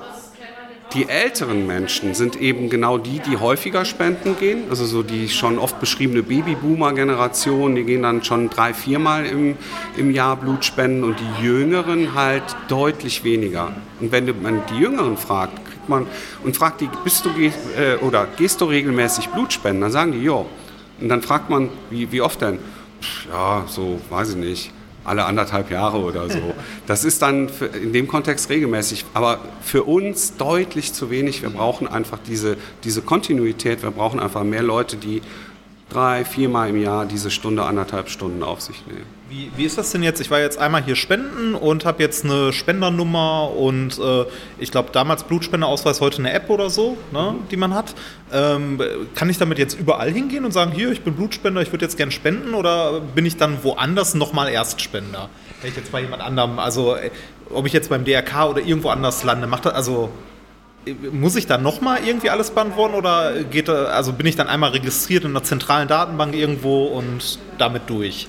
die älteren Menschen sind eben genau die, die häufiger spenden gehen. Also so die schon oft beschriebene Babyboomer-Generation, die gehen dann schon drei, viermal im, im Jahr Blut spenden und die Jüngeren halt deutlich weniger. Und wenn man die Jüngeren fragt, kriegt man und fragt die, bist du äh, oder gehst du regelmäßig Blut spenden? Dann sagen die, ja. Und dann fragt man, wie, wie oft denn? Ja, so, weiß ich nicht alle anderthalb Jahre oder so. Das ist dann in dem Kontext regelmäßig, aber für uns deutlich zu wenig. Wir brauchen einfach diese, diese Kontinuität, wir brauchen einfach mehr Leute, die drei, viermal im Jahr diese Stunde, anderthalb Stunden auf sich nehmen. Wie, wie ist das denn jetzt? Ich war jetzt einmal hier spenden und habe jetzt eine Spendernummer und äh, ich glaube damals Blutspendeausweis, heute eine App oder so, ne, die man hat. Ähm, kann ich damit jetzt überall hingehen und sagen, hier, ich bin Blutspender, ich würde jetzt gern spenden oder bin ich dann woanders nochmal Erstspender? Wenn ich jetzt bei jemand anderem, also äh, ob ich jetzt beim DRK oder irgendwo anders lande, macht das, also muss ich dann nochmal irgendwie alles beantworten oder geht, also bin ich dann einmal registriert in einer zentralen Datenbank irgendwo und damit durch?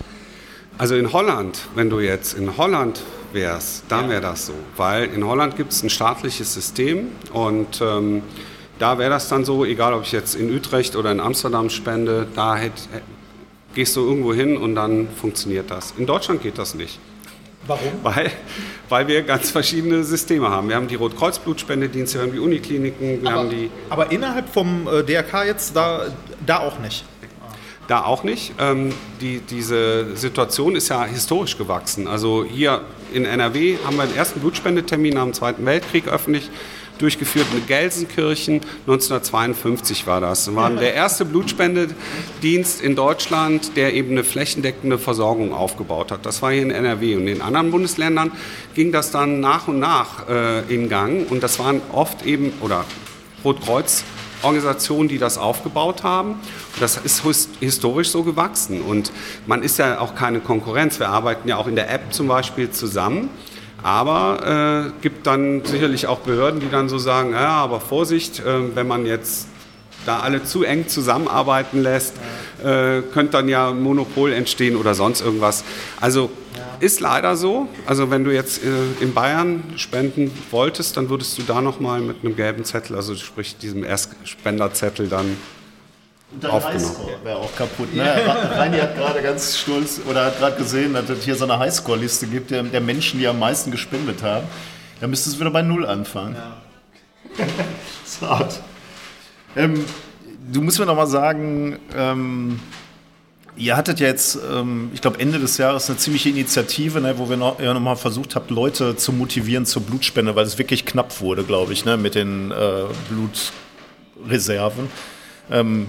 Also in Holland, wenn du jetzt in Holland wärst, dann wäre das so. Weil in Holland gibt es ein staatliches System und ähm, da wäre das dann so, egal ob ich jetzt in Utrecht oder in Amsterdam spende, da hätt, gehst du irgendwo hin und dann funktioniert das. In Deutschland geht das nicht. Warum? Weil, weil wir ganz verschiedene Systeme haben. Wir haben die Rotkreuz-Blutspendedienste, wir haben die Unikliniken, wir aber, haben die. Aber innerhalb vom äh, DRK jetzt da, da auch nicht. Da auch nicht. Ähm, die, diese Situation ist ja historisch gewachsen. Also hier in NRW haben wir den ersten Blutspendetermin nach dem Zweiten Weltkrieg öffentlich durchgeführt in Gelsenkirchen. 1952 war das. Das war der erste Blutspendedienst in Deutschland, der eben eine flächendeckende Versorgung aufgebaut hat. Das war hier in NRW. Und in anderen Bundesländern ging das dann nach und nach äh, in Gang. Und das waren oft eben, oder Rotkreuz, Organisationen, die das aufgebaut haben. Das ist historisch so gewachsen. Und man ist ja auch keine Konkurrenz. Wir arbeiten ja auch in der App zum Beispiel zusammen. Aber äh, gibt dann sicherlich auch Behörden, die dann so sagen, ja, aber Vorsicht, äh, wenn man jetzt da alle zu eng zusammenarbeiten lässt, äh, könnte dann ja ein Monopol entstehen oder sonst irgendwas. Also ist leider so. Also wenn du jetzt äh, in Bayern spenden wolltest, dann würdest du da nochmal mit einem gelben Zettel, also sprich diesem Erstspenderzettel dann Dein Highscore wäre auch kaputt. Ne? Reini hat gerade ganz stolz oder hat gerade gesehen, dass es hier so eine Highscore-Liste gibt der, der, Menschen, die am meisten gespendet haben. Da müsstest du wieder bei Null anfangen. Ja. das ist hart. Ähm, du musst mir noch mal sagen, ähm, ihr hattet ja jetzt, ähm, ich glaube, Ende des Jahres eine ziemliche Initiative, ne, wo wir noch, ja, noch mal versucht habt, Leute zu motivieren zur Blutspende, weil es wirklich knapp wurde, glaube ich, ne, mit den äh, Blutreserven. Ähm,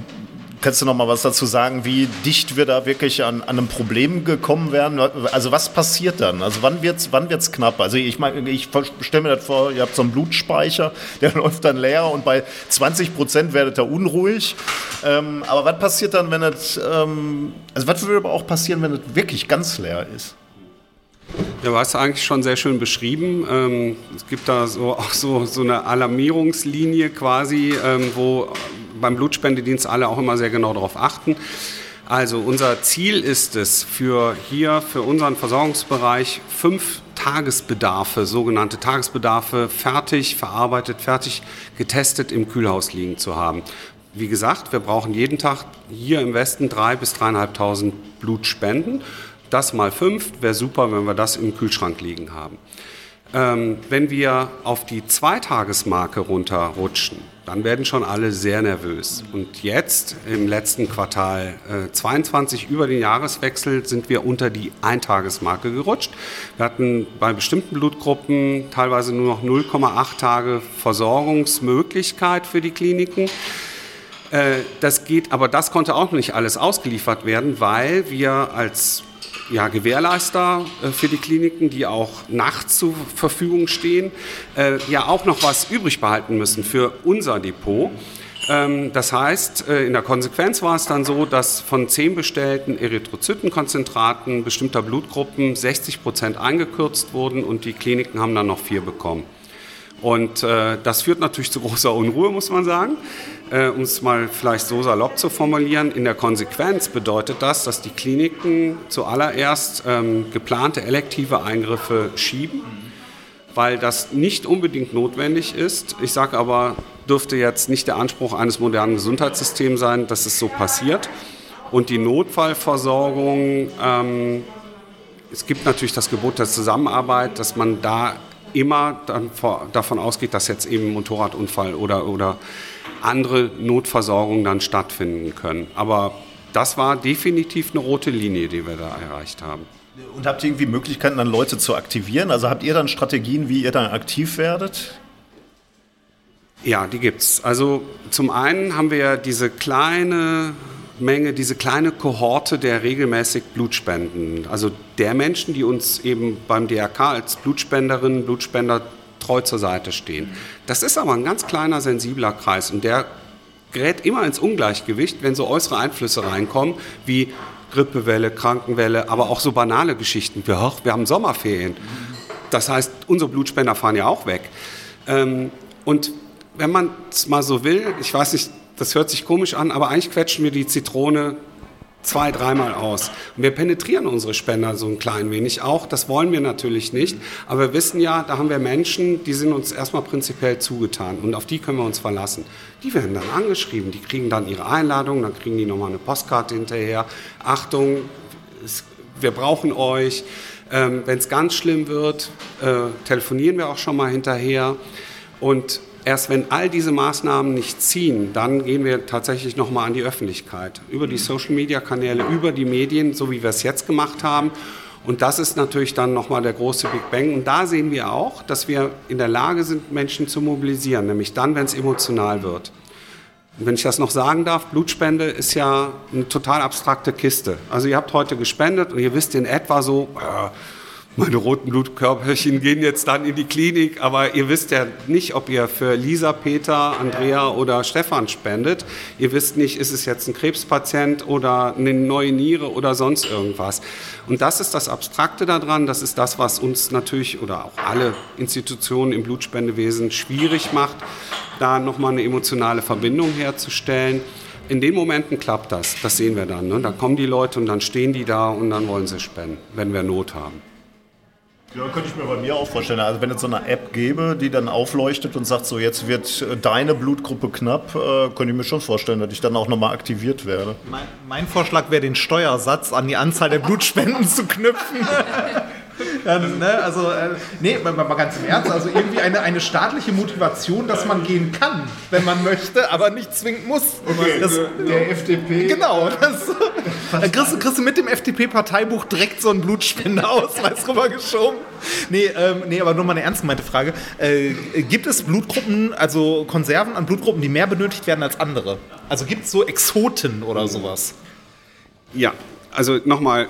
Kannst du noch mal was dazu sagen, wie dicht wir da wirklich an, an einem Problem gekommen werden? Also was passiert dann? Also wann wird es wann wird's knapp? Also ich ich stelle mir das vor, ihr habt so einen Blutspeicher, der läuft dann leer und bei 20 Prozent werdet ihr unruhig. Ähm, aber was passiert dann, wenn es, ähm, also was würde aber auch passieren, wenn es wirklich ganz leer ist? Ja, du hast eigentlich schon sehr schön beschrieben. Ähm, es gibt da so, auch so, so eine Alarmierungslinie quasi, ähm, wo beim Blutspendedienst alle auch immer sehr genau darauf achten. Also unser Ziel ist es, für hier, für unseren Versorgungsbereich fünf Tagesbedarfe, sogenannte Tagesbedarfe, fertig verarbeitet, fertig getestet im Kühlhaus liegen zu haben. Wie gesagt, wir brauchen jeden Tag hier im Westen drei bis dreieinhalbtausend Blutspenden. Das mal fünf wäre super, wenn wir das im Kühlschrank liegen haben. Ähm, wenn wir auf die Zweitagesmarke runterrutschen, dann werden schon alle sehr nervös. Und jetzt im letzten Quartal äh, 22 über den Jahreswechsel sind wir unter die Eintagesmarke gerutscht. Wir hatten bei bestimmten Blutgruppen teilweise nur noch 0,8 Tage Versorgungsmöglichkeit für die Kliniken. Äh, das geht, aber das konnte auch nicht alles ausgeliefert werden, weil wir als ja, Gewährleister äh, für die Kliniken, die auch nachts zur Verfügung stehen, äh, ja auch noch was übrig behalten müssen für unser Depot. Ähm, das heißt, äh, in der Konsequenz war es dann so, dass von zehn bestellten Erythrozytenkonzentraten bestimmter Blutgruppen 60 Prozent eingekürzt wurden und die Kliniken haben dann noch vier bekommen. Und äh, das führt natürlich zu großer Unruhe, muss man sagen. Äh, um es mal vielleicht so salopp zu formulieren, in der Konsequenz bedeutet das, dass die Kliniken zuallererst ähm, geplante elektive Eingriffe schieben, weil das nicht unbedingt notwendig ist. Ich sage aber, dürfte jetzt nicht der Anspruch eines modernen Gesundheitssystems sein, dass es so passiert. Und die Notfallversorgung, ähm, es gibt natürlich das Gebot der Zusammenarbeit, dass man da immer dann vor, davon ausgeht, dass jetzt eben Motorradunfall oder, oder andere Notversorgungen dann stattfinden können. Aber das war definitiv eine rote Linie, die wir da erreicht haben. Und habt ihr irgendwie Möglichkeiten, dann Leute zu aktivieren? Also habt ihr dann Strategien, wie ihr dann aktiv werdet? Ja, die gibt's. Also zum einen haben wir diese kleine Menge, diese kleine Kohorte der regelmäßig Blutspenden. Also der Menschen, die uns eben beim DRK als Blutspenderinnen, Blutspender treu zur Seite stehen. Das ist aber ein ganz kleiner, sensibler Kreis und der gerät immer ins Ungleichgewicht, wenn so äußere Einflüsse reinkommen, wie Grippewelle, Krankenwelle, aber auch so banale Geschichten wie, ach, wir haben Sommerferien. Das heißt, unsere Blutspender fahren ja auch weg. Ähm, und wenn man es mal so will, ich weiß nicht, das hört sich komisch an, aber eigentlich quetschen wir die Zitrone zwei, dreimal aus. Und wir penetrieren unsere Spender so ein klein wenig auch. Das wollen wir natürlich nicht. Aber wir wissen ja, da haben wir Menschen, die sind uns erstmal prinzipiell zugetan. Und auf die können wir uns verlassen. Die werden dann angeschrieben. Die kriegen dann ihre Einladung. Dann kriegen die nochmal eine Postkarte hinterher. Achtung, es, wir brauchen euch. Ähm, Wenn es ganz schlimm wird, äh, telefonieren wir auch schon mal hinterher. Und Erst wenn all diese Maßnahmen nicht ziehen, dann gehen wir tatsächlich nochmal an die Öffentlichkeit. Über die Social-Media-Kanäle, über die Medien, so wie wir es jetzt gemacht haben. Und das ist natürlich dann nochmal der große Big Bang. Und da sehen wir auch, dass wir in der Lage sind, Menschen zu mobilisieren, nämlich dann, wenn es emotional wird. Und wenn ich das noch sagen darf, Blutspende ist ja eine total abstrakte Kiste. Also ihr habt heute gespendet und ihr wisst in etwa so, äh, meine roten Blutkörperchen gehen jetzt dann in die Klinik, aber ihr wisst ja nicht, ob ihr für Lisa, Peter, Andrea oder Stefan spendet. Ihr wisst nicht, ist es jetzt ein Krebspatient oder eine neue Niere oder sonst irgendwas. Und das ist das Abstrakte daran, das ist das, was uns natürlich oder auch alle Institutionen im Blutspendewesen schwierig macht, da nochmal eine emotionale Verbindung herzustellen. In den Momenten klappt das, das sehen wir dann. Ne? Da kommen die Leute und dann stehen die da und dann wollen sie spenden, wenn wir Not haben. Ja, könnte ich mir bei mir auch vorstellen. Also wenn es so eine App gäbe, die dann aufleuchtet und sagt, so jetzt wird äh, deine Blutgruppe knapp, äh, könnte ich mir schon vorstellen, dass ich dann auch nochmal aktiviert werde. Mein, mein Vorschlag wäre, den Steuersatz an die Anzahl der Blutspenden zu knüpfen. Ähm, ne, also, äh, nee, mal, mal ganz im Ernst, also irgendwie eine, eine staatliche Motivation, dass man gehen kann, wenn man möchte, aber nicht zwingend muss. Okay, das, der FDP. Genau, das, dann kriegst, du- kriegst du mit dem FDP-Parteibuch direkt so einen Blutspendeausweis rübergeschoben. Nee, ähm, nee, aber nur mal eine ernst gemeinte Frage. Äh, gibt es Blutgruppen, also Konserven an Blutgruppen, die mehr benötigt werden als andere? Also gibt es so Exoten oder sowas? Ja, also nochmal,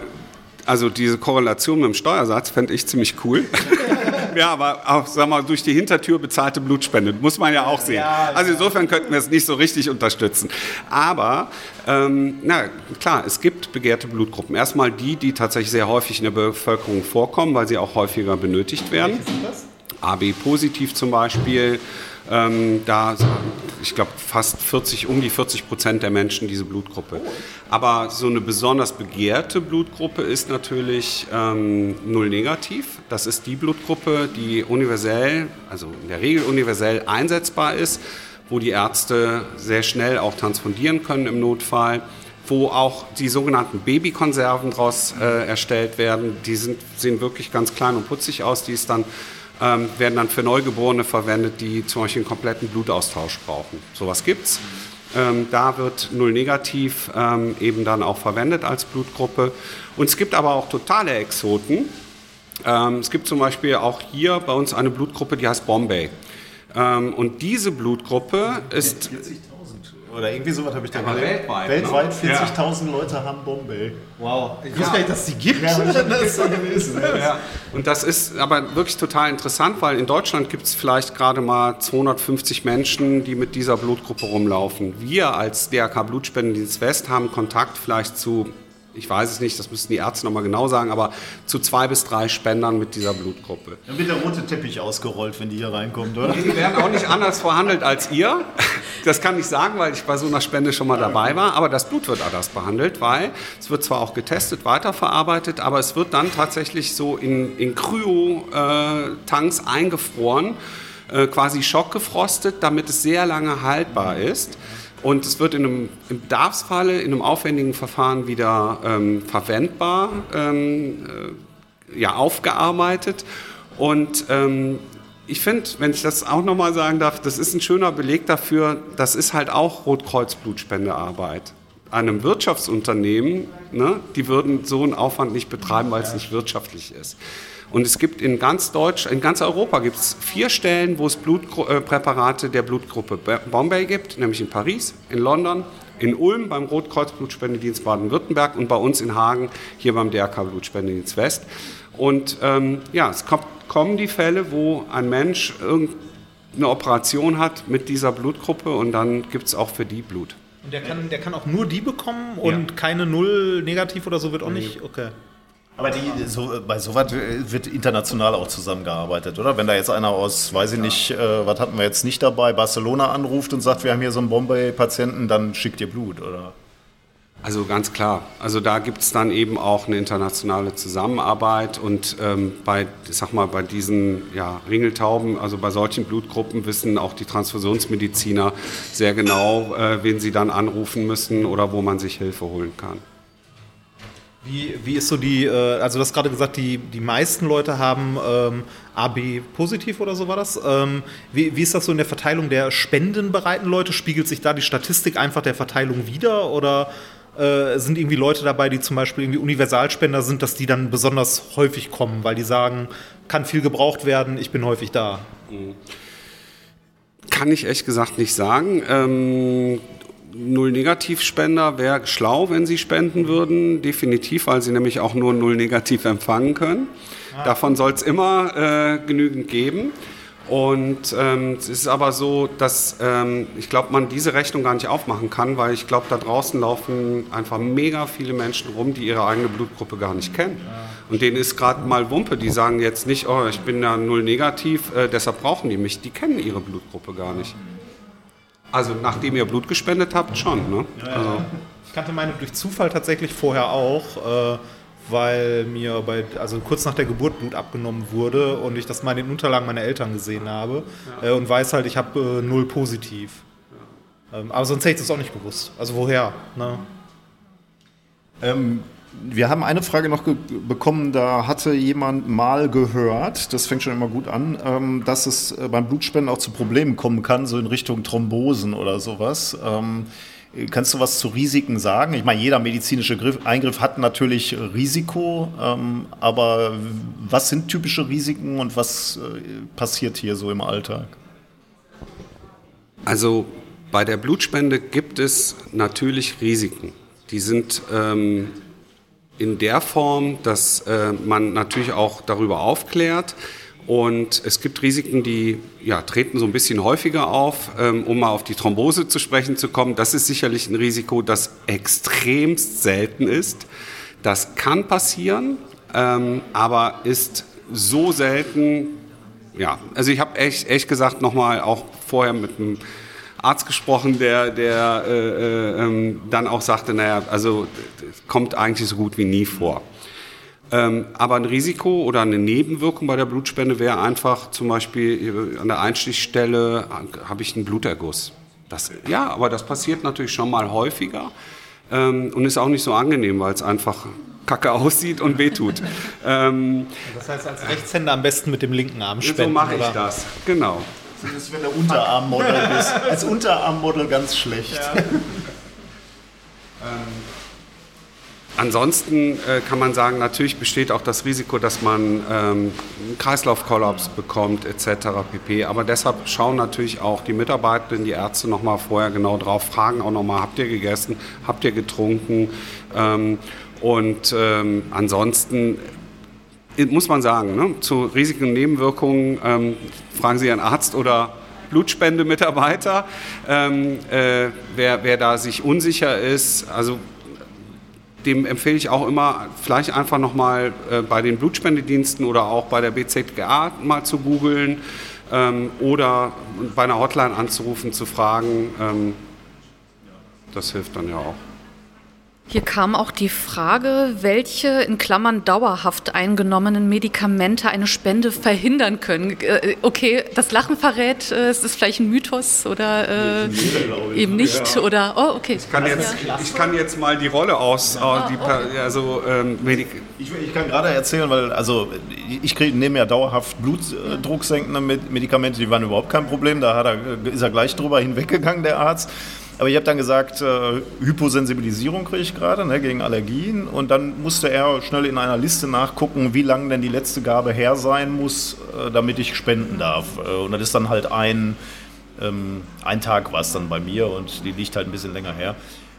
also diese Korrelation mit dem Steuersatz fände ich ziemlich cool. ja, aber auch, sag mal, durch die Hintertür bezahlte Blutspende, muss man ja auch sehen. Also insofern könnten wir es nicht so richtig unterstützen. Aber, ähm, na klar, es gibt begehrte Blutgruppen. Erstmal die, die tatsächlich sehr häufig in der Bevölkerung vorkommen, weil sie auch häufiger benötigt werden. AB-positiv zum Beispiel. Ähm, da, ich glaube, fast 40, um die 40 Prozent der Menschen diese Blutgruppe. Aber so eine besonders begehrte Blutgruppe ist natürlich ähm, Null negativ. Das ist die Blutgruppe, die universell, also in der Regel universell einsetzbar ist, wo die Ärzte sehr schnell auch transfundieren können im Notfall wo auch die sogenannten Babykonserven daraus äh, erstellt werden. Die sind, sehen wirklich ganz klein und putzig aus. Die ist dann, ähm, werden dann für Neugeborene verwendet, die zum Beispiel einen kompletten Blutaustausch brauchen. Sowas gibt's. Ähm, da wird Null negativ ähm, eben dann auch verwendet als Blutgruppe. Und es gibt aber auch totale Exoten. Ähm, es gibt zum Beispiel auch hier bei uns eine Blutgruppe, die heißt Bombay. Ähm, und diese Blutgruppe ist 40.000 oder irgendwie sowas habe ich da gesehen. weltweit, Weltweit ne? 40.000 Leute haben Bombay. Wow. Ich wusste gar nicht, dass es die gibt. Ja, hab gestern gelesen. ja. Ja, und das ist aber wirklich total interessant, weil in Deutschland gibt es vielleicht gerade mal 250 Menschen, die mit dieser Blutgruppe rumlaufen. Wir als DRK Blutspendendienst West haben Kontakt vielleicht zu, ich weiß es nicht, das müssten die Ärzte nochmal genau sagen, aber zu zwei bis drei Spendern mit dieser Blutgruppe. Dann wird der rote Teppich ausgerollt, wenn die hier reinkommt, oder? Die werden auch nicht anders verhandelt als ihr. Das kann ich sagen, weil ich bei so einer Spende schon mal dabei war. Aber das Blut wird anders behandelt, weil es wird zwar auch getestet, weiterverarbeitet, aber es wird dann tatsächlich so in, in Kryo-Tanks eingefroren, äh, quasi schockgefrostet, damit es sehr lange haltbar ist. Und es wird in einem, im Bedarfsfalle, in einem aufwendigen Verfahren wieder ähm, verwendbar ähm, äh, ja, aufgearbeitet. Und ähm, ich finde, wenn ich das auch nochmal sagen darf, das ist ein schöner Beleg dafür, das ist halt auch Rotkreuz-Blutspendearbeit. Einem Wirtschaftsunternehmen, ne, die würden so einen Aufwand nicht betreiben, weil es nicht wirtschaftlich ist. Und es gibt in ganz Deutsch, in ganz Europa gibt es vier Stellen, wo es Blutpräparate der Blutgruppe Bombay gibt, nämlich in Paris, in London, in Ulm beim Rotkreuz-Blutspendedienst Baden-Württemberg und bei uns in Hagen, hier beim DRK Blutspendedienst West. Und ähm, ja, es kommt, kommen die Fälle, wo ein Mensch irgendeine Operation hat mit dieser Blutgruppe und dann gibt es auch für die Blut. Und der kann, der kann auch nur die bekommen und keine Null negativ oder so wird auch nicht. Okay. Aber die, so, bei sowas wird international auch zusammengearbeitet, oder? Wenn da jetzt einer aus, weiß ich nicht, äh, was hatten wir jetzt nicht dabei, Barcelona anruft und sagt, wir haben hier so einen Bombay-Patienten, dann schickt ihr Blut, oder? Also ganz klar. Also da gibt es dann eben auch eine internationale Zusammenarbeit und ähm, bei, ich sag mal, bei diesen ja, Ringeltauben, also bei solchen Blutgruppen wissen auch die Transfusionsmediziner sehr genau, äh, wen sie dann anrufen müssen oder wo man sich Hilfe holen kann. Wie, wie ist so die, äh, also du hast gerade gesagt, die, die meisten Leute haben ähm, AB positiv oder so war das. Ähm, wie, wie ist das so in der Verteilung der spendenbereiten Leute? Spiegelt sich da die Statistik einfach der Verteilung wieder oder äh, sind irgendwie Leute dabei, die zum Beispiel irgendwie Universalspender sind, dass die dann besonders häufig kommen, weil die sagen, kann viel gebraucht werden, ich bin häufig da? Kann ich ehrlich gesagt nicht sagen. Ähm, Null-Negativ-Spender wäre schlau, wenn sie spenden würden, definitiv, weil sie nämlich auch nur Null-Negativ empfangen können. Davon soll es immer äh, genügend geben. Und ähm, es ist aber so, dass ähm, ich glaube, man diese Rechnung gar nicht aufmachen kann, weil ich glaube, da draußen laufen einfach mega viele Menschen rum, die ihre eigene Blutgruppe gar nicht kennen. Und denen ist gerade mal Wumpe, die sagen jetzt nicht, oh, ich bin ja null negativ, äh, deshalb brauchen die mich. Die kennen ihre Blutgruppe gar nicht. Also nachdem ihr Blut gespendet habt, schon. Ne? Also, Ich kannte meine durch Zufall tatsächlich vorher auch, äh, weil mir bei, also kurz nach der Geburt Blut abgenommen wurde und ich das mal in den Unterlagen meiner Eltern gesehen habe äh, und weiß halt, ich habe äh, null positiv. Ähm, aber sonst hätte ich das auch nicht gewusst. Also woher? Ne? Ähm, wir haben eine Frage noch bekommen, da hatte jemand mal gehört, das fängt schon immer gut an, ähm, dass es äh, beim Blutspenden auch zu Problemen kommen kann, so in Richtung Thrombosen oder sowas. Ähm, kannst du was zu Risiken sagen? Ich meine, jeder medizinische Griff, Eingriff hat natürlich Risiko, ähm, aber was sind typische Risiken und was äh, passiert hier so im Alltag? Also bei der Blutspende gibt es natürlich Risiken. Die sind ähm, in der Form, dass äh, man natürlich auch darüber aufklärt. Und es gibt Risiken, die ja, treten so ein bisschen häufiger auf. Ähm, um mal auf die Thrombose zu sprechen zu kommen, das ist sicherlich ein Risiko, das extremst selten ist. Das kann passieren, ähm, aber ist so selten. Ja, also ich habe echt, echt gesagt nochmal auch vorher mit einem Arzt gesprochen, der, der äh, äh, ähm, dann auch sagte, naja, also kommt eigentlich so gut wie nie vor. Ähm, aber ein Risiko oder eine Nebenwirkung bei der Blutspende wäre einfach zum Beispiel an der Einstichstelle habe ich einen Bluterguss. Das, ja, aber das passiert natürlich schon mal häufiger ähm, und ist auch nicht so angenehm, weil es einfach kacke aussieht und wehtut. ähm, das heißt, als Rechtshänder am besten mit dem linken Arm spenden. So mache ich oder? das, genau. Das ist, wenn du Unterarmmodel bist. Als Unterarmmodel ganz schlecht. Ja. ähm, ansonsten äh, kann man sagen, natürlich besteht auch das Risiko, dass man ähm, einen Kreislaufkollaps bekommt etc. pp. Aber deshalb schauen natürlich auch die Mitarbeitenden, die Ärzte nochmal vorher genau drauf, fragen auch nochmal, habt ihr gegessen, habt ihr getrunken? Ähm, und ähm, ansonsten muss man sagen, ne? zu Risiken und Nebenwirkungen ähm, fragen Sie einen Arzt oder Blutspendemitarbeiter, ähm, äh, wer, wer da sich unsicher ist. Also dem empfehle ich auch immer, vielleicht einfach nochmal äh, bei den Blutspendediensten oder auch bei der BZGA mal zu googeln ähm, oder bei einer Hotline anzurufen, zu fragen. Ähm, das hilft dann ja auch. Hier kam auch die Frage, welche in Klammern dauerhaft eingenommenen Medikamente eine Spende verhindern können. Äh, okay, das Lachen verrät, äh, es ist vielleicht ein Mythos oder äh, eben nicht. Ja. Oder oh, okay. Ich kann, jetzt, ich kann jetzt mal die Rolle aus, ah, die, also, ähm, ich, ich, kann gerade erzählen, weil also ich kriege, nehme ja dauerhaft blutdrucksenkende Medikamente, die waren überhaupt kein Problem. Da er, ist er gleich drüber hinweggegangen, der Arzt. Aber ich habe dann gesagt, äh, Hyposensibilisierung kriege ich gerade ne, gegen Allergien. Und dann musste er schnell in einer Liste nachgucken, wie lange denn die letzte Gabe her sein muss, äh, damit ich spenden darf. Äh, und das ist dann halt ein, ähm, ein Tag war es dann bei mir und die liegt halt ein bisschen länger her.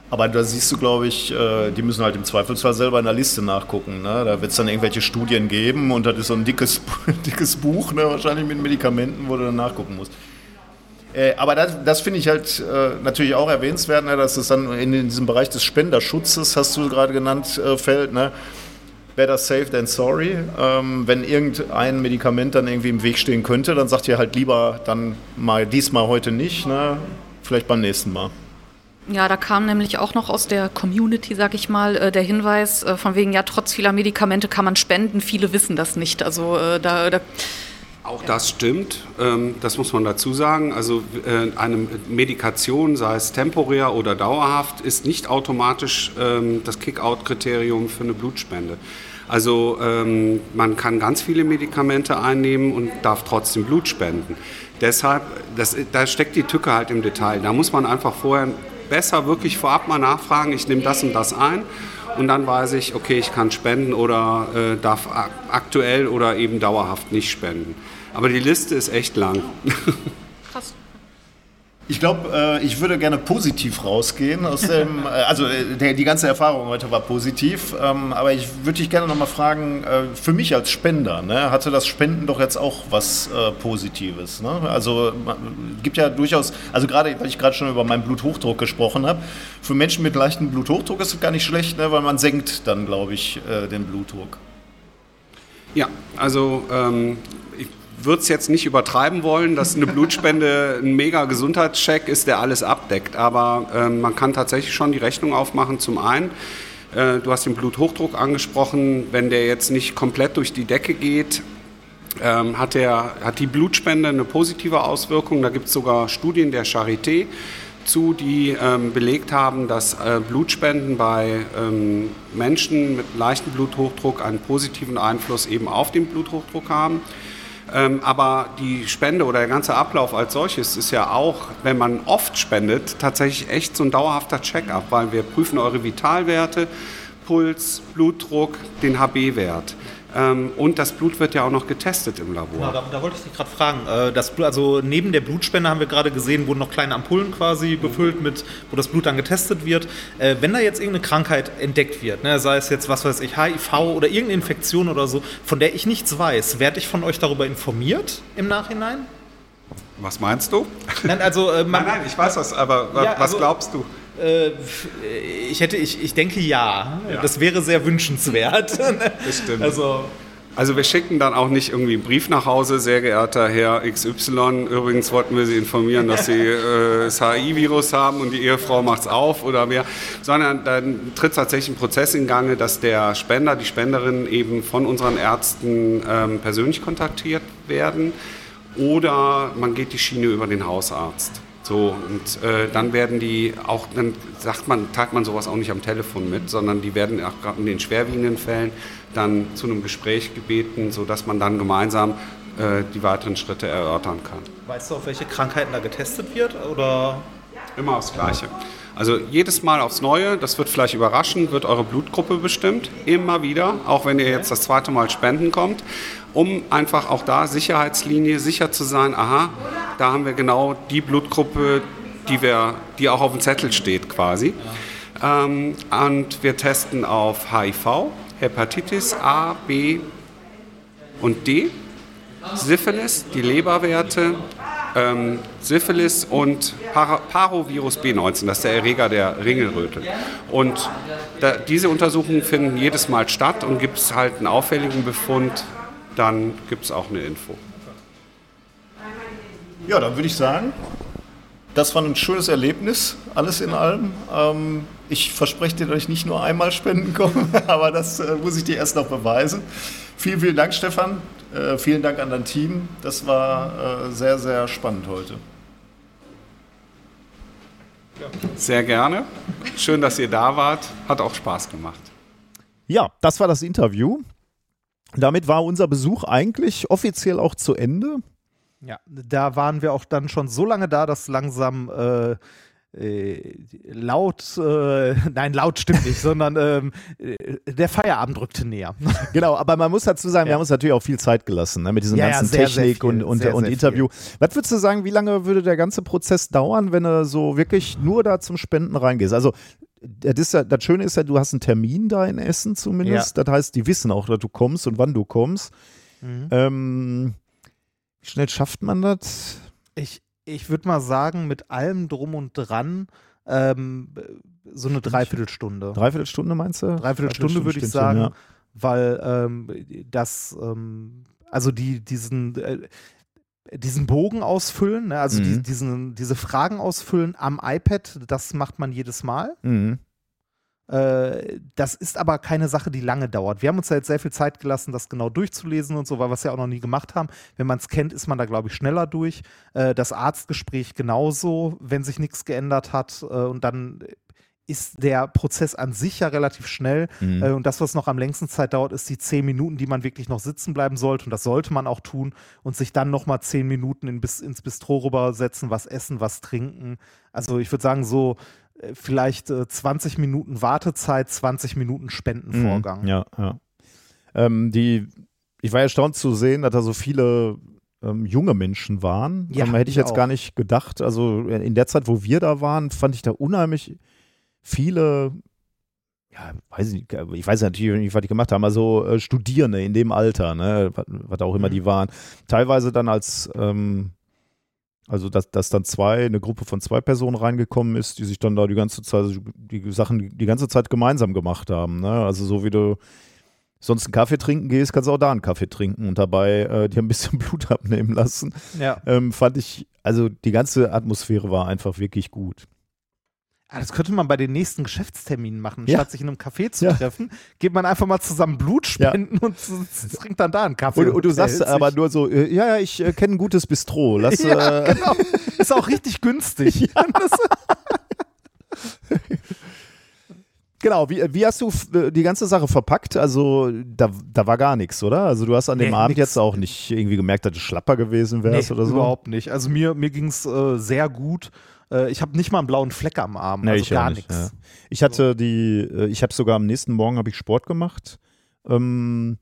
Aber da siehst du, glaube ich, äh, die müssen halt im Zweifelsfall selber in der Liste nachgucken. Ne? Da wird es dann irgendwelche Studien geben und das ist so ein dickes, dickes Buch, ne? wahrscheinlich mit Medikamenten, wo du dann nachgucken musst. Äh, aber das, das finde ich halt äh, natürlich auch erwähnenswert, ne, dass es dann in, in diesem Bereich des Spenderschutzes, hast du gerade genannt, äh, fällt. Ne? Better safe than sorry. Ähm, wenn irgendein Medikament dann irgendwie im Weg stehen könnte, dann sagt ihr halt lieber dann mal diesmal heute nicht, ne? vielleicht beim nächsten Mal. Ja, da kam nämlich auch noch aus der Community, sag ich mal, äh, der Hinweis, äh, von wegen, ja, trotz vieler Medikamente kann man spenden. Viele wissen das nicht. Also da, da auch das stimmt, ähm, das muss man dazu sagen. Also äh, eine Medikation, sei es temporär oder dauerhaft, ist nicht automatisch ähm, das Kick-out-Kriterium für eine Blutspende. Also ähm, man kann ganz viele Medikamente einnehmen und darf trotzdem Blut spenden. Deshalb, das, da steckt die Tücke halt im Detail. Da muss man einfach vorher besser wirklich vorab mal nachfragen, ich nehme das und das ein und dann weiß ich, okay, ich kann spenden oder äh, darf aktuell oder eben dauerhaft nicht spenden. Aber die Liste ist echt lang. Krass. Ich glaube, äh, ich würde gerne positiv rausgehen aus dem, äh, also äh, der, die ganze Erfahrung heute war positiv, ähm, aber ich würde dich gerne nochmal fragen, äh, für mich als Spender, ne, hatte das Spenden doch jetzt auch was äh, Positives. Ne? Also gibt ja durchaus, also gerade, weil ich gerade schon über meinen Bluthochdruck gesprochen habe, für Menschen mit leichtem Bluthochdruck ist es gar nicht schlecht, ne, weil man senkt dann, glaube ich, äh, den Blutdruck. Ja, also ähm, würde es jetzt nicht übertreiben wollen, dass eine Blutspende ein mega Gesundheitscheck ist, der alles abdeckt. Aber äh, man kann tatsächlich schon die Rechnung aufmachen. Zum einen, äh, du hast den Bluthochdruck angesprochen, wenn der jetzt nicht komplett durch die Decke geht, ähm, hat, der, hat die Blutspende eine positive Auswirkung. Da gibt es sogar Studien der Charité, zu, die ähm, belegt haben, dass äh, Blutspenden bei ähm, Menschen mit leichtem Bluthochdruck einen positiven Einfluss eben auf den Bluthochdruck haben. Ähm, aber die Spende oder der ganze Ablauf als solches ist ja auch, wenn man oft spendet, tatsächlich echt so ein dauerhafter Check-up, weil wir prüfen eure Vitalwerte, Puls, Blutdruck, den HB-Wert. Ähm, und das Blut wird ja auch noch getestet im Labor. Genau, da, da wollte ich dich gerade fragen. Äh, das, Blut- also neben der Blutspende haben wir gerade gesehen, wurden noch kleine Ampullen quasi befüllt, mit, wo das Blut dann getestet wird. Äh, wenn da jetzt irgendeine Krankheit entdeckt wird, ne, sei es jetzt, was weiß ich, HIV oder irgendeine Infektion oder so, von der ich nichts weiß, werde ich von euch darüber informiert im Nachhinein? Was meinst du? Nein, also, äh, man, Nein, nein, ich weiß was, aber Ja, was also- glaubst du? Äh, ich hätte, ich, ich denke ja. Das wäre sehr wünschenswert. Das stimmt. Also, Also wir schicken dann auch nicht irgendwie einen Brief nach Hause, sehr geehrter Herr XY. Übrigens wollten wir Sie informieren, dass Sie äh, das HI-Virus haben und die Ehefrau macht's auf oder mehr, sondern dann tritt tatsächlich ein Prozess in Gange, dass der Spender, die Spenderin eben von unseren Ärzten ähm, persönlich kontaktiert werden oder man geht die Schiene über den Hausarzt. So, und äh, dann werden die auch, dann sagt man, teilt man sowas auch nicht am Telefon mit, sondern die werden auch gerade in den schwerwiegenden Fällen dann zu einem Gespräch gebeten, sodass man dann gemeinsam äh, die weiteren Schritte erörtern kann. weißt du, auf welche Krankheiten da getestet wird? Oder? Immer aufs Gleiche. Also jedes Mal aufs Neue, das wird vielleicht überraschen, wird eure Blutgruppe bestimmt. Immer wieder, auch wenn ihr jetzt das zweite Mal spenden kommt, um einfach auch da Sicherheitslinie sicher zu sein, aha, da haben wir genau die Blutgruppe, die, wir, die auch auf dem Zettel steht quasi. Ähm, und wir testen auf HIV, Hepatitis A, B und D, Syphilis, die Leberwerte, ähm, Syphilis und Para Parovirus B19, das ist der Erreger der Ringelröte. Und da, diese Untersuchungen finden jedes Mal statt und gibt es halt einen auffälligen Befund, dann gibt es auch eine Info. Ja, dann würde ich sagen, das war ein schönes Erlebnis, alles in allem. Ähm, ich verspreche dir, dass ich nicht nur einmal spenden komme, aber das äh, muss ich dir erst noch beweisen. Vielen, vielen Dank, Stefan. Äh, vielen Dank an dein Team. Das war äh, sehr, sehr spannend heute. Sehr gerne. Schön, dass ihr da wart. Hat auch Spaß gemacht. Ja, das war das Interview. Damit war unser Besuch eigentlich offiziell auch zu Ende. Ja, da waren wir auch dann schon so lange da, dass langsam äh, äh, laut, äh, nein, laut stimmt nicht, sondern ähm, äh, der Feierabend rückte näher. Genau, aber man muss dazu sagen, wir haben uns natürlich auch viel Zeit gelassen ne, mit diesem Ja, ja, ganzen sehr, sehr Technik viel, und, und, sehr, und sehr Interview. Was würdest du sagen, wie lange würde der ganze Prozess dauern, wenn du so wirklich nur da zum Spenden reingehst? Also das, ja, das Schöne ist ja, du hast einen Termin da in Essen zumindest. Das heißt, die wissen auch, dass du kommst und wann du kommst. Mhm. Ähm, wie schnell schafft man das? Ich, ich würde mal sagen, mit allem drum und dran, ähm, so eine Dreiviertelstunde. Dreiviertelstunde meinst du? Dreiviertelstunde würde ich sagen, ja. weil ähm, das, ähm, also die, diesen, äh, diesen Bogen ausfüllen, ne, also die, Mhm. diesen, diese Fragen ausfüllen am iPad, das macht man jedes Mal. Mhm. Äh, das ist aber keine Sache, die lange dauert. Wir haben uns da jetzt sehr viel Zeit gelassen, das genau durchzulesen und so, weil wir es ja auch noch nie gemacht haben. Wenn man es kennt, ist man da, glaube ich, schneller durch. Äh, das Arztgespräch genauso, wenn sich nichts geändert hat. Äh, und dann ist der Prozess an sich ja relativ schnell. Mhm. Äh, und das, was noch am längsten Zeit dauert, ist die zehn Minuten, die man wirklich noch sitzen bleiben sollte. Und das sollte man auch tun. Und sich dann nochmal zehn Minuten in, bis, ins Bistro rübersetzen, was essen, was trinken. Also ich würde sagen, so äh, vielleicht äh, 20 Minuten Wartezeit, 20 Minuten Spendenvorgang. Mhm, Ja, ja. Ähm, die, ich war erstaunt zu sehen, dass da so viele ähm, junge Menschen waren. Ja, ähm, hätte ich ich jetzt auch. gar nicht gedacht. Also in der Zeit, wo wir da waren, fand ich da unheimlich viele, ja, weiß ich, nicht, ich weiß natürlich nicht, was die gemacht haben, also äh, Studierende in dem Alter, ne, was, was auch immer Mhm. die waren. Teilweise dann als ähm, also, dass, dass dann zwei, eine Gruppe von zwei Personen reingekommen ist, die sich dann da die ganze Zeit, also die Sachen die ganze Zeit gemeinsam gemacht haben. Ne? Also, so wie du sonst einen Kaffee trinken gehst, kannst du auch da einen Kaffee trinken und dabei äh, dir ein bisschen Blut abnehmen lassen. Ja. Ähm, fand ich, also die ganze Atmosphäre war einfach wirklich gut. Ah, das könnte man bei den nächsten Geschäftsterminen machen. Ja. Statt sich in einem Café zu ja. treffen, geht man einfach mal zusammen Blut spenden ja. und trinkt dann da einen Kaffee. Und, und, und du sagst aber nur so, äh, ja, ja, ich äh, kenne ein gutes Bistro. Lass, ja, äh, genau. Ist auch richtig günstig. Genau, wie, wie, hast du äh, die ganze Sache verpackt? Also, da, da war gar nichts, oder? Also, du hast an dem nee, Abend nix. jetzt auch nicht irgendwie gemerkt, dass du schlapper gewesen wärst nee, oder so? Überhaupt nicht. Also, mir, mir ging es äh, sehr gut. Äh, ich habe nicht mal einen blauen Fleck am Arm, Nee, also ich gar nicht, nichts. ja. Ich hatte die, äh, ich habe sogar am nächsten Morgen habe ich Sport gemacht. Ähm,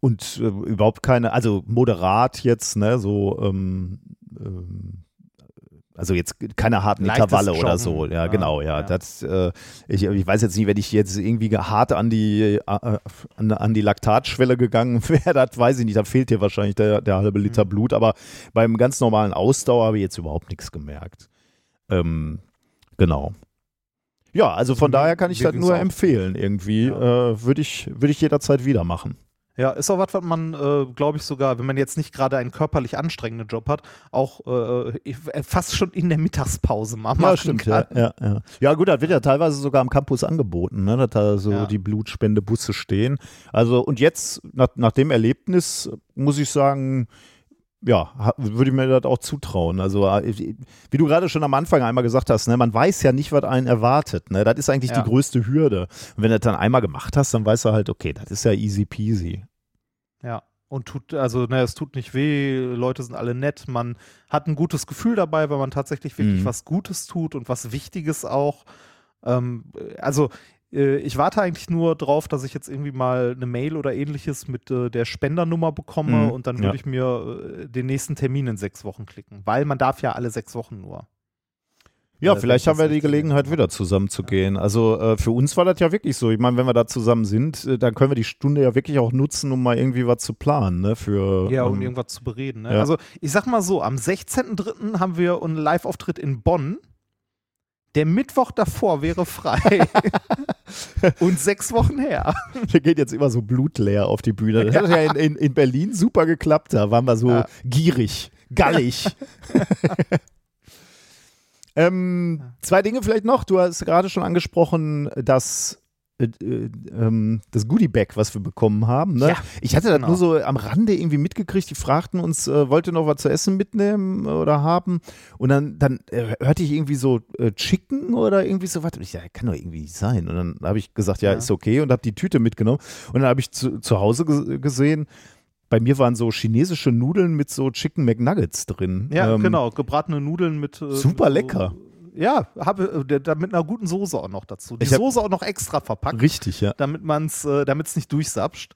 und äh, überhaupt keine, also moderat jetzt, ne, so, ähm, ähm, also jetzt keine harten Leichtes Intervalle oder Joggen. so. Ja, Ja, genau, ja. ja. Das, äh, ich, ich weiß jetzt nicht, wenn ich jetzt irgendwie hart an die, äh, an, an die Laktatschwelle gegangen wäre, das weiß ich nicht, da fehlt dir wahrscheinlich der, der halbe Liter Mhm. Blut, aber beim ganz normalen Ausdauer habe ich jetzt überhaupt nichts gemerkt. Ähm, genau. Ja, also von daher kann ich das nur empfehlen irgendwie. Ja. Äh, Würde ich, würd ich jederzeit wieder machen. Ja, ist auch was, was man, äh, glaube ich, sogar, wenn man jetzt nicht gerade einen körperlich anstrengenden Job hat, auch äh, äh, fast schon in der Mittagspause mal machen Ja, kann. ja, ja. Ja, gut, das wird ja teilweise sogar am Campus angeboten, ne, dass da so Ja. die Blutspende-Busse stehen. Also, und jetzt, nach, nach dem Erlebnis, muss ich sagen, ja, würde ich mir das auch zutrauen. Also, äh, wie du gerade schon am Anfang einmal gesagt hast, ne, man weiß ja nicht, was einen erwartet. Ne? Das ist eigentlich Ja. die größte Hürde. Und wenn du das dann einmal gemacht hast, dann weißt du halt, okay, das ist ja easy peasy. Ja. Und tut, also, ne, es tut nicht weh, Leute sind alle nett, man hat ein gutes Gefühl dabei, weil man tatsächlich wirklich Mhm. was Gutes tut und was Wichtiges auch. Ähm, also, ich warte eigentlich nur drauf, dass ich jetzt irgendwie mal eine Mail oder ähnliches mit äh, der Spendernummer bekomme Mhm, und dann ja. würde ich mir äh, den nächsten Termin in sechs Wochen klicken, weil man darf ja alle sechs Wochen nur. Ja, Äh, vielleicht haben wir die Gelegenheit, wieder zusammen zu gehen. Also äh, für uns war das ja wirklich so. Ich meine, wenn wir da zusammen sind, äh, dann können wir die Stunde ja wirklich auch nutzen, um mal irgendwie was zu planen. Ne? Für, Ja, um ähm, irgendwas zu bereden. Ne? ja. Also ich sag mal so, am 16.03. haben wir einen Live-Auftritt in Bonn. Der Mittwoch davor wäre frei. Und sechs Wochen her. wir gehen jetzt immer so blutleer auf die Bühne. Das hat ja in, in, in Berlin super geklappt. Da waren wir so Ja. gierig, gallig. ähm, zwei Dinge vielleicht noch. Du hast gerade schon angesprochen, dass äh, äh, ähm, das Goodie-Bag, was wir bekommen haben. Ne? Ja, ich hatte das genau. nur so am Rande irgendwie mitgekriegt. Die fragten uns, äh, wollt ihr noch was zu essen mitnehmen oder haben? Und dann, dann äh, hörte ich irgendwie so Chicken oder irgendwie so was. Und ich dachte, kann doch irgendwie nicht sein. Und dann habe ich gesagt, ja, Ja. ist okay und habe die Tüte mitgenommen. Und dann habe ich zu, zu Hause ge gesehen, bei mir waren so chinesische Nudeln mit so Chicken McNuggets drin. Ja, Ähm, genau. Gebratene Nudeln mit. äh, Super so- lecker. Ja, habe, äh, da mit einer guten Soße auch noch dazu. Die Soße auch noch extra verpackt, Richtig, ja. damit man es äh, nicht durchsapscht.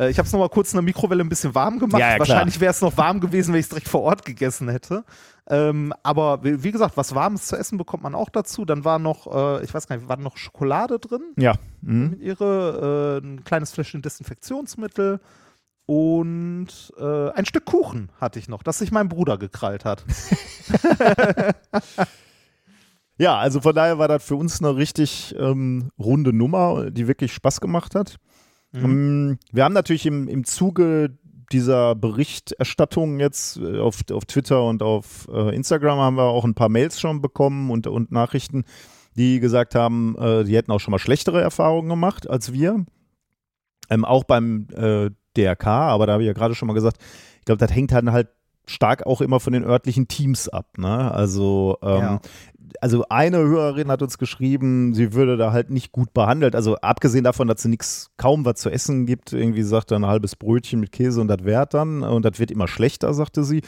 Äh, ich habe es nochmal kurz in der Mikrowelle ein bisschen warm gemacht. Ja, ja. Wahrscheinlich wäre es noch warm gewesen, wenn ich es direkt vor Ort gegessen hätte. Ähm, aber wie gesagt, was Warmes zu essen bekommt man auch dazu. Dann war noch, äh, ich weiß gar nicht, war noch Schokolade drin Ja. Mhm. ihre, äh, ein kleines Fläschchen Desinfektionsmittel und äh, ein Stück Kuchen hatte ich noch, das sich mein Bruder gekrallt hat. Ja, also von daher war das für uns eine richtig ähm, runde Nummer, die wirklich Spaß gemacht hat. Ähm, wir haben natürlich im, im Zuge dieser Berichterstattung jetzt äh, auf, auf Twitter und auf äh, Instagram haben wir auch ein paar Mails schon bekommen und, und Nachrichten, die gesagt haben, äh, die hätten auch schon mal schlechtere Erfahrungen gemacht als wir. Ähm, auch beim äh, DRK, aber da habe ich ja gerade schon mal gesagt, ich glaube, das hängt dann halt stark auch immer von den örtlichen Teams ab. Ne? Also ähm, Ja. Also eine Hörerin hat uns geschrieben, sie würde da halt nicht gut behandelt. Also abgesehen davon, dass sie nichts kaum was zu essen gibt, irgendwie sagt er ein halbes Brötchen mit Käse und das währt dann und das wird immer schlechter, sagte sie.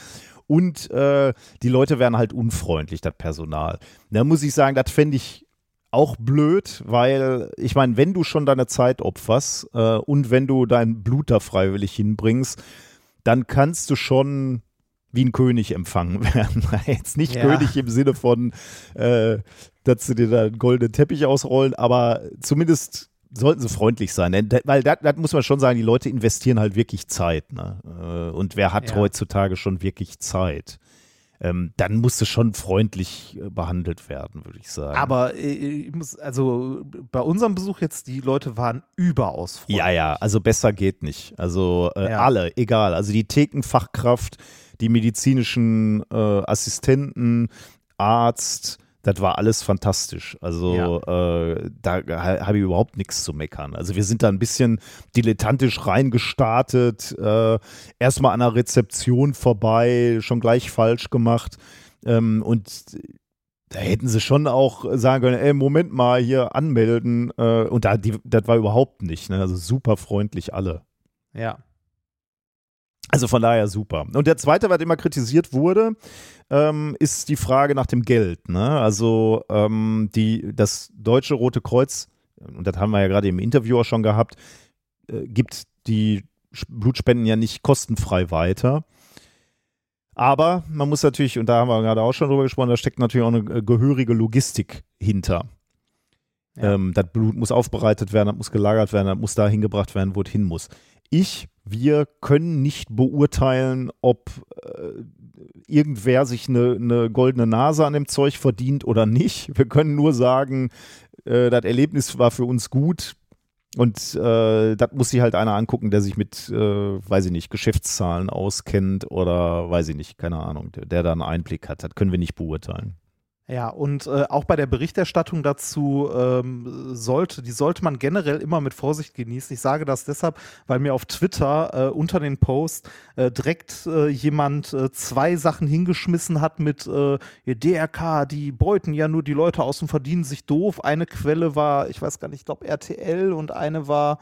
Und äh, die Leute wären halt unfreundlich, das Personal. Da muss ich sagen, das fände ich auch blöd, weil ich meine, wenn du schon deine Zeit opferst äh, und wenn du dein Blut da freiwillig hinbringst, dann kannst du schon wie ein König empfangen werden. Jetzt nicht Ja. König im Sinne von, äh, dass sie dir da einen goldenen Teppich ausrollen, aber zumindest sollten sie freundlich sein. Denn, da- weil das muss man schon sagen, die Leute investieren halt wirklich Zeit. Ne? Äh, Und wer hat Ja. heutzutage schon wirklich Zeit? Ähm, dann musste schon freundlich äh, behandelt werden, würde ich sagen. Aber äh, ich muss, also bei unserem Besuch jetzt, die Leute waren überaus freundlich. Ja, ja, also besser geht nicht. Also äh, Ja. alle, egal. Also die Thekenfachkraft, die medizinischen äh, Assistenten, Arzt, das war alles fantastisch. Also äh, da ha- habe ich überhaupt nichts zu meckern. Also wir sind da ein bisschen dilettantisch reingestartet, äh, erstmal an der Rezeption vorbei, schon gleich falsch gemacht. Ähm, und Da hätten sie schon auch sagen können, ey, Moment mal, hier anmelden. Äh, und da, die, das war überhaupt nicht. Ne? Also super freundlich alle. Ja. Also von daher super. Und der zweite, was immer kritisiert wurde, ähm, ist die Frage nach dem Geld. Ne? Also ähm, die, das Deutsche Rote Kreuz, und das haben wir ja gerade im Interview auch schon gehabt, äh, gibt die Blutspenden ja nicht kostenfrei weiter. Aber man muss natürlich, und da haben wir gerade auch schon drüber gesprochen, da steckt natürlich auch eine äh, gehörige Logistik hinter. Ja. Ähm, das Blut muss aufbereitet werden, das muss gelagert werden, das muss da hingebracht werden, wo es hin muss. Ich, wir können nicht beurteilen, ob äh, irgendwer sich eine, eine, goldene Nase an dem Zeug verdient oder nicht. Wir können nur sagen, äh, das Erlebnis war für uns gut. Und äh, das muss sich halt einer angucken, der sich mit, äh, weiß ich nicht, Geschäftszahlen auskennt oder weiß ich nicht, keine Ahnung, der, der da einen Einblick hat. Das können wir nicht beurteilen. Ja, und äh, auch bei der Berichterstattung dazu ähm, sollte, die sollte man generell immer mit Vorsicht genießen. Ich sage das deshalb, weil mir auf Twitter äh, unter den Post äh, direkt äh, jemand äh, zwei Sachen hingeschmissen hat mit äh, DRK, die beuten ja nur die Leute aus und verdienen sich doof. Eine Quelle war, ich weiß gar nicht, ich glaube RTL und eine war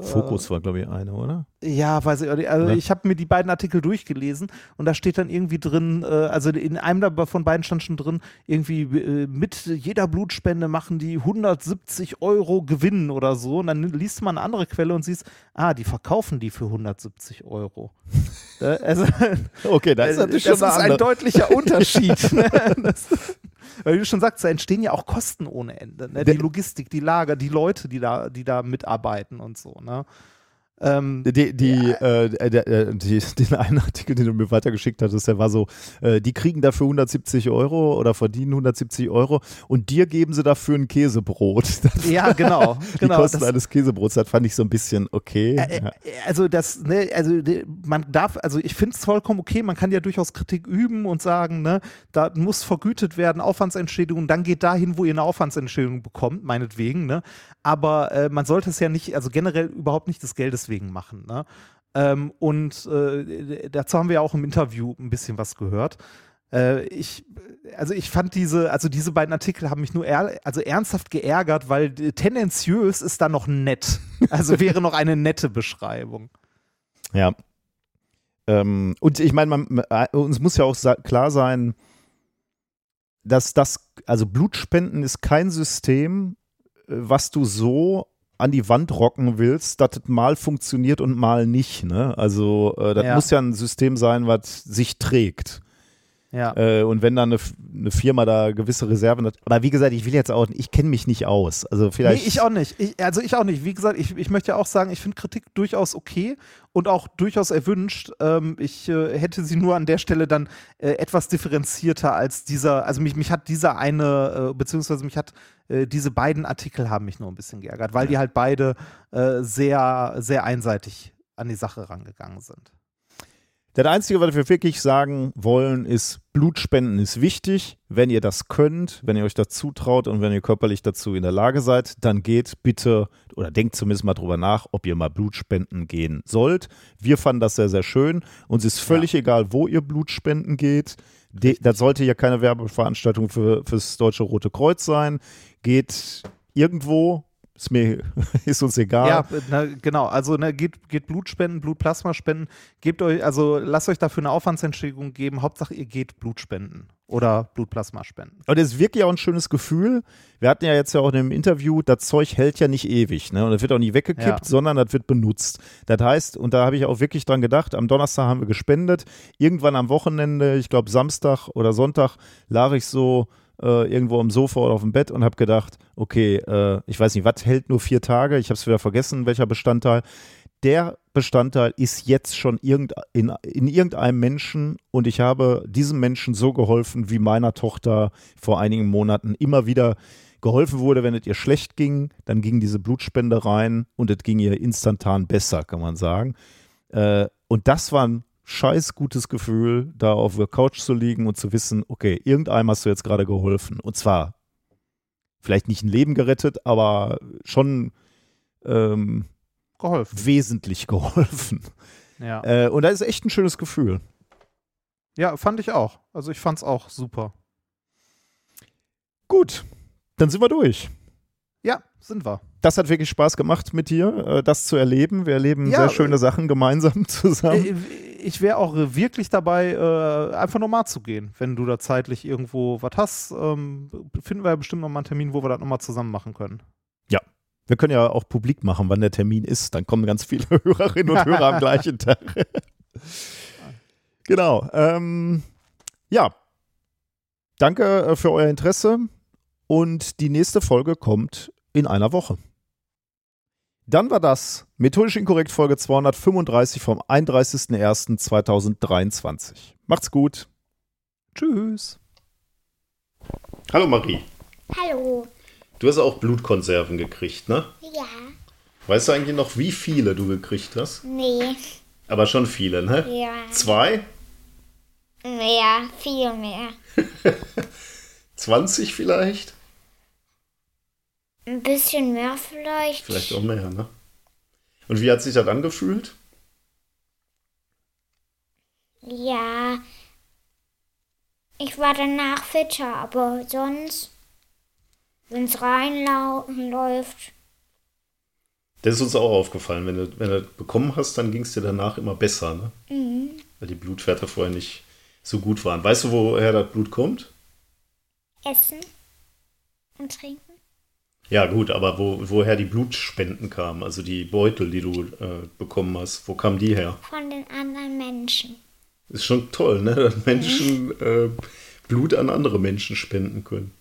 Fokus war, glaube ich, eine, oder? Ja, weiß ich. Also ja. ich habe mir die beiden Artikel durchgelesen und da steht dann irgendwie drin, äh, also in einem von beiden stand schon drin, irgendwie äh, mit jeder Blutspende machen die 170 Euro Gewinn oder so. Und dann liest man eine andere Quelle und siehst, ah, die verkaufen die für 170 Euro. Äh, also, okay, das ist natürlich das schon ist ein deutlicher Unterschied. ne? das, weil wie du schon sagst, da entstehen ja auch Kosten ohne Ende. Ne? Die Logistik, die Lager, die Leute, die da, die da mitarbeiten und so. Ne? Ähm, die, die, ja. äh, der, äh, die, den einen Artikel, den du mir weitergeschickt hattest, der war so, äh, die kriegen dafür 170 Euro oder verdienen 170 Euro und dir geben sie dafür ein Käsebrot. Das ja, genau. die genau, Kosten das, eines Käsebrots, das fand ich so ein bisschen okay. Äh, äh also das, ne, also man darf, also ich finde es vollkommen okay, man kann ja durchaus Kritik üben und sagen, ne, da muss vergütet werden, Aufwandsentschädigung, dann geht dahin, wo ihr eine Aufwandsentschädigung bekommt, meinetwegen, ne? Aber äh, man sollte es ja nicht, also generell überhaupt nicht des Geldes deswegen machen. Ne? Ähm, und äh, dazu haben wir ja auch im Interview ein bisschen was gehört. Äh, ich, also ich fand diese, also diese beiden Artikel haben mich nur er, also ernsthaft geärgert, weil tendenziös ist da noch nett. Also wäre noch eine nette Beschreibung. Ja. Ähm, und ich meine, äh, uns muss ja auch klar sein, dass das, also Blutspenden ist kein System, äh, was du so an die Wand rocken willst, dass es mal funktioniert und mal nicht. Ne? Also äh, das ja. muss ja ein System sein, was sich trägt. Ja. Äh, und wenn dann eine, eine, Firma da gewisse Reserven hat. Aber wie gesagt, ich will jetzt auch, ich kenne mich nicht aus. Also vielleicht. Nee, ich auch nicht. Ich, also ich auch nicht. Wie gesagt, ich, ich möchte ja auch sagen, ich finde Kritik durchaus okay und auch durchaus erwünscht. Ähm, ich äh, hätte sie nur an der Stelle dann äh, etwas differenzierter als dieser, also mich, mich hat dieser eine, äh, beziehungsweise mich hat äh, diese beiden Artikel haben mich nur ein bisschen geärgert, weil die halt beide äh, sehr, sehr einseitig an die Sache rangegangen sind. Das Einzige, was wir wirklich sagen wollen, ist, Blutspenden ist wichtig. Wenn ihr das könnt, wenn ihr euch das zutraut und wenn ihr körperlich dazu in der Lage seid, dann geht bitte oder denkt zumindest mal drüber nach, ob ihr mal Blutspenden gehen sollt. Wir fanden das sehr, sehr schön. Uns ist völlig ja. egal, wo ihr Blutspenden geht. De, das sollte ja keine Werbeveranstaltung für, fürs Deutsche Rote Kreuz sein. Geht irgendwo, ist mir ist uns egal. Ja, na, genau. Also ne, geht, geht Blutspenden, Blutplasma spenden. Gebt euch, also lasst euch dafür eine Aufwandsentschädigung geben. Hauptsache, ihr geht Blutspenden oder Blutplasma spenden. Und es ist wirklich auch ein schönes Gefühl. Wir hatten ja jetzt ja auch in einem Interview, das Zeug hält ja nicht ewig, ne? Und das wird auch nicht weggekippt, ja. sondern das wird benutzt. Das heißt, und da habe ich auch wirklich dran gedacht, am Donnerstag haben wir gespendet. Irgendwann am Wochenende, ich glaube Samstag oder Sonntag, lag ich so äh, irgendwo am Sofa oder auf dem Bett und habe gedacht, okay, äh, ich weiß nicht, was hält nur vier Tage? Ich habe es wieder vergessen, welcher Bestandteil. Der Bestandteil ist jetzt schon irgend, in, in irgendeinem Menschen und ich habe diesem Menschen so geholfen, wie meiner Tochter vor einigen Monaten immer wieder geholfen wurde, wenn es ihr schlecht ging, dann ging diese Blutspende rein und es ging ihr instantan besser, kann man sagen. Äh, und das war ein scheiß gutes Gefühl, da auf der Couch zu liegen und zu wissen, okay, irgendeinem hast du jetzt gerade geholfen. Und zwar vielleicht nicht ein Leben gerettet, aber schon ähm, geholfen. wesentlich geholfen. Ja. Äh, und da ist echt ein schönes Gefühl. Ja, fand ich auch. Also ich fand es auch super. Gut, dann sind wir durch. Ja, sind wir. Das hat wirklich Spaß gemacht mit dir, äh, das zu erleben. Wir erleben Ja, sehr schöne Sachen gemeinsam zusammen. Äh, Ich wäre auch äh, wirklich dabei, äh, einfach nochmal zu gehen, wenn du da zeitlich irgendwo was hast. Ähm, finden wir ja bestimmt nochmal einen Termin, wo wir das nochmal zusammen machen können. Ja. Wir können ja auch publik machen, wann der Termin ist. Dann kommen ganz viele Hörerinnen und Hörer am gleichen Tag. genau. Ähm, ja. Danke äh, für euer Interesse. Und die nächste Folge kommt in einer Woche. Dann war das Methodisch Inkorrekt Folge 235 vom 31.01.2023. Macht's gut. Tschüss. Hallo Marie. Hallo. Du hast auch Blutkonserven gekriegt, ne? Ja. Weißt du eigentlich noch, wie viele du gekriegt hast? Nee. Aber schon viele, ne? Ja. Zwei? Mehr. Viel mehr. 20 vielleicht? Ein bisschen mehr vielleicht. Vielleicht auch mehr, ne? Und wie hat sich das angefühlt? Ja. Ich war danach fitter, aber sonst, wenn es reinläuft, Das ist uns auch aufgefallen. Wenn du, wenn du bekommen hast, dann ging es dir danach immer besser, ne? mhm. Weil die Blutwerte vorher nicht so gut waren. Weißt du, woher das Blut kommt? essen und trinken. Ja, gut, aber wo, woher die Blutspenden kamen, also die Beutel, die du äh, bekommen hast, wo kamen die her? Von den anderen Menschen. Ist schon toll, ne? Dass Menschen äh, Blut an andere Menschen spenden können.